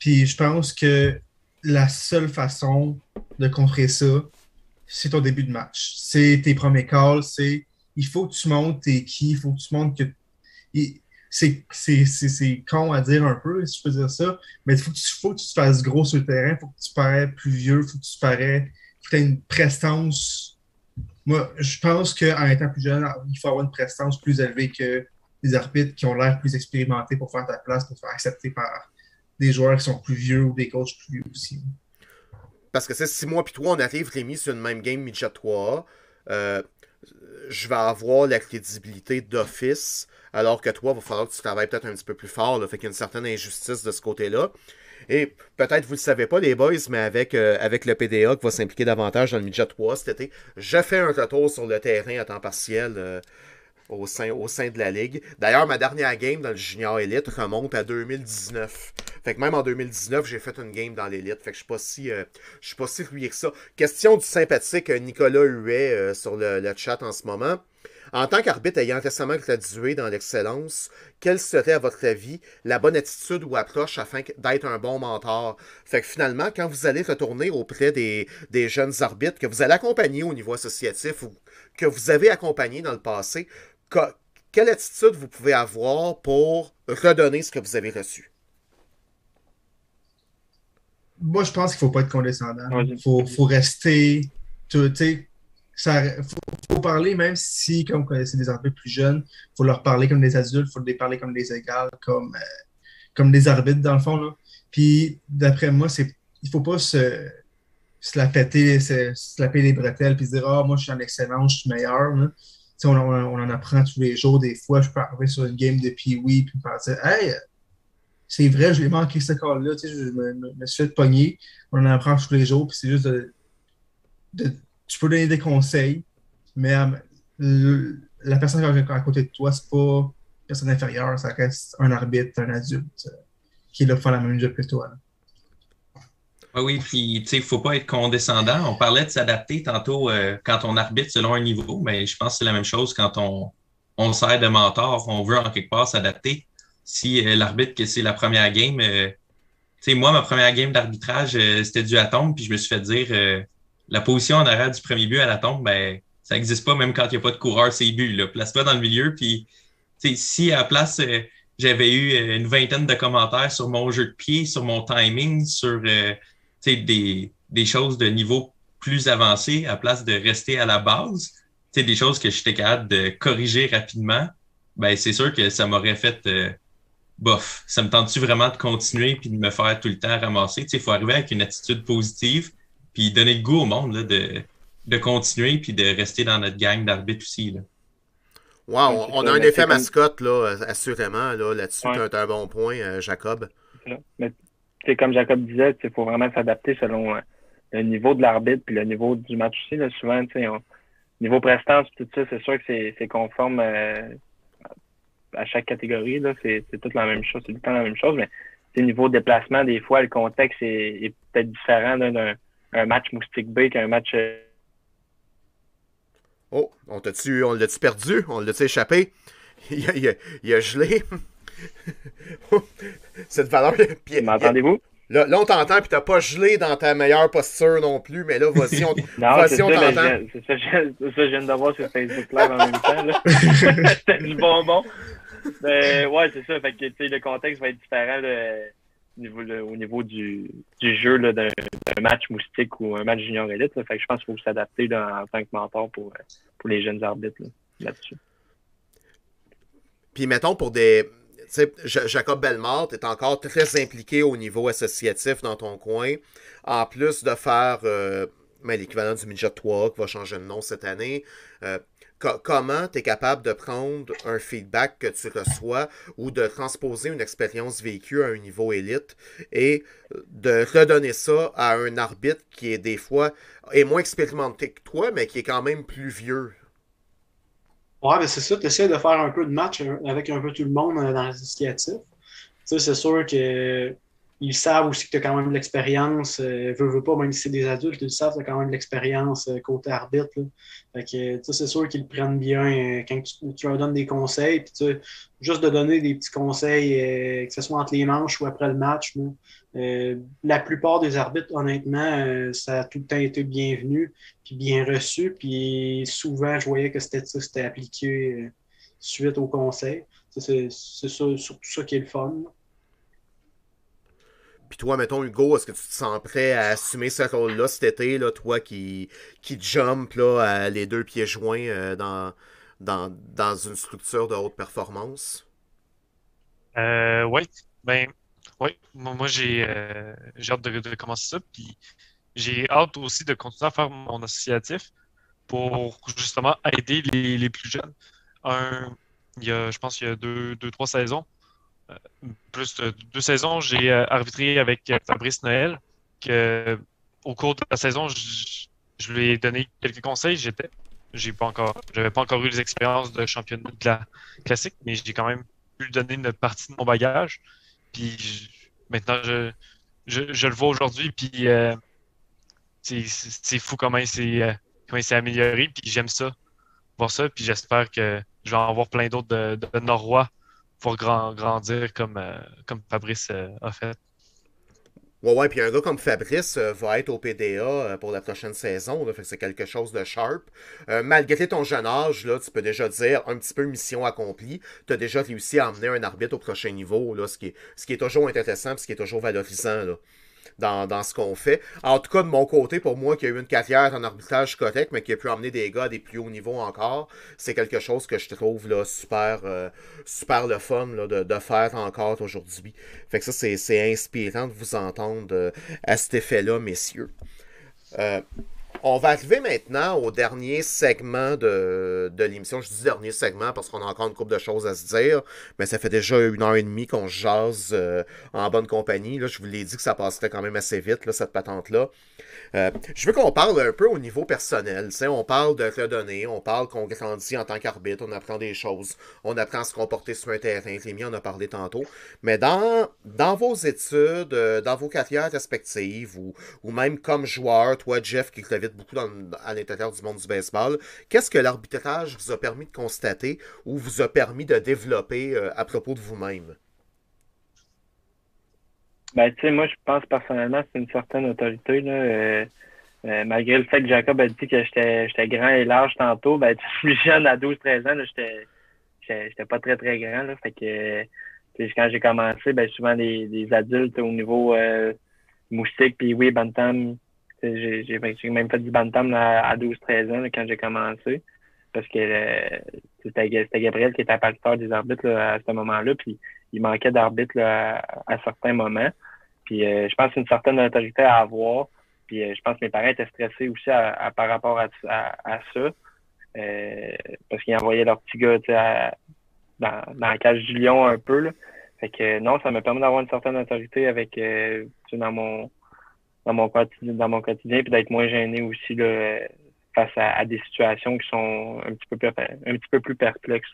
Puis je pense que la seule façon de contrer ça, c'est ton début de match. C'est tes premiers calls, c'est il faut que tu montes tes qui, il faut que tu montes que. C'est con à dire un peu, si je peux dire ça, mais il faut, faut, que tu te fasses gros sur le terrain, il faut que tu parais plus vieux, il faut que tu parais. que tu aies une prestance. Moi, je pense qu'en étant plus jeune, il faut avoir une prestance plus élevée que les arbitres qui ont l'air plus expérimentés pour faire ta place, pour te faire accepter par, des joueurs qui sont plus vieux ou des coachs plus vieux aussi. Parce que si moi puis toi, on arrive, Rémi, sur une même game midget 3 euh, je vais avoir la crédibilité d'office, alors que toi, il va falloir que tu travailles peut-être un petit peu plus fort. Là, fait qu'il y a une certaine injustice de ce côté-là. Et peut-être vous ne le savez pas, les boys, mais avec, euh, avec le PDA qui va s'impliquer davantage dans le midget 3 cet été, je fais un retour sur le terrain à temps partiel. Euh, au sein, au sein de la ligue. D'ailleurs, ma dernière game dans le Junior Elite remonte à 2019. Fait que même en 2019, j'ai fait une game dans l'élite. Fait que je suis pas si euh, je suis pas si fouillé que ça. Question du sympathique Nicolas Huet euh, sur le, chat en ce moment. En tant qu'arbitre ayant récemment gradué dans l'excellence, quelle serait, à votre avis, la bonne attitude ou approche afin d'être un bon mentor? Fait que finalement, quand vous allez retourner auprès des, des jeunes arbitres que vous allez accompagner au niveau associatif ou que vous avez accompagné dans le passé, quelle attitude vous pouvez avoir pour redonner ce que vous avez reçu? Moi, je pense qu'il ne faut pas être condescendant. Il faut, rester. Tu ça, faut, parler, même si, comme vous connaissez des arbitres plus jeunes, il faut leur parler comme des adultes, il faut les parler comme des égales, comme, euh, comme des arbitres, dans le fond. Là. Puis, d'après moi, c'est il ne faut pas se, se la péter, se, se la péter les bretelles, puis se dire Ah, moi, je suis en excellence, je suis meilleur. On, en apprend tous les jours. Des fois, je peux arriver sur une game de Pee-Wee puis me penser Hey, c'est vrai, je l'ai manqué ce call-là. Je me, suis fait pogner. On en apprend tous les jours. Puis c'est juste de, Tu peux donner des conseils, mais euh, la personne à côté de toi, c'est pas une personne inférieure, ça reste un arbitre, un adulte euh, qui est là pour faire la même job que toi. Ah oui, puis tu sais, il ne faut pas être condescendant. On parlait de s'adapter tantôt euh, quand on arbitre selon un niveau, mais je pense que c'est la même chose quand on, on sert de mentor, on veut en quelque part s'adapter. Si euh, l'arbitre, que c'est la première game, euh, tu sais, moi, ma première game d'arbitrage, c'était du à tombe, puis je me suis fait dire la position en arrière du premier but à la tombe, ben, ça n'existe pas même quand il n'y a pas de coureur, c'est but. Place-toi dans le milieu, puis si à la place, j'avais eu une vingtaine de commentaires sur mon jeu de pied, sur mon timing, sur des, des choses de niveau plus avancé à place de rester à la base. des choses que j'étais capable de corriger rapidement, ben c'est sûr que ça m'aurait fait euh, bof. Ça me tente-tu vraiment de continuer puis de me faire tout le temps ramasser? Il faut arriver avec une attitude positive puis donner le goût au monde là, de, de continuer puis de rester dans notre gang d'arbitres aussi. Là. Wow, on, a un effet mascotte, là, assurément, là, là-dessus. Tu as un bon point, euh, Jacob. Mais, comme Jacob disait, il faut vraiment s'adapter selon euh, le niveau de l'arbitre puis le niveau du match aussi. Là, souvent, on, niveau prestance, tout ça, c'est sûr que c'est conforme euh, à chaque catégorie. Là, c'est tout la même chose, c'est tout le temps la même chose, mais niveau déplacement, des fois, le contexte est, peut-être différent d'un match moustique B qu'un match Oh, on t'a-tu, on l'a-tu perdu? On l'a-tu échappé? [LAUGHS] Il a, il a, gelé. [LAUGHS] Cette valeur. M'entendez-vous? Là, là, on t'entend, puis t'as pas gelé dans ta meilleure posture non plus, mais là, voici, on, [LAUGHS] voici, on t'entend. C'est ça, je viens de voir sur Facebook Live en même temps. C'était du bonbon. Mais ouais, c'est ça. Fait que, le contexte va être différent au niveau du, du jeu d'un match moustique ou un match junior élite. Fait que je pense qu'il faut s'adapter en tant que mentor pour, pour les jeunes arbitres là-dessus. Puis mettons pour des. Jacob Belmort est encore très impliqué au niveau associatif dans ton coin. En plus de faire euh, ben, l'équivalent du Midget 3 qui va changer de nom cette année. Euh, comment tu es capable de prendre un feedback que tu reçois ou de transposer une expérience vécue à un niveau élite et de redonner ça à un arbitre qui est des fois moins expérimenté que toi, mais qui est quand même plus vieux? Ouais, mais c'est ça, tu essaies de faire un peu de match avec un peu tout le monde euh, dans sais, c'est sûr que ils savent aussi que tu as quand même de l'expérience. Euh, veux, pas, même si c'est des adultes, ils savent que tu as quand même de l'expérience euh, côté arbitre. C'est sûr qu'ils le prennent bien euh, quand tu, leur donnes des conseils. Puis, juste de donner des petits conseils, que ce soit entre les manches ou après le match. la plupart des arbitres, honnêtement, ça a tout le temps été bienvenu puis bien reçu. Puis souvent, je voyais que c'était appliqué suite au conseil. C'est surtout ça qui est le fun. Puis toi, mettons, Hugo, est-ce que tu te sens prêt à assumer ce rôle-là cet été, là, toi qui, qui jump là, les deux pieds joints euh, dans, dans, dans, une structure de haute performance? Euh, oui, ben, ouais. Moi, j'ai euh, hâte de, commencer ça. Puis j'ai hâte aussi de continuer à faire mon associatif pour justement aider les, les plus jeunes. Un, il y a, je pense qu'il y a deux, deux, trois saisons, plus de deux saisons, j'ai euh, arbitré avec euh, Fabrice Noël. Que, au cours de la saison, je, lui ai donné quelques conseils. J'étais, j'ai pas encore, j'avais pas encore eu les expériences de championnat de la classique, mais j'ai quand même pu lui donner une partie de mon bagage. Puis maintenant, je, le vois aujourd'hui, puis euh, c'est fou comment il s'est amélioré, puis j'aime ça, voir ça, puis j'espère que je vais en voir plein d'autres de, de Norrois pour grandir comme, euh, comme Fabrice euh, a fait. Ouais, ouais, puis un gars comme Fabrice euh, va être au PDA pour la prochaine saison, fait c'est quelque chose de sharp. malgré ton jeune âge, là, tu peux déjà dire un petit peu mission accomplie. Tu as déjà réussi à emmener un arbitre au prochain niveau, là, ce, qui est, ce qui est toujours intéressant, ce qui est toujours valorisant. Là dans, ce qu'on fait. En tout cas, de mon côté, pour moi, qui a eu une carrière en arbitrage correct, mais qui a pu emmener des gars à des plus hauts niveaux encore, c'est quelque chose que je trouve là, super, euh, super le fun de, faire encore aujourd'hui. Fait que ça, c'est inspirant de vous entendre euh, à cet effet-là, messieurs. Euh, on va arriver maintenant au dernier segment de, l'émission. Je dis dernier segment parce qu'on a encore une couple de choses à se dire, mais ça fait déjà une heure et demie qu'on jase euh, en bonne compagnie. Là, je vous l'ai dit que ça passerait quand même assez vite, cette patente-là. Euh, je veux qu'on parle un peu au niveau personnel. On parle de redonner, on parle qu'on grandit en tant qu'arbitre, on apprend des choses, on apprend à se comporter sur un terrain. Rémi en a parlé tantôt. Mais dans, vos études, euh, dans vos carrières respectives, ou, ou même comme joueur, toi, Jeff, qui beaucoup dans, à l'intérieur du monde du baseball, qu'est-ce que l'arbitrage vous a permis de constater ou vous a permis de développer euh, à propos de vous-même? Ben, tu sais, moi, je pense personnellement c'est une certaine autorité. Là, euh, euh, malgré le fait que Jacob a dit que j'étais grand et large tantôt, ben, [LAUGHS] plus jeune, à 12-13 ans, j'étais j'étais pas très, très grand. Là, fait que quand j'ai commencé, ben, souvent des, adultes au niveau moustique, puis oui, bantam. J'ai même fait du bantam à 12-13 ans quand j'ai commencé. parce que euh, c'était Gabriel qui était appariteur des arbitres à ce moment-là, puis il manquait d'arbitres à, certains moments. Puis euh, je pense que une certaine autorité à avoir. Puis je pense que mes parents étaient stressés aussi par rapport à, ça. parce qu'ils envoyaient leur petit gars dans, la cage du lion un peu. Fait que non, ça me permet d'avoir une certaine autorité avec dans mon dans mon quotidien, dans mon quotidien, puis d'être moins gêné aussi là, face à, des situations qui sont un petit peu plus, un petit peu plus perplexes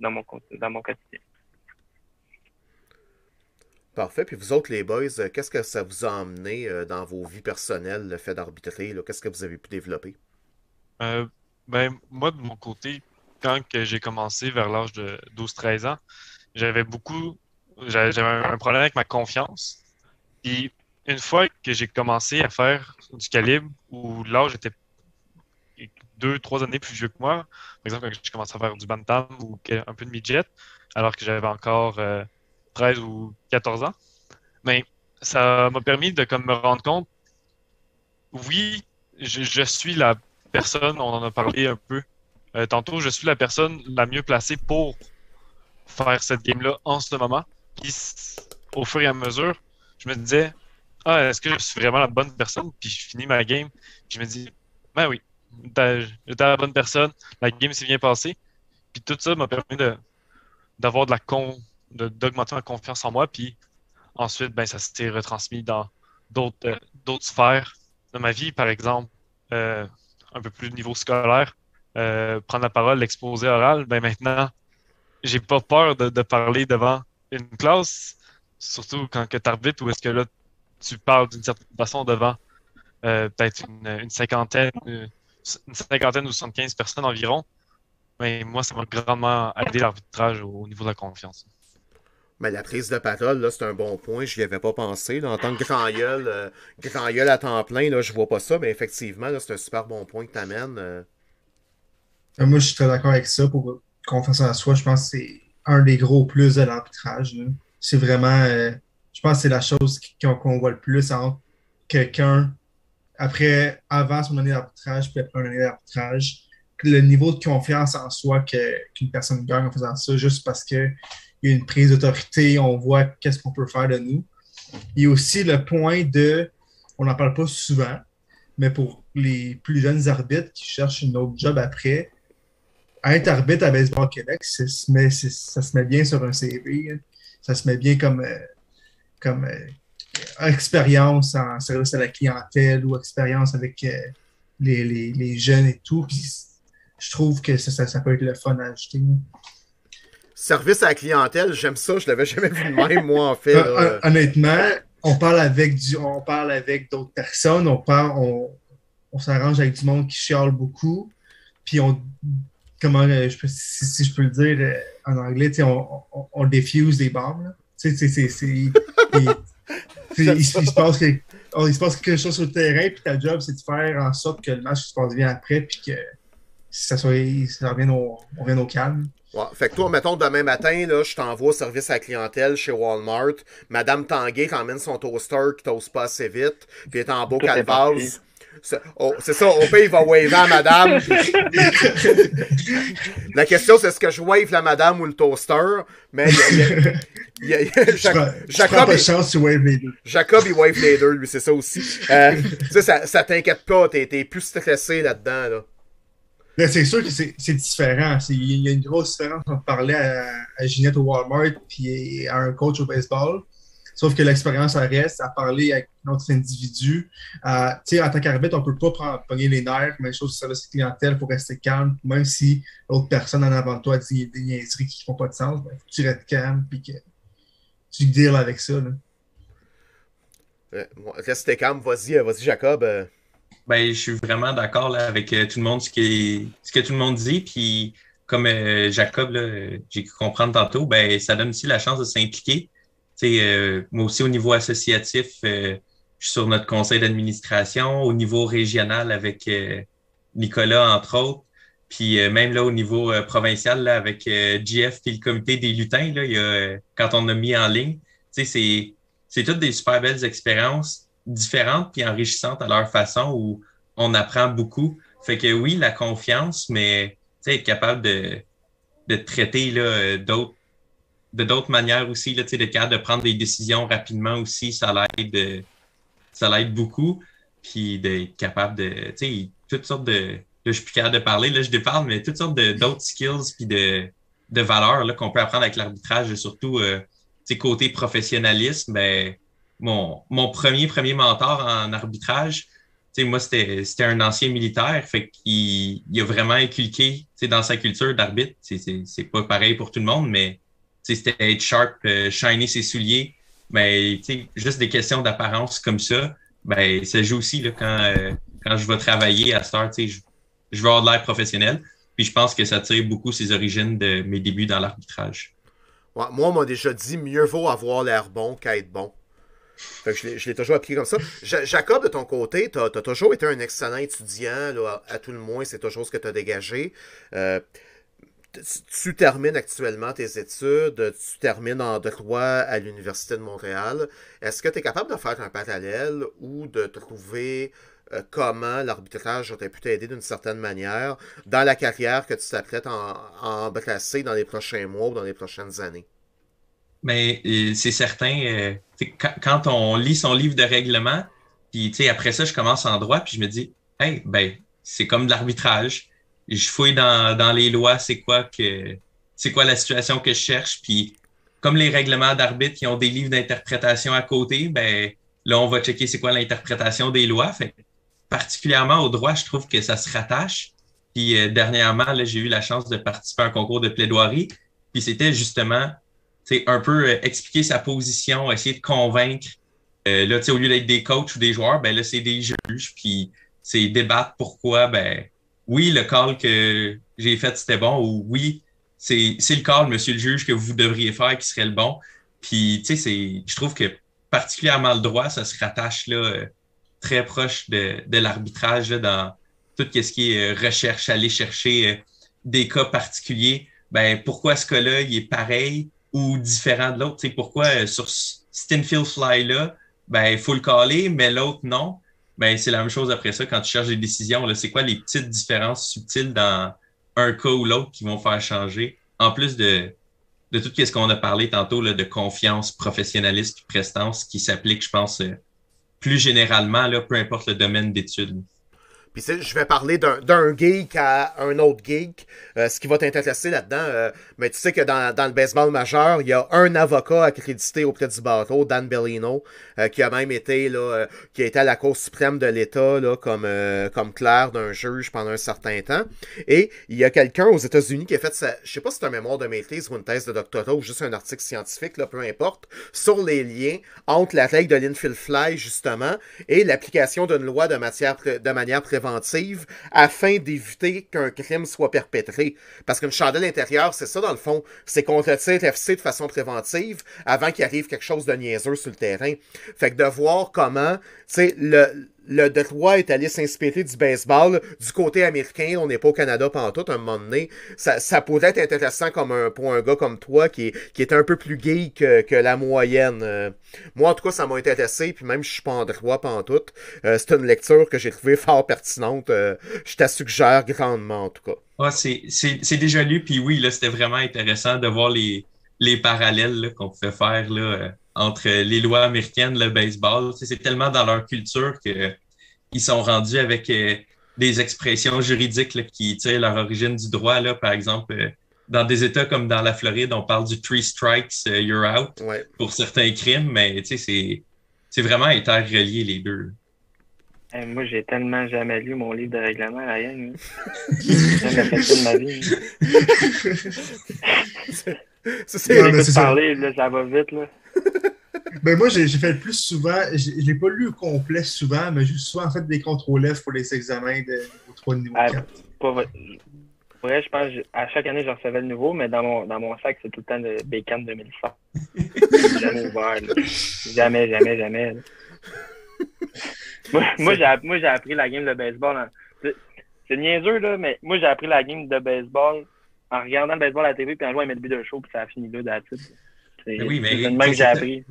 dans, mon, dans mon quotidien. Parfait. Puis vous autres, les boys, euh, qu'est-ce que ça vous a emmené euh, dans vos vies personnelles, le fait d'arbitrer? Qu'est-ce que vous avez pu développer? Euh, ben, moi, de mon côté, quand j'ai commencé vers l'âge de 12-13 ans, j'avais beaucoup. J'avais un, problème avec ma confiance. Puis, une fois que j'ai commencé à faire du calibre où l'âge était deux, trois années plus vieux que moi. Par exemple, quand j'ai commencé à faire du bantam ou un peu de midget, alors que j'avais encore 13 euh, ou 14 ans. Mais ça m'a permis de comme, me rendre compte, oui, je, suis la personne, on en a parlé un peu euh, tantôt, je suis la personne la mieux placée pour faire cette game-là en ce moment. Puis au fur et à mesure, je me disais, ah, est-ce que je suis vraiment la bonne personne? Puis je finis ma game, je me dis, ben oui, j'étais la bonne personne, la game s'est bien passée. Puis tout ça m'a permis d'avoir de la con, d'augmenter ma confiance en moi. Puis ensuite, ben, ça s'est retransmis dans d'autres, euh, sphères de ma vie, par exemple, euh, un peu plus de niveau scolaire, euh, prendre la parole, l'exposé oral. Ben maintenant, j'ai pas peur de, de, parler devant une classe, surtout quand tu arbitres ou est-ce que là, tu parles d'une certaine façon devant peut-être une, une cinquantaine, une cinquantaine ou 75 personnes environ. Mais moi, ça m'a grandement aidé l'arbitrage au, niveau de la confiance. Mais la prise de parole, là, c'est un bon point. Je n'y avais pas pensé. En tant que grand gueule, euh, grand gueule à temps plein, là, je vois pas ça, mais effectivement, c'est un super bon point que tu amènes. Euh. Euh, moi, je suis très d'accord avec ça. Pour confiance en soi, je pense que c'est un des gros plus de l'arbitrage. C'est vraiment, je pense que c'est la chose qu'on voit le plus entre quelqu'un après, avant son année d'arbitrage, puis après une année d'arbitrage, le niveau de confiance en soi qu'une personne gagne en faisant ça, juste parce qu'il y a une prise d'autorité, on voit qu'est-ce qu'on peut faire de nous. Il y a aussi le point de, on n'en parle pas souvent, mais pour les plus jeunes arbitres qui cherchent une autre job après, être arbitre à Baseball Québec, ça se met, bien sur un CV. Ça se met bien comme, euh, comme euh, expérience en service à la clientèle ou expérience avec euh, les, les, les, jeunes et tout. je trouve que ça, ça, peut être le fun à ajouter. Service à la clientèle, j'aime ça, je l'avais jamais vu de même, moi, en fait. Honnêtement, on parle avec du, on parle avec d'autres personnes, on parle, on, on s'arrange avec du monde qui chiale beaucoup, puis on, comment, euh, si, je peux le dire euh, en anglais, on, on, on, diffuse des bombes. Tu sais, c'est, [LAUGHS] il, se passe oh, il, se passe quelque chose sur le terrain, puis ta job, c'est de faire en sorte que le match se passe bien après, puis que ça, soit, ça revienne au, on revienne au calme. Ouais, fait que toi, mettons, demain matin, là, je t'envoie au service à la clientèle chez Walmart. Madame Tanguay t'emmène son toaster qui toast pas assez vite, puis est en beau calvase. Oh, c'est ça, au pays, il va waver à madame. [LAUGHS] la question, c'est est-ce que je wave la madame ou le toaster? Mais il y a, Jacob, il, chance, wave les deux. Jacob, il wave les deux, lui, c'est ça aussi. Euh, ça, ça t'inquiète pas, t'es plus stressé là-dedans. Là. c'est sûr que c'est différent. Il y a une grosse différence entre parler à, à Ginette au Walmart et à un coach au baseball. Sauf que l'expérience, elle reste à parler avec notre individu. Euh, sais, en tant qu'arbitre, on ne peut pas prendre, pogner les nerfs, même chose sur service clientèle, il faut rester calme, même si l'autre personne en avant de toi dit des niaiseries qui ne font pas de sens, ben, faut que tu restes calme et que tu deals avec ça. Là. Euh, restez calme, vas-y, euh, vas-y Jacob. Euh. Ben, je suis vraiment d'accord avec tout le monde, ce, qui ce que tout le monde dit. Puis, comme Jacob, j'ai pu comprendre tantôt, ben, ça donne aussi la chance de s'impliquer. Euh, moi aussi, au niveau associatif, euh, je suis sur notre conseil d'administration, au niveau régional avec euh, Nicolas, entre autres. Puis même là, au niveau provincial, là, avec GF et le comité des lutins, là, y a, quand on a mis en ligne, c'est, toutes des super belles expériences différentes puis enrichissantes à leur façon où on apprend beaucoup. Fait que oui, la confiance, mais être capable de, de traiter là, d'autres de d'autres manières aussi, là, de prendre des décisions rapidement aussi, ça l'aide ça l'aide beaucoup. Puis d'être capable de, toutes sortes de, là, je suis plus capable de parler, là, je déparle, mais toutes sortes d'autres skills puis de, de valeurs qu'on peut apprendre avec l'arbitrage, surtout euh, côté professionnalisme, ben, mon, mon premier, premier mentor en arbitrage, moi, c'était un ancien militaire, fait qu'il il a vraiment inculqué dans sa culture d'arbitre. C'est pas pareil pour tout le monde, mais c'était être sharp, euh, shiner ses souliers. Mais juste des questions d'apparence comme ça, ben, ça joue aussi là, quand, euh, quand je vais travailler à Star, je, je vais avoir de l'air professionnel. Puis je pense que ça tire beaucoup ses origines de mes débuts dans l'arbitrage. moi, on m'a déjà dit mieux vaut avoir l'air bon qu'être bon. je l'ai toujours appliqué comme ça. Jacob, de ton côté, tu as, toujours été un excellent étudiant, à, tout le moins, c'est toujours ce que tu as dégagé. Euh, tu termines actuellement tes études, tu termines en droit à l'Université de Montréal. Est-ce que tu es capable de faire un parallèle ou de trouver euh, comment l'arbitrage aurait pu t'aider d'une certaine manière dans la carrière que tu t'apprêtes à, embrasser dans les prochains mois ou dans les prochaines années? Mais euh, c'est certain, euh, quand on lit son livre de règlement, puis après ça, je commence en droit, puis je me dis, hey, ben, c'est comme de l'arbitrage. Je fouille dans, les lois, c'est quoi que c'est quoi la situation que je cherche, puis comme les règlements d'arbitre qui ont des livres d'interprétation à côté, ben là, on va checker c'est quoi l'interprétation des lois. Particulièrement au droit, je trouve que ça se rattache. Puis euh, dernièrement, j'ai eu la chance de participer à un concours de plaidoirie. Puis c'était justement un peu euh, expliquer sa position, essayer de convaincre. Euh, là, au lieu d'être des coachs ou des joueurs, ben là, c'est des juges. Puis c'est débattre pourquoi, ben oui, le call que j'ai fait, c'était bon, ou oui, c'est le call, monsieur le juge, que vous devriez faire qui serait le bon. Puis, tu sais, je trouve que particulièrement le droit, ça se rattache là, très proche de, de l'arbitrage dans tout ce qui est euh, recherche, aller chercher euh, des cas particuliers. Ben, pourquoi ce cas-là, il est pareil ou différent de l'autre? Pourquoi euh, sur Stinfield Fly là, ben, il faut le caler, mais l'autre non? Ben, c'est la même chose après ça quand tu cherches des décisions. C'est quoi les petites différences subtiles dans un cas ou l'autre qui vont faire changer? En plus de, de tout ce qu'on a parlé tantôt là, de confiance, professionnalisme, prestance qui s'applique, je pense, plus généralement, là, peu importe le domaine d'études. Puis je vais parler d'un geek à un autre geek. Euh, ce qui va t'intéresser là-dedans, euh, mais tu sais que dans, dans, le baseball majeur, il y a un avocat accrédité auprès du bateau, Dan Bellino, euh, qui a même été là, qui a été à la Cour suprême de l'État là, comme, comme clerc d'un juge pendant un certain temps. Et il y a quelqu'un aux États-Unis qui a fait sa, je sais pas si c'est un mémoire de maîtrise ou une thèse de doctorat ou juste un article scientifique, là, peu importe, sur les liens entre la règle de l'infield fly, justement, et l'application d'une loi de, matière, de manière préventive afin d'éviter qu'un crime soit perpétré. Parce qu'une chandelle intérieure, c'est ça dans le fond, c'est qu'on retire FC de façon préventive avant qu'il arrive quelque chose de niaiseux sur le terrain. Fait que de voir comment, tu sais, le, le droit est allé s'inspirer du baseball du côté américain. On n'est pas au Canada pendant tout un moment donné. Ça, ça pourrait être intéressant comme un, pour un gars comme toi qui, qui est un peu plus gay que, que la moyenne. Euh, moi, en tout cas, ça m'a intéressé. Puis même je suis pas en droit pendant tout, euh, c'est une lecture que j'ai trouvée fort pertinente. Euh, je te suggère grandement, en tout cas. Ah, c'est déjà lu. Puis oui, là, c'était vraiment intéressant de voir les, les parallèles qu'on pouvait faire là, entre les lois américaines, le baseball. C'est tellement dans leur culture qu'ils sont rendus avec euh, des expressions juridiques qui tirent leur origine du droit. Là, par exemple, euh, dans des États comme dans la Floride, on parle du three strikes, euh, you're out pour certains crimes, mais c'est vraiment interrelié les deux. moi, j'ai tellement jamais lu mon livre de règlement, rien. jamais [LAUGHS] fait ça de ma vie. [LAUGHS] [LAUGHS] C'est parler, là, ça va vite. Là. [LAUGHS] ben moi, j'ai fait le plus souvent, je l'ai pas lu au complet souvent, mais j'ai souvent fait des contrôles F pour les examens de niveau 3 niveau 4. Ah, pas vrai, je pense à chaque année, je recevais le nouveau, mais dans mon, dans mon sac, c'est tout le temps de Bacon 2007. [LAUGHS] jamais ouvert. Jamais, jamais, jamais. moi, j'ai appris la game de baseball. C'est niaiseux, là, mais moi, j'ai appris la game de baseball en regardant le baseball à la TV puis en jouant à mettre but de show, puis ça a fini là, d'attitude. Mais oui, mais le que j'ai appris.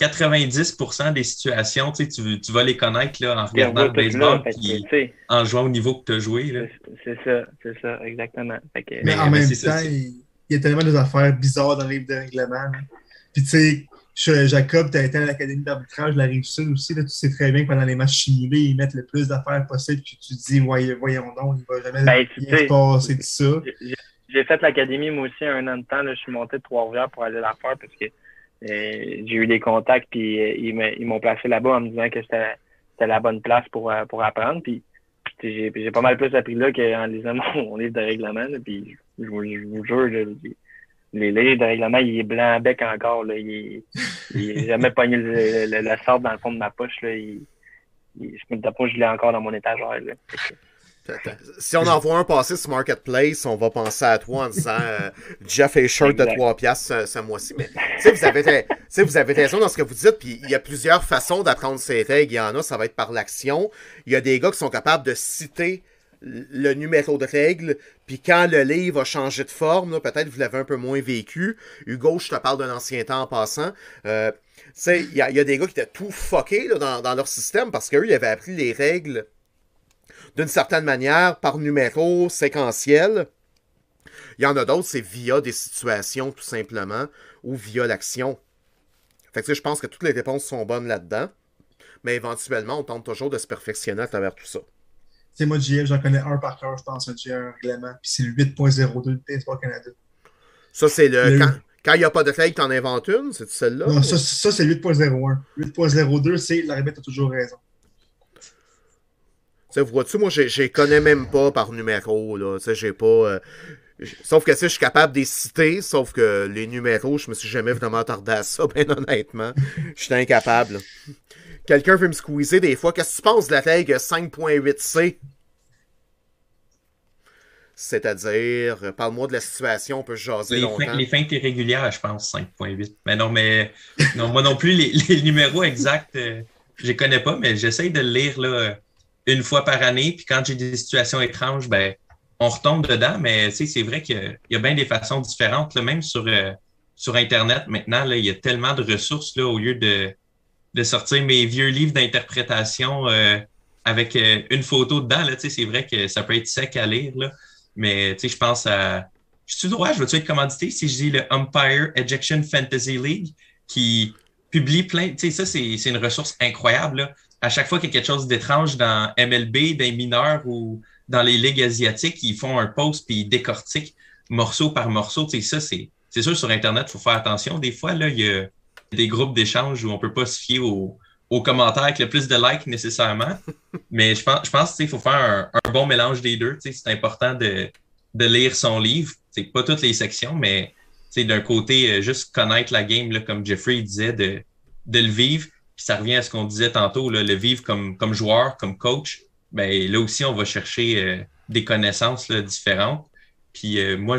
90% des situations, tu, tu, tu vas les connaître là, en regardant le baseball puis en jouant au niveau que tu as joué. Là. c'est c'est ça, c'est ça, exactement. Fait que, Mais, Mais- en mais même ça, temps, il il y a tellement d'affaires bizarres dans le livre de règlement. là. Puis tu sais, Jacob, tu as été à l'Académie d'arbitrage de la Rive-Sud aussi. Là, tu sais très bien que pendant les matchs simulés, ils mettent le plus d'affaires possible. Puis tu te dis, voyons, voyons donc, il va jamais Ben, se passer de ça. J'ai fait l'académie, moi aussi, un an de temps. Là, je suis monté de Trois-Rivières pour aller la faire parce que euh, j'ai eu des contacts, puis euh, ils m'ont placé là-bas en me disant que c'était la bonne place pour, euh, apprendre. Puis j'ai pas mal plus appris là qu'en lisant [LAUGHS] mon, livre de règlement. là. puis je, vous- jure, les- livres de règlement, il est blanc à bec encore. Là. Il, est jamais pogné le, le, sort dans le fond de ma poche. Là. Il, il- je me dis je l'ai encore dans mon étagère. Là. Si on en voit un passer sur Marketplace, on va penser à toi en disant euh, Jeff et shirt de Exact. 3 piastres ce, mois-ci. Mais vous avez, vous avez raison dans ce que vous dites, puis il y a plusieurs façons d'apprendre ces règles. Il y en a, ça va être par l'action. Il y a des gars qui sont capables de citer le numéro de règle, puis quand le livre a changé de forme, peut-être vous l'avez un peu moins vécu. Hugo, je te parle d'un ancien temps en passant. Euh, il y, a- il y a des gars qui étaient tout fuckés là, dans, dans leur système parce qu'eux, ils avaient appris les règles d'une certaine manière, par numéro, séquentiel. Il y en a d'autres, c'est via des situations, tout simplement, ou via l'action. Fait que, je pense que toutes les réponses sont bonnes là-dedans. Mais éventuellement, on tente toujours de se perfectionner à travers tout ça. Sais, moi, JF, j'en connais un par cœur, je pense, j'ai un règlement. Puis c'est le 8.02 de Baseball Canada. Ça, c'est le. Le- Quand quand il n'y a pas de règle, t'en inventes une, c'est celle-là? Non, ça, ça c'est 8.01. 8.02, c'est l'arbitre a toujours raison. Tu sais, vois-tu, moi, je les connais même pas par numéro, là. Tu sais, j'ai pas. euh, Sauf que, tu sais, je suis capable de les citer, sauf que les numéros, je me suis jamais vraiment attardé à ça, [LAUGHS] ben honnêtement. Je suis incapable. là. Quelqu'un veut me squeezer des fois. Qu'est-ce que tu penses de la règle 5.8c? C'est-à-dire, euh, parle-moi de la situation, on peut se jaser Les, longtemps. fins, les feintes irrégulières, je pense, 5.8. Mais non, mais non, moi non plus, les, [LAUGHS] les numéros exacts, euh, je les connais pas, mais j'essaye de le lire là, une fois par année. Puis quand j'ai des situations étranges, ben, on retombe dedans. Mais c'est vrai qu'il y a- bien des façons différentes. là, même sur, euh, sur Internet, maintenant, là, il y a tellement de ressources là, au lieu de, de sortir mes vieux livres d'interprétation euh, avec euh, une photo dedans. C'est vrai que ça peut être sec à lire. Là, mais je pense à. Je suis droit, je veux-tu être commandité si je dis le Umpire Ejection Fantasy League qui publie plein. Tu sais, ça, c'est c'est une ressource incroyable. là. À chaque fois qu'il y a quelque chose d'étrange dans MLB, dans les mineurs ou dans les ligues asiatiques, ils font un post puis ils décortiquent morceau par morceau. Tu sais, ça, c'est c'est sûr, sur Internet, il faut faire attention. Des fois, là, il y a des groupes d'échanges où on peut pas se fier aux, aux commentaires avec le plus de likes nécessairement. [LAUGHS] Mais je pense, je pense qu'il faut faire un, un bon mélange des deux. Tu sais, C'est important de, de lire son livre. C'est pas toutes les sections, mais tu sais, d'un côté, euh, juste connaître la game, là, comme Jeffrey disait, de, de le vivre. Puis ça revient à ce qu'on disait tantôt, là, le vivre comme, comme joueur, comme coach. Ben, là aussi, on va chercher euh, des connaissances là, différentes. Puis euh, moi,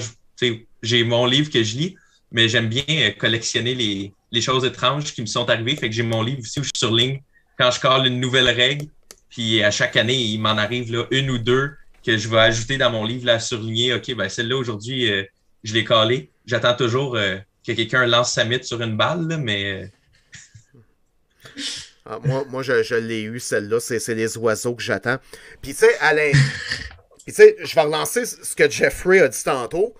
j'ai mon livre que je lis, mais j'aime bien euh, collectionner les, les choses étranges qui me sont arrivées. Fait que j'ai mon livre aussi où je surligne quand je colle une nouvelle règle. Puis à chaque année, il m'en arrive là, une ou deux que je vais ajouter dans mon livre là, à surligner. OK, ben celle-là aujourd'hui, euh, je l'ai collée. J'attends toujours euh, que quelqu'un lance sa mythe sur une balle, là, mais Ah, moi, moi, je, je l'ai eu, celle-là. C'est, les oiseaux que j'attends. Puis, tu sais, Alain. [LAUGHS] Puis, tu sais, je vais relancer ce que Jeffrey a dit tantôt.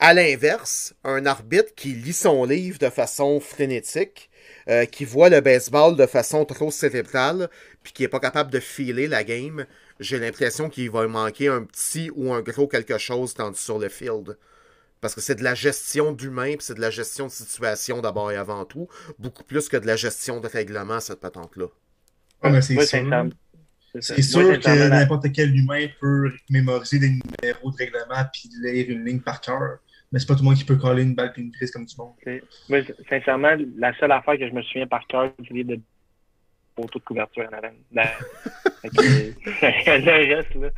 À l'inverse, un arbitre qui lit son livre de façon frénétique, euh, qui voit le baseball de façon trop cérébrale, puis qui est pas capable de filer la game, j'ai l'impression qu'il va manquer un petit ou un gros quelque chose quand sur le field. Parce que c'est de la gestion d'humain, puis c'est de la gestion de situation d'abord et avant tout, beaucoup plus que de la gestion de règlement, cette patente-là. Ah, mais c'est sûr. c'est sûr que n'importe quel humain peut mémoriser des numéros de règlement puis lire une ligne par cœur. Mais c'est pas tout le monde qui peut coller une balle et une prise comme du monde. Moi, sincèrement, la seule affaire que je me souviens par cœur, c'est livre de photo de couverture en avant. [LAUGHS] [LAUGHS] Le reste, là.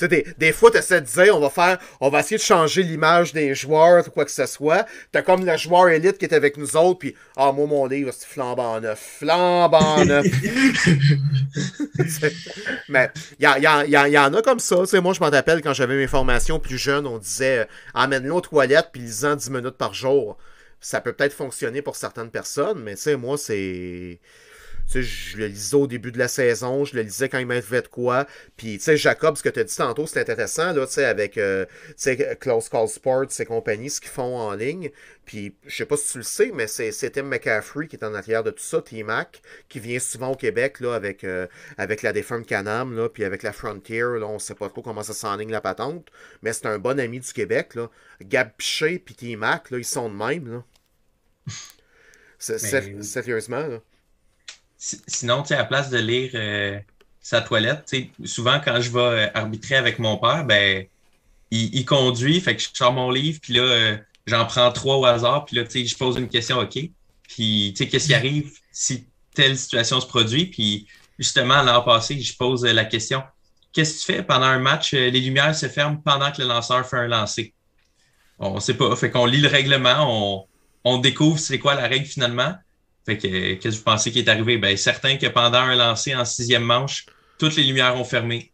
Tu sais, des, des fois, tu essaies de dire, on va faire, on va essayer de changer l'image des joueurs ou quoi que ce soit. T'as comme le joueur élite qui est avec nous autres, puis, ah, moi, mon livre, c'est flambant neuf. Flambant [LAUGHS] neuf. Mais, il y, a- y en a comme ça. Tu sais, moi, je m'en rappelle quand j'avais mes formations plus jeunes, on disait, euh, emmène-le aux toilettes, puis lisant 10 minutes par jour. ça peut peut-être fonctionner pour certaines personnes, mais tu sais, moi, c'est sais, je le lisais au début de la saison, je le lisais quand il m'avait de quoi. Puis, tu sais, Jacob, ce que tu as dit tantôt, c'est intéressant, là, tu sais, avec, euh, tu sais, Close Call Sports et compagnie, ce qu'ils font en ligne. Puis, je sais pas si tu le sais, mais c'est Tim McCaffrey qui est en arrière de tout ça, T-Mac, qui vient souvent au Québec, là, avec, euh, avec la défunte Canam, là, puis avec la Frontier, là, on sait pas trop comment ça s'enligne la patente, mais c'est un bon ami du Québec, là. Gab Piché puis T-Mac, là, ils sont de même, là. [LAUGHS] Sérieusement, là. Sinon, tu sais, à place de lire euh, sa toilette, tu sais, souvent quand je vais euh, arbitrer avec mon père, ben, il, conduit, fait que je sors mon livre, puis là, euh, j'en prends trois au hasard, puis là, tu sais, je pose une question, OK? Puis, tu sais, qu'est-ce qui arrive si telle situation se produit? Puis, justement, l'an passé, je pose la question, qu'est-ce que tu fais pendant un match? Les lumières se ferment pendant que le lanceur fait un lancer? On ne sait pas. Fait qu'on lit le règlement, on, on découvre c'est quoi la règle finalement. Fait que, qu'est-ce que vous pensez qui est arrivé? Ben, certain que pendant un lancer en sixième manche, toutes les lumières ont fermé.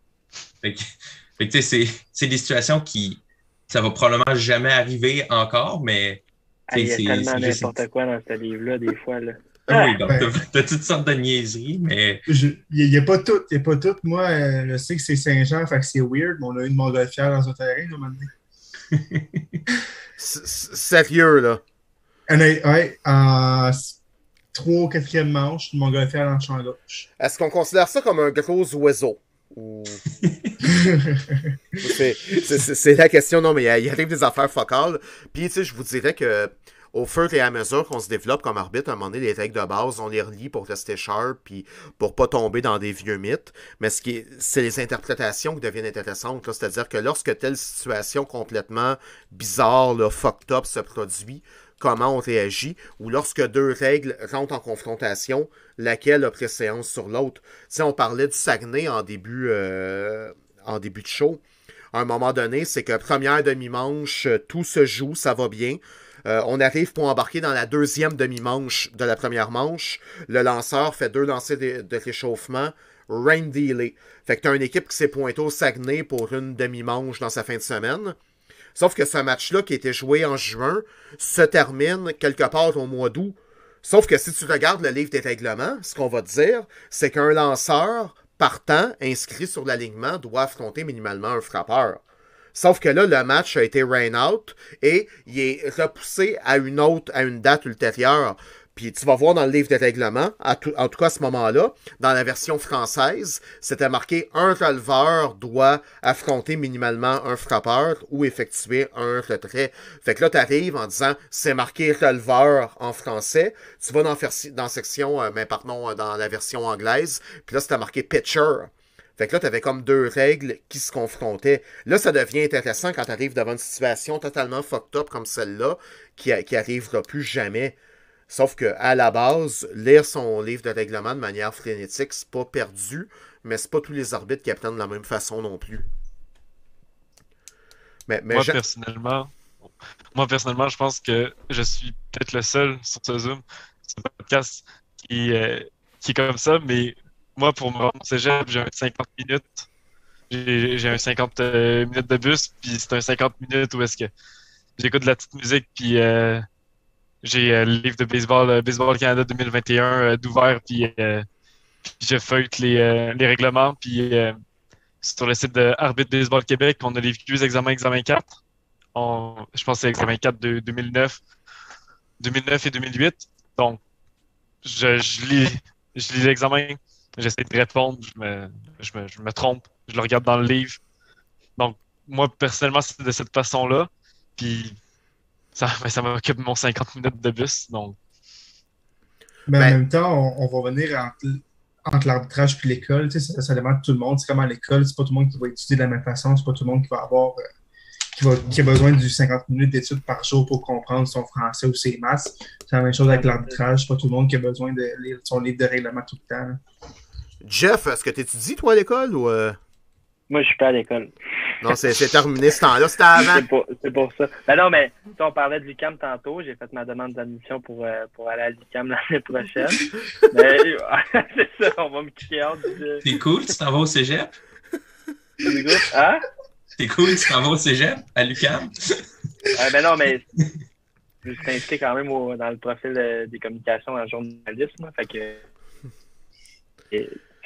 Fait que, [LAUGHS] fait que c'est, c'est des situations qui, ça va probablement jamais arriver encore, mais. Ah, il y a tellement n'importe quoi dans ce livre-là, des fois. Là. Ah oui, donc t'as, toutes sortes de niaiseries, mais. Il n'y a, pas tout. Il a pas tout. Moi, euh, je sais que c'est Saint-Jean, fait que c'est weird, mais on a eu une montgolfière dans un terrain, là, maintenant. [LAUGHS] Sérieux, là. Ouais, en 3 ou 4e manche, une montgolfière dans le champ gauche. Est-ce qu'on considère ça comme un gros oiseau? [LAUGHS] c'est la question, non, mais il y, a des affaires focales. Puis, tu sais, je vous dirais que au fur et à mesure qu'on se développe comme arbitre, à un moment donné, les règles de base, on les relit pour rester sharp, puis pour pas tomber dans des vieux mythes. Mais ce qui c'est les interprétations qui deviennent intéressantes. C'est-à-dire que lorsque telle situation complètement bizarre, là, fucked up se produit, comment on réagit, ou lorsque deux règles rentrent en confrontation, laquelle a préséance sur l'autre. Si on parlait du Saguenay en début, euh, en début de show. À un moment donné, c'est que première demi-manche, tout se joue, ça va bien. Euh, on arrive pour embarquer dans la deuxième demi-manche de la première manche. Le lanceur fait deux lancers de, réchauffement. Rain delay. Fait que tu as une équipe qui s'est pointée au Saguenay pour une demi-manche dans sa fin de semaine. Sauf que ce match-là, qui était joué en juin, se termine quelque part au mois d'août. Sauf que si tu regardes le livre des règlements, ce qu'on va dire, c'est qu'un lanceur partant inscrit sur l'alignement doit affronter minimalement un frappeur. Sauf que là, le match a été rain out et il est repoussé à une autre, à une date ultérieure. Puis tu vas voir dans le livre des règlements, en tout cas à ce moment-là, dans la version française, c'était marqué un releveur doit affronter minimalement un frappeur ou effectuer un retrait. Fait que là, tu arrives en disant c'est marqué releveur en français. Tu vas dans, dans section, euh, mais pardon, dans la version anglaise, puis là, c'était marqué pitcher. Fait que là, tu avais comme deux règles qui se confrontaient. Là, ça devient intéressant quand tu arrives devant une situation totalement fucked up comme celle-là, qui, qui arrivera plus jamais. Sauf que à la base, lire son livre de règlement de manière frénétique, c'est pas perdu, mais c'est pas tous les arbitres qui apprennent de la même façon non plus. Mais, moi, personnellement, moi, personnellement, je pense que je suis peut-être le seul sur ce Zoom, ce podcast, qui, euh, qui est comme ça, mais moi, pour me rendre au cégep, j'ai un 50 minutes. J'ai un 50 euh, minutes de bus, puis c'est un 50 minutes où est-ce que j'écoute de la petite musique, puis euh, j'ai euh, le livre de baseball, euh, Baseball Canada 2021 euh, d'ouvert, puis, je feuille les, les règlements. Puis sur le site de Arbitre Baseball Québec, on a les vieux examens, examen 4. je pense que c'est examen 4 de 2009, 2009 et 2008. Donc, je, je lis, je lis l'examen, j'essaie de répondre, je me, je, me, je me trompe, je le regarde dans le livre. Donc, moi, personnellement, c'est de cette façon-là. Puis, ça, [LAUGHS] ça m'occupe mon 50 minutes de bus. Donc. Mais en ben- même temps, on, va venir entre, l'arbitrage et l'école. Tu sais, ça, ça demande tout le monde. C'est comme à l'école, c'est pas tout le monde qui va étudier de la même façon. C'est pas tout le monde qui va avoir. Euh, qui, va, qui, a besoin du 50 minutes d'études par jour pour comprendre son français ou ses maths. C'est la même chose avec l'arbitrage. C'est pas tout le monde qui a besoin de lire son livre de règlement tout le temps. Jeff, est-ce que tu étudies, toi, à l'école ou. Euh? Moi, je suis pas à l'école. Non, c'est terminé ce temps-là. C'était avant. c'est pour, ça. Ben non, mais on parlait de l'UCAM tantôt. J'ai fait ma demande d'admission pour, euh, pour aller à l'UCAM l'année prochaine. [LAUGHS] mais [LAUGHS] c'est ça, on va me crier hors du. C'est cool, tu t'en vas au cégep? Hein? C'est cool, tu t'en vas au cégep à l'UCAM? ben non, mais je suis inscrit quand même dans le profil des communications en journalisme. Fait que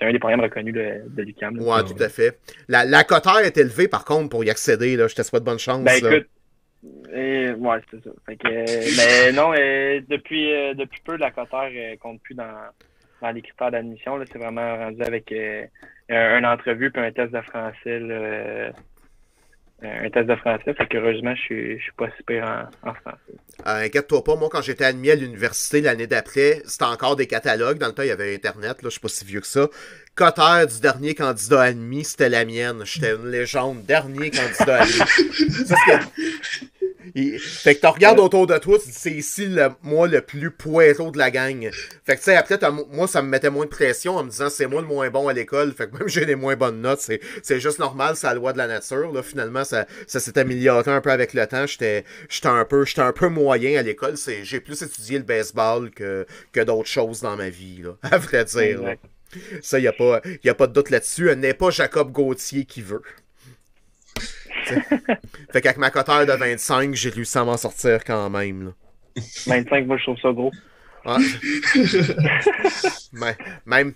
c'est un des programmes reconnus de, de l'UQAM. Oui, tout à fait. La, la coteur est élevée, par contre, pour y accéder. Là. Je te souhaite bonne chance. Ben écoute, et, ouais, c'est ça. Fait que, mais non, depuis, depuis peu, la coteur ne compte plus dans, dans les critères d'admission. C'est vraiment rendu avec une entrevue puis un test de français euh, un test de français. Fait qu'heureusement, je suis, je suis pas super en, français. Euh, inquiète-toi pas, moi, quand j'étais admis à l'université l'année d'après, c'était encore des catalogues. Dans le temps, il y avait Internet, là, je suis pas si vieux que ça. Cotter du dernier candidat admis, c'était la mienne. J'étais une légende, dernier candidat admis. [LAUGHS] fait que tu regardes autour de toi, tu dis c'est ici le, moi le plus poireau de la gang. Fait que tu sais, après, moi, ça me mettait moins de pression en me disant c'est moi le moins bon à l'école. Fait que même [LAUGHS] j'ai les moins bonnes notes, c'est juste normal, c'est la loi de la nature. Là. Finalement, ça, ça s'est amélioré un peu avec le temps. J'étais un peu un peu moyen à l'école. J'ai plus étudié le baseball que, que d'autres choses dans ma vie, là, [LAUGHS] à vrai dire. Ça, il n'y a, pas, y a pas de doute là-dessus. N'est pas Jacob Gauthier qui veut [LAUGHS] fait qu'avec ma coteur de 25, j'ai réussi à m'en sortir quand même. Là. 25, moi je trouve ça gros. [LAUGHS] mais, même,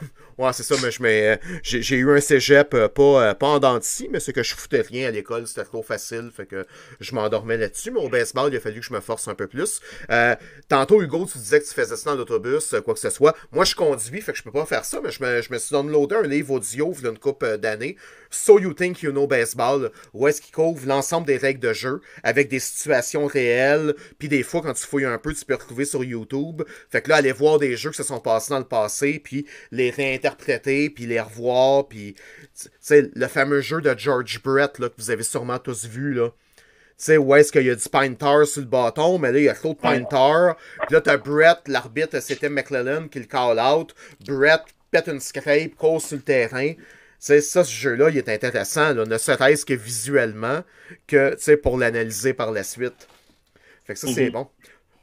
[LAUGHS] Ouais, c'est ça, mais je mets, j'ai, eu un cégep euh, pas, euh, pas en dentiste, mais c'est que je foutais rien à l'école, c'était trop facile, fait que je m'endormais là-dessus. Mais au baseball, il a fallu que je me force un peu plus. Euh, tantôt, Hugo, tu disais que tu faisais ça dans l'autobus, quoi que ce soit. Moi, je conduis, fait que je peux pas faire ça, mais je me, je me suis downloadé un livre audio il y a une couple d'années, So You Think You Know Baseball, où est-ce qu'il couvre l'ensemble des règles de jeu avec des situations réelles, puis des fois, quand tu fouilles un peu, tu peux retrouver sur YouTube. Fait que là, aller voir des jeux qui se sont passés dans le passé, puis les réinterpréter interpréter, puis les revoir, puis le fameux jeu de George Brett là, que vous avez sûrement tous vu, là. Tu sais, où est-ce qu'il y a du Pine Tar sur le bâton, mais là, il y a trop de Pine Tar. Puis là, t'as Brett, l'arbitre, c'était McClellan qui le call out. Brett pète une scrape, court sur le terrain. C'est ça, ce jeu-là, il est intéressant, là, ne serait-ce que visuellement, que pour l'analyser par la suite. Fait que ça, c'est mhm. bon.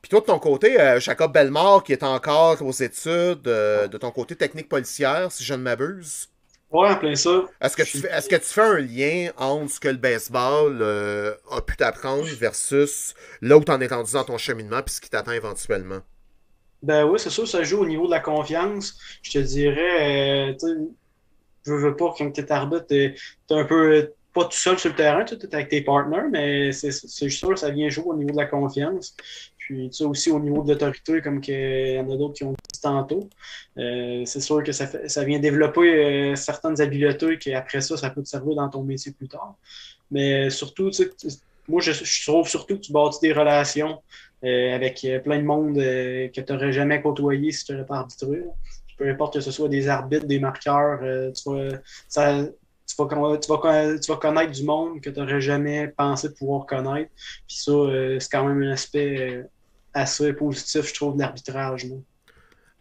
Puis toi, de ton côté, euh, Jacob Belmore, qui est encore aux études, euh, de ton côté technique policière, si je ne m'abuse. Ouais, en plein ça. Est-ce que, tu fais, est-ce que tu fais un lien entre ce que le baseball euh, a pu t'apprendre versus là où tu en es rendu dans ton cheminement puis ce qui t'attend éventuellement? Ben oui, c'est sûr, ça joue au niveau de la confiance. Je te dirais, je veux pas, quand tu es arbitre, tu es un peu pas tout seul sur le terrain, tu es avec tes partenaires, mais c'est sûr, ça vient jouer au niveau de la confiance. Puis tu sais, aussi au niveau de l'autorité, comme il y en a d'autres qui ont dit tantôt, euh, c'est sûr que ça, ça vient développer euh, certaines habiletés qui après ça, ça peut te servir dans ton métier plus tard. Mais surtout, tu sais, moi, je, trouve surtout que tu bâtis des relations euh, avec plein de monde que tu n'aurais jamais côtoyé si tu n'aurais pas arbitré. Peu importe que ce soit des arbitres, des marqueurs, tu ça, tu vas, tu, vas, tu vas, connaître du monde que tu n'aurais jamais pensé pouvoir connaître. Puis ça, c'est quand même un aspect assez positif, je trouve, de l'arbitrage.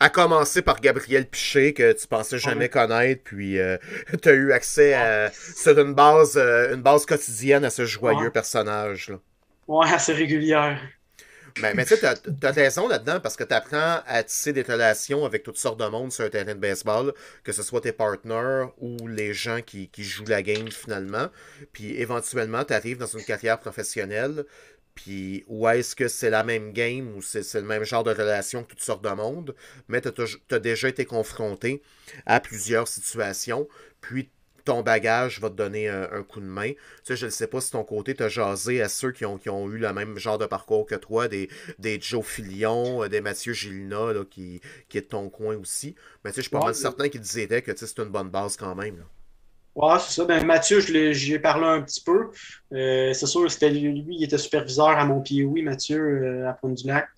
À commencer par Gabriel Piché, que tu pensais jamais connaître, puis euh, [LAUGHS] tu as eu accès à. C'est une base, euh, une base quotidienne à ce joyeux personnage. Là. Ouais, assez régulière. Ben, mais tu sais, tu as, raison là-dedans parce que tu apprends à tisser des relations avec toutes sortes de monde sur un terrain de baseball, que ce soit tes partenaires ou les gens qui, jouent la game finalement. Puis éventuellement, tu arrives dans une carrière professionnelle, puis, ou est-ce que c'est la même game ou c'est le même genre de relation que toutes sortes de monde, mais tu as, déjà été confronté à plusieurs situations, puis ton bagage va te donner un, coup de main. Tu sais, je ne sais pas si ton côté t'a jasé à ceux qui ont, qui ont eu le même genre de parcours que toi, des, des Joe Filion, des Mathieu Gilina, là, qui, qui est de ton coin aussi. Mais tu sais, je suis pas mal certain qu'ils disaient que c'est une bonne base quand même. Là. Ouais, c'est ça. Ben, Mathieu, j'y ai parlé un petit peu. Euh, c'est sûr, c'était lui, il était superviseur à mon pied, oui, Mathieu, euh, à Pointe-du-Lac.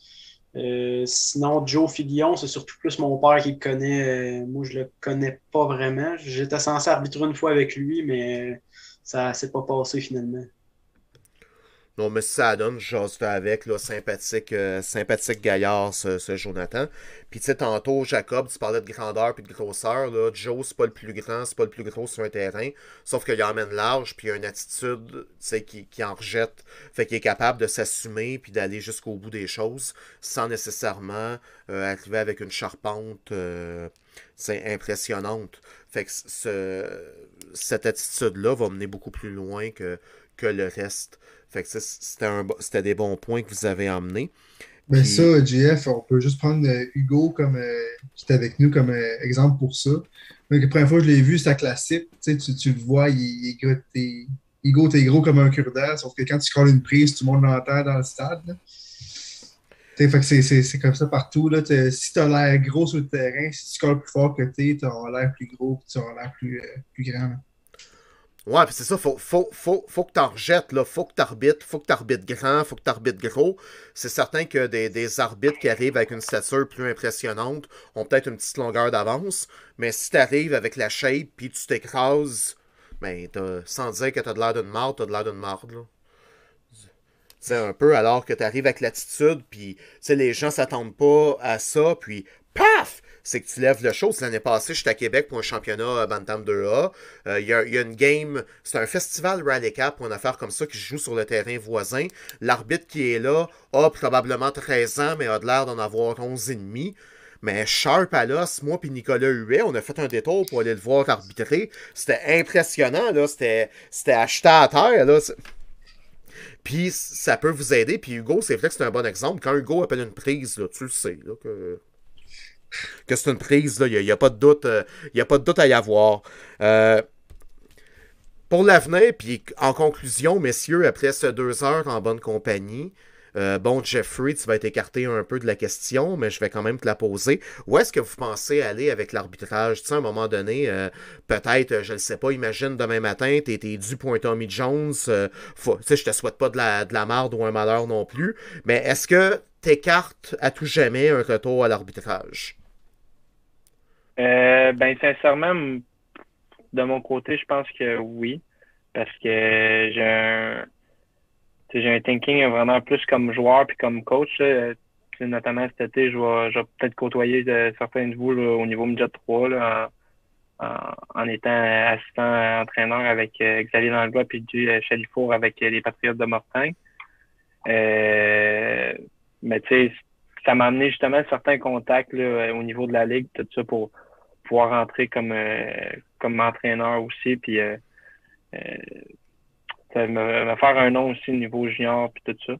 Euh, sinon, Joe Filion, c'est surtout plus mon père qui le connaît. moi, je le connais pas vraiment. J'étais censé arbitrer une fois avec lui, mais ça s'est pas passé finalement. Non, mais ça donne, j'ose avec, sympathique, euh, sympathique gaillard, ce, Jonathan. Puis tu sais, tantôt, Jacob, tu parlais de grandeur puis de grosseur, là. Joe, c'est pas le plus grand, c'est pas le plus gros sur un terrain. Sauf qu'il emmène large, puis il a une attitude, tu sais, qui, qui en rejette. Fait qu'il est capable de s'assumer puis d'aller jusqu'au bout des choses sans nécessairement euh, arriver avec une charpente. c'est euh, impressionnante. Fait que ce, cette attitude-là va mener beaucoup plus loin que, que le reste. Fait que c'était des bons points que vous avez emmenés. Mais ben, ça, JF, on peut juste prendre euh, Hugo comme euh, qui est avec nous comme euh, exemple pour ça. la première fois que je l'ai vu, c'est classique. Tu, tu le vois, il, il, il, Hugo, t'es gros comme un cure-dent, sauf que quand tu colles une prise, tout le monde l'entend dans le stade. Fait que c'est comme ça partout. Là. Si tu as l'air gros sur le terrain, si tu colles plus fort que tu tu as l'air plus gros tu as l'air plus, euh, plus grand. Ouais, c'est ça, faut, faut, faut, faut que tu en rejettes, là. faut que tu arbitres, faut que tu arbitres grand, faut que tu arbitres gros. C'est certain que des, des, arbitres qui arrivent avec une stature plus impressionnante ont peut-être une petite longueur d'avance, mais si tu arrives avec la shape puis tu t'écrases ben, sans dire que t'as de l'air d'une marde, t'as de l'air d'une marde, là. C'est un peu alors que t'arrives avec l'attitude, puis les gens s'attendent pas à ça, puis! C'est que tu lèves le show. L'année passée, j'étais à Québec pour un championnat Bantam 2A. Euh, il y, a une game, c'est un festival Rally Cap ou une affaire comme ça qui joue sur le terrain voisin. L'arbitre qui est là a probablement 13 ans, mais a de l'air d'en avoir 11 et demi. Mais Sharp à l'os, moi puis Nicolas Huet, on a fait un détour pour aller le voir arbitrer. C'était impressionnant, là. C'était acheté à terre, là. Puis ça peut vous aider. Puis Hugo, c'est vrai que c'est un bon exemple. Quand Hugo appelle une prise, là, tu le sais, là, que, que c'est une prise, il n'y a, pas de doute. Il a pas de doute à y avoir. Euh, pour l'avenir, puis en conclusion, messieurs, après ces deux heures en bonne compagnie, euh, bon, Jeffrey, tu vas être écarté un peu de la question, mais je vais quand même te la poser. Où est-ce que vous pensez aller avec l'arbitrage? Tu sais, à un moment donné, euh, peut-être, euh, je ne sais pas, imagine demain matin, tu es, dû pour un Tommy Jones. tu sais, je te souhaite pas de la, de la marde ou un malheur non plus, mais est-ce que tu écartes à tout jamais un retour à l'arbitrage? Ben, sincèrement, de mon côté, je pense que oui. Parce que j'ai un, j'ai un thinking vraiment plus comme joueur puis comme coach. notamment cet été, je vais, peut-être côtoyer de certains de vous au niveau midget 3 là, en, étant assistant entraîneur avec euh, Xavier Langlois puis du euh, Chalifour avec les Patriotes de Mortain. Euh, mais tu sais, ça m'a amené justement certains contacts là, au niveau de la ligue, tout ça pour pouvoir rentrer comme comme entraîneur aussi. Puis me, faire un nom aussi au niveau junior puis tout ça.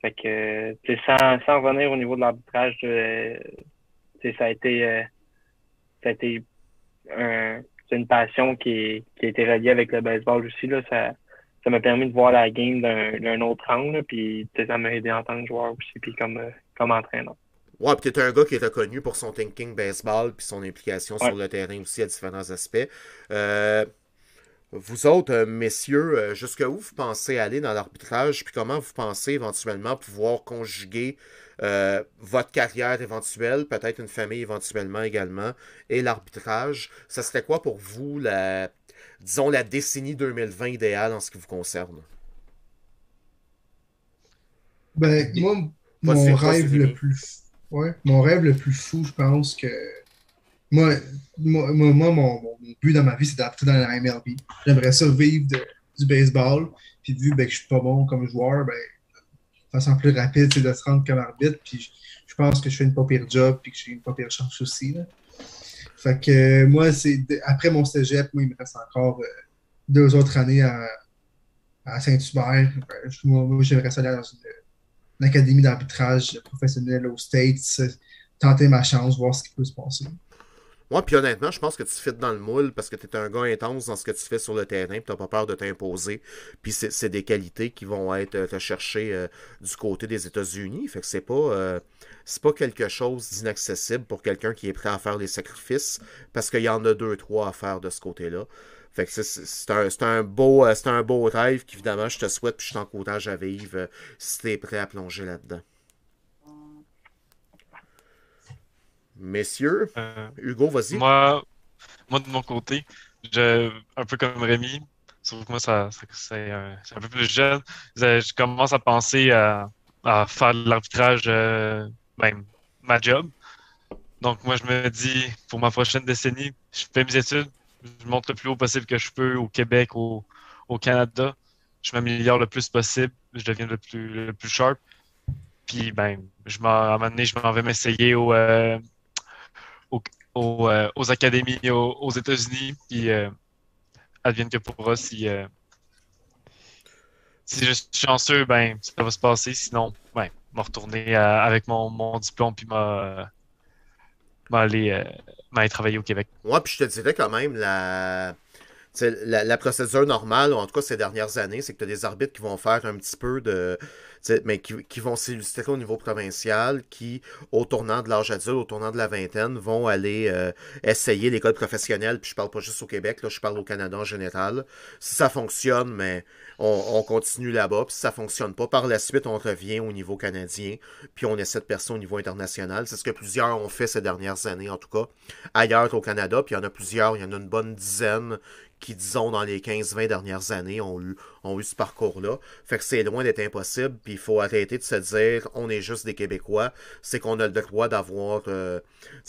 Fait que sans, sans revenir au niveau de l'arbitrage, euh, ça a été euh, ça a été un, une passion qui, qui a été reliée avec le baseball aussi. Là. Ça, ça m'a permis de voir la game d'un autre angle, puis ça m'a aidé en tant que joueur aussi, puis comme, euh, comme entraîneur. Ouais, puis t'es un gars qui est reconnu pour son thinking baseball puis son implication sur le terrain aussi à différents aspects. Euh, vous autres, euh, messieurs, euh, jusqu'où vous pensez aller dans l'arbitrage, puis comment vous pensez éventuellement pouvoir conjuguer euh, votre carrière éventuelle, peut-être une famille éventuellement également, et l'arbitrage? Ça serait quoi pour vous, la, disons, la décennie 2020 idéale en ce qui vous concerne? Ben, moi, mon rêve le plus... Ouais, mon rêve le plus fou, je pense que moi, moi, moi mon, but dans ma vie, c'est d'arrêter dans la MLB. J'aimerais ça vivre du baseball. Puis vu ben, que je suis pas bon comme joueur, ben, de façon plus rapide, c'est de se rendre comme arbitre. Puis je, pense que je fais une pas pire job puis que j'ai une pas pire chance aussi. Fait que moi, c'est après mon cégep, moi, il me reste encore euh, deux autres années à, à Saint-Hubert. Ben, moi, j'aimerais ça aller dans une, académie d'arbitrage professionnel aux States, tenter ma chance, voir ce qui peut se passer. Moi, puis honnêtement, je pense que tu te fites dans le moule parce que tu es un gars intense dans ce que tu fais sur le terrain, tu pas peur de t'imposer. Puis c'est des qualités qui vont être euh, recherchées euh, du côté des États-Unis. Fait que c'est pas, euh, pas quelque chose d'inaccessible pour quelqu'un qui est prêt à faire les sacrifices parce qu'il y en a deux, trois à faire de ce côté-là. Fait que c'est un, un, beau, un beau rêve qu'évidemment je te souhaite puis je t'encourage à vivre si tu es prêt à plonger là-dedans. Messieurs, euh, Hugo, vas-y. Moi, moi, de mon côté, je, un peu comme Rémi, sauf que moi, ça, c'est un, peu plus jeune, je, commence à penser à, faire de l'arbitrage, euh, ben, ma job. Donc, moi, je me dis, pour ma prochaine décennie, je fais mes études, je monte le plus haut possible que je peux au Québec, au, au Canada. Je m'améliore le plus possible, je deviens le plus, le plus sharp. Puis, ben, je à un moment donné, je m'en vais m'essayer euh, euh, aux, académies aux, États-Unis, puis euh, advienne que pourra si. Euh, si je suis chanceux, ben, ça va se passer. Sinon, ben, vais retourner avec mon, mon diplôme puis m'a aller, euh, travailler au Québec. Ouais, puis je te dirais quand même la. La, la, procédure normale, en tout cas ces dernières années, c'est que tu as des arbitres qui vont faire un petit peu de, mais qui, vont s'illustrer au niveau provincial, qui, au tournant de l'âge adulte, au tournant de la vingtaine, vont aller euh, essayer l'école professionnelle. Puis je parle pas juste au Québec, là, je parle au Canada en général. Si ça fonctionne, mais on, continue là-bas. Puis si ça fonctionne pas, par la suite, on revient au niveau canadien, puis on essaie de percer au niveau international. C'est ce que plusieurs ont fait ces dernières années, en tout cas, ailleurs au Canada. Puis il y en a plusieurs, il y en a une bonne dizaine qui, disons, dans les 15-20 dernières années, ont eu, ce parcours-là. Fait que c'est loin d'être impossible, puis il faut arrêter de se dire on est juste des Québécois, c'est qu'on a le droit d'avoir euh,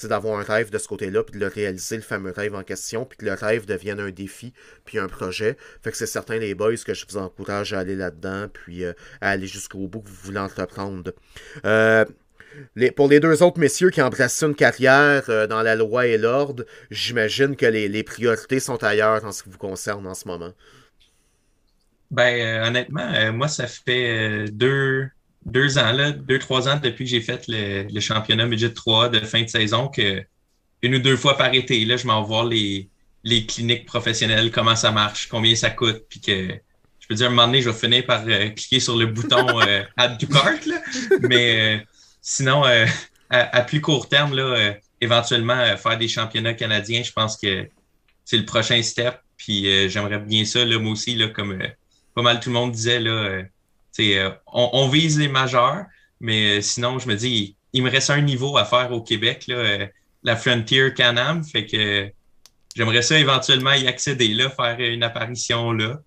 d'avoir un rêve de ce côté-là, puis de le réaliser, le fameux rêve en question, puis que le rêve devienne un défi, puis un projet. Fait que c'est certain, les boys, que je vous encourage à aller là-dedans, puis euh, à aller jusqu'au bout que vous voulez entreprendre. Euh, pour les deux autres messieurs qui embrassent une carrière euh, dans la loi et l'ordre, j'imagine que les, priorités sont ailleurs en ce qui vous concerne en ce moment. Ben, euh, honnêtement, euh, moi, ça fait deux, deux ans, là, deux, trois ans depuis que j'ai fait le, championnat Midget 3 de fin de saison que une ou deux fois par été, là, je m'en vois les, les cliniques professionnelles, comment ça marche, combien ça coûte, puis que je peux dire, à un moment donné, je vais finir par cliquer sur le bouton [LAUGHS] Add to Cart, là, mais Sinon, euh, à, plus court terme, là, euh, éventuellement, euh, faire des championnats canadiens, je pense que c'est le prochain step. Puis j'aimerais bien ça, là, moi aussi, là, comme pas mal tout le monde disait, là, on, on, vise les majeurs, mais sinon, je me dis, il, me reste un niveau à faire au Québec, là, la Frontier Canam. Fait que j'aimerais ça éventuellement y accéder, là, faire une apparition là.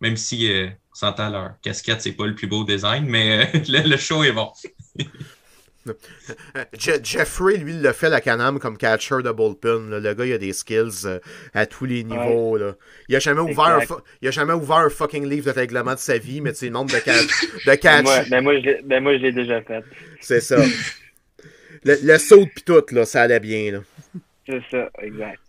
Même si on s'entend leur casquette, c'est pas le plus beau design, mais [LAUGHS] le show est bon. [LAUGHS] Jeffrey, lui, il le fait la Canam comme catcher de bullpen. Le gars, il a des skills euh, à tous les niveaux. Là. Il, a jamais ouvert un il a jamais ouvert un fucking livre de règlement de sa vie, mais tu sais, le nombre de, catch [LAUGHS] de catch. Ben, moi, ben, moi, je l'ai déjà fait. C'est ça. le, saut pis tout, là, ça allait bien. Là. C'est ça, exact.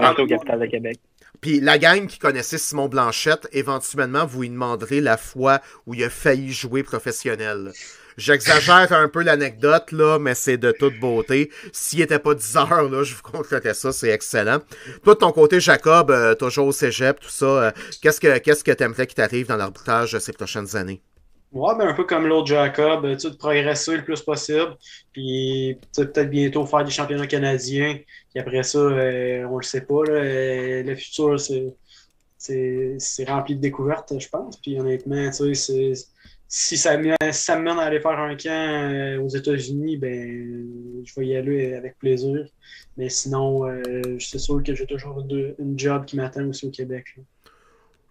Ah, au capital de Québec. Puis la gang qui connaissait Simon Blanchette, éventuellement, vous lui demanderez la fois où il a failli jouer professionnel. J'exagère un peu l'anecdote, là, mais c'est de toute beauté. S'il était pas 10 heures, là, je vous concrétais ça, c'est excellent. Toi, de ton côté, Jacob, euh, toujours au cégep, tout ça, euh, qu'est-ce que qu'est-ce que qui t'arrive dans l'arbitrage ces prochaines années? Ouais, ben un peu comme l'autre Jacob, tu sais, de progresser le plus possible, puis peut-être bientôt faire des championnats canadiens, puis après ça, euh, on le sait pas, le futur, c'est c'est rempli de découvertes, je pense, puis honnêtement, tu sais, c'est si ça, me, ça mène à aller faire un camp euh, aux États-Unis, ben, je vais y aller avec plaisir. Mais sinon, euh, c'est sûr que j'ai toujours une job qui m'attend aussi au Québec.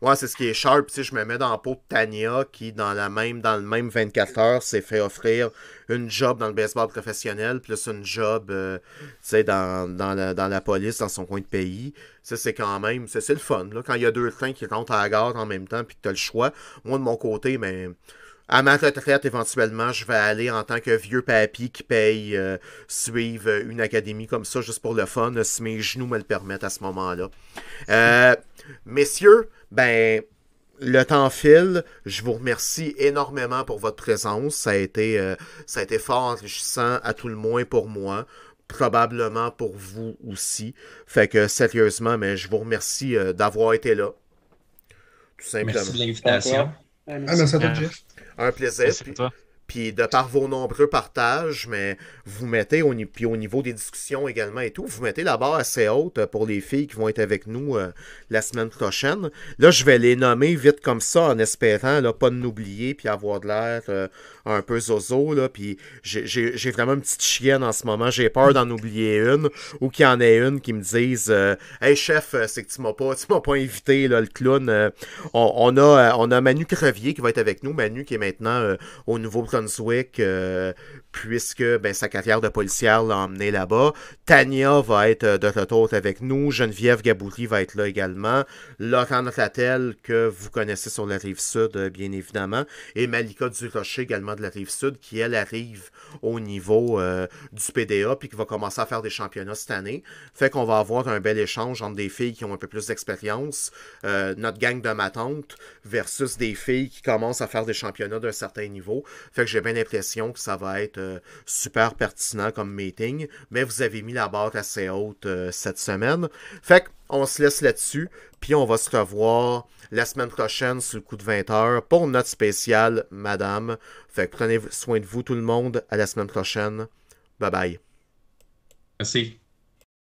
Ouais, c'est ce qui est sharp. Tu sais, je me mets dans la peau de Tania qui, dans, la même, dans le même 24 heures, s'est fait offrir une job dans le baseball professionnel, plus une job euh, dans, dans, la, dans la police, dans son coin de pays. Ça, c'est quand même, c'est le fun. Là, quand il y a deux trains qui rentrent à la gare en même temps, puis que tu as le choix. Moi, de mon côté, mais. Ben, à ma retraite, éventuellement, je vais aller en tant que vieux papy qui paye euh, suivre une académie comme ça, juste pour le fun, si mes genoux me le permettent à ce moment-là. Euh, messieurs, ben, le temps file. Je vous remercie énormément pour votre présence. Ça a été, euh, ça a été fort enrichissant, à tout le moins pour moi. Probablement pour vous aussi. Fait que sérieusement, mais je vous remercie d'avoir été là. Tout simplement. Merci de l'invitation. Ah, merci à toi, Jeff. Un plaisir. Puis de par vos nombreux partages, mais vous mettez, au, puis au niveau des discussions également et tout, vous mettez la barre assez haute pour les filles qui vont être avec nous euh, la semaine prochaine. Là, je vais les nommer vite comme ça en espérant là, pas de n'oublier puis avoir de l'air euh, un peu zozo. Là, puis j'ai vraiment une petite chienne en ce moment. J'ai peur d'en oublier une ou qu'il y en ait une qui me dise euh, Hey chef, c'est que tu m'as pas, m'as pas invité, là, le clown. On, on, a, on a Manu Crevier qui va être avec nous. Manu qui est maintenant au Nouveau-Brunswick euh, puisque ben, sa carrière de policière l'a emmené là-bas. Tania va être euh, de retour avec nous. Geneviève Gaboury va être là également. Laurent Rattel, que vous connaissez sur la rive sud, euh, bien évidemment. Et Malika Durocher, également de la rive sud, qui, elle, arrive au niveau du PDA, puis qui va commencer à faire des championnats cette année. Fait qu'on va avoir un bel échange entre des filles qui ont un peu plus d'expérience, notre gang de ma tante, versus des filles qui commencent à faire des championnats d'un certain niveau. Fait que j'ai bien l'impression que ça va être euh, super pertinent comme meeting. Mais vous avez mis la barre assez haute euh, cette semaine. Fait qu'on se laisse là-dessus. Puis on va se revoir la semaine prochaine sur le coup de 20 h pour notre spécial Madame. Fait que prenez soin de vous tout le monde. À la semaine prochaine. Bye bye. Merci.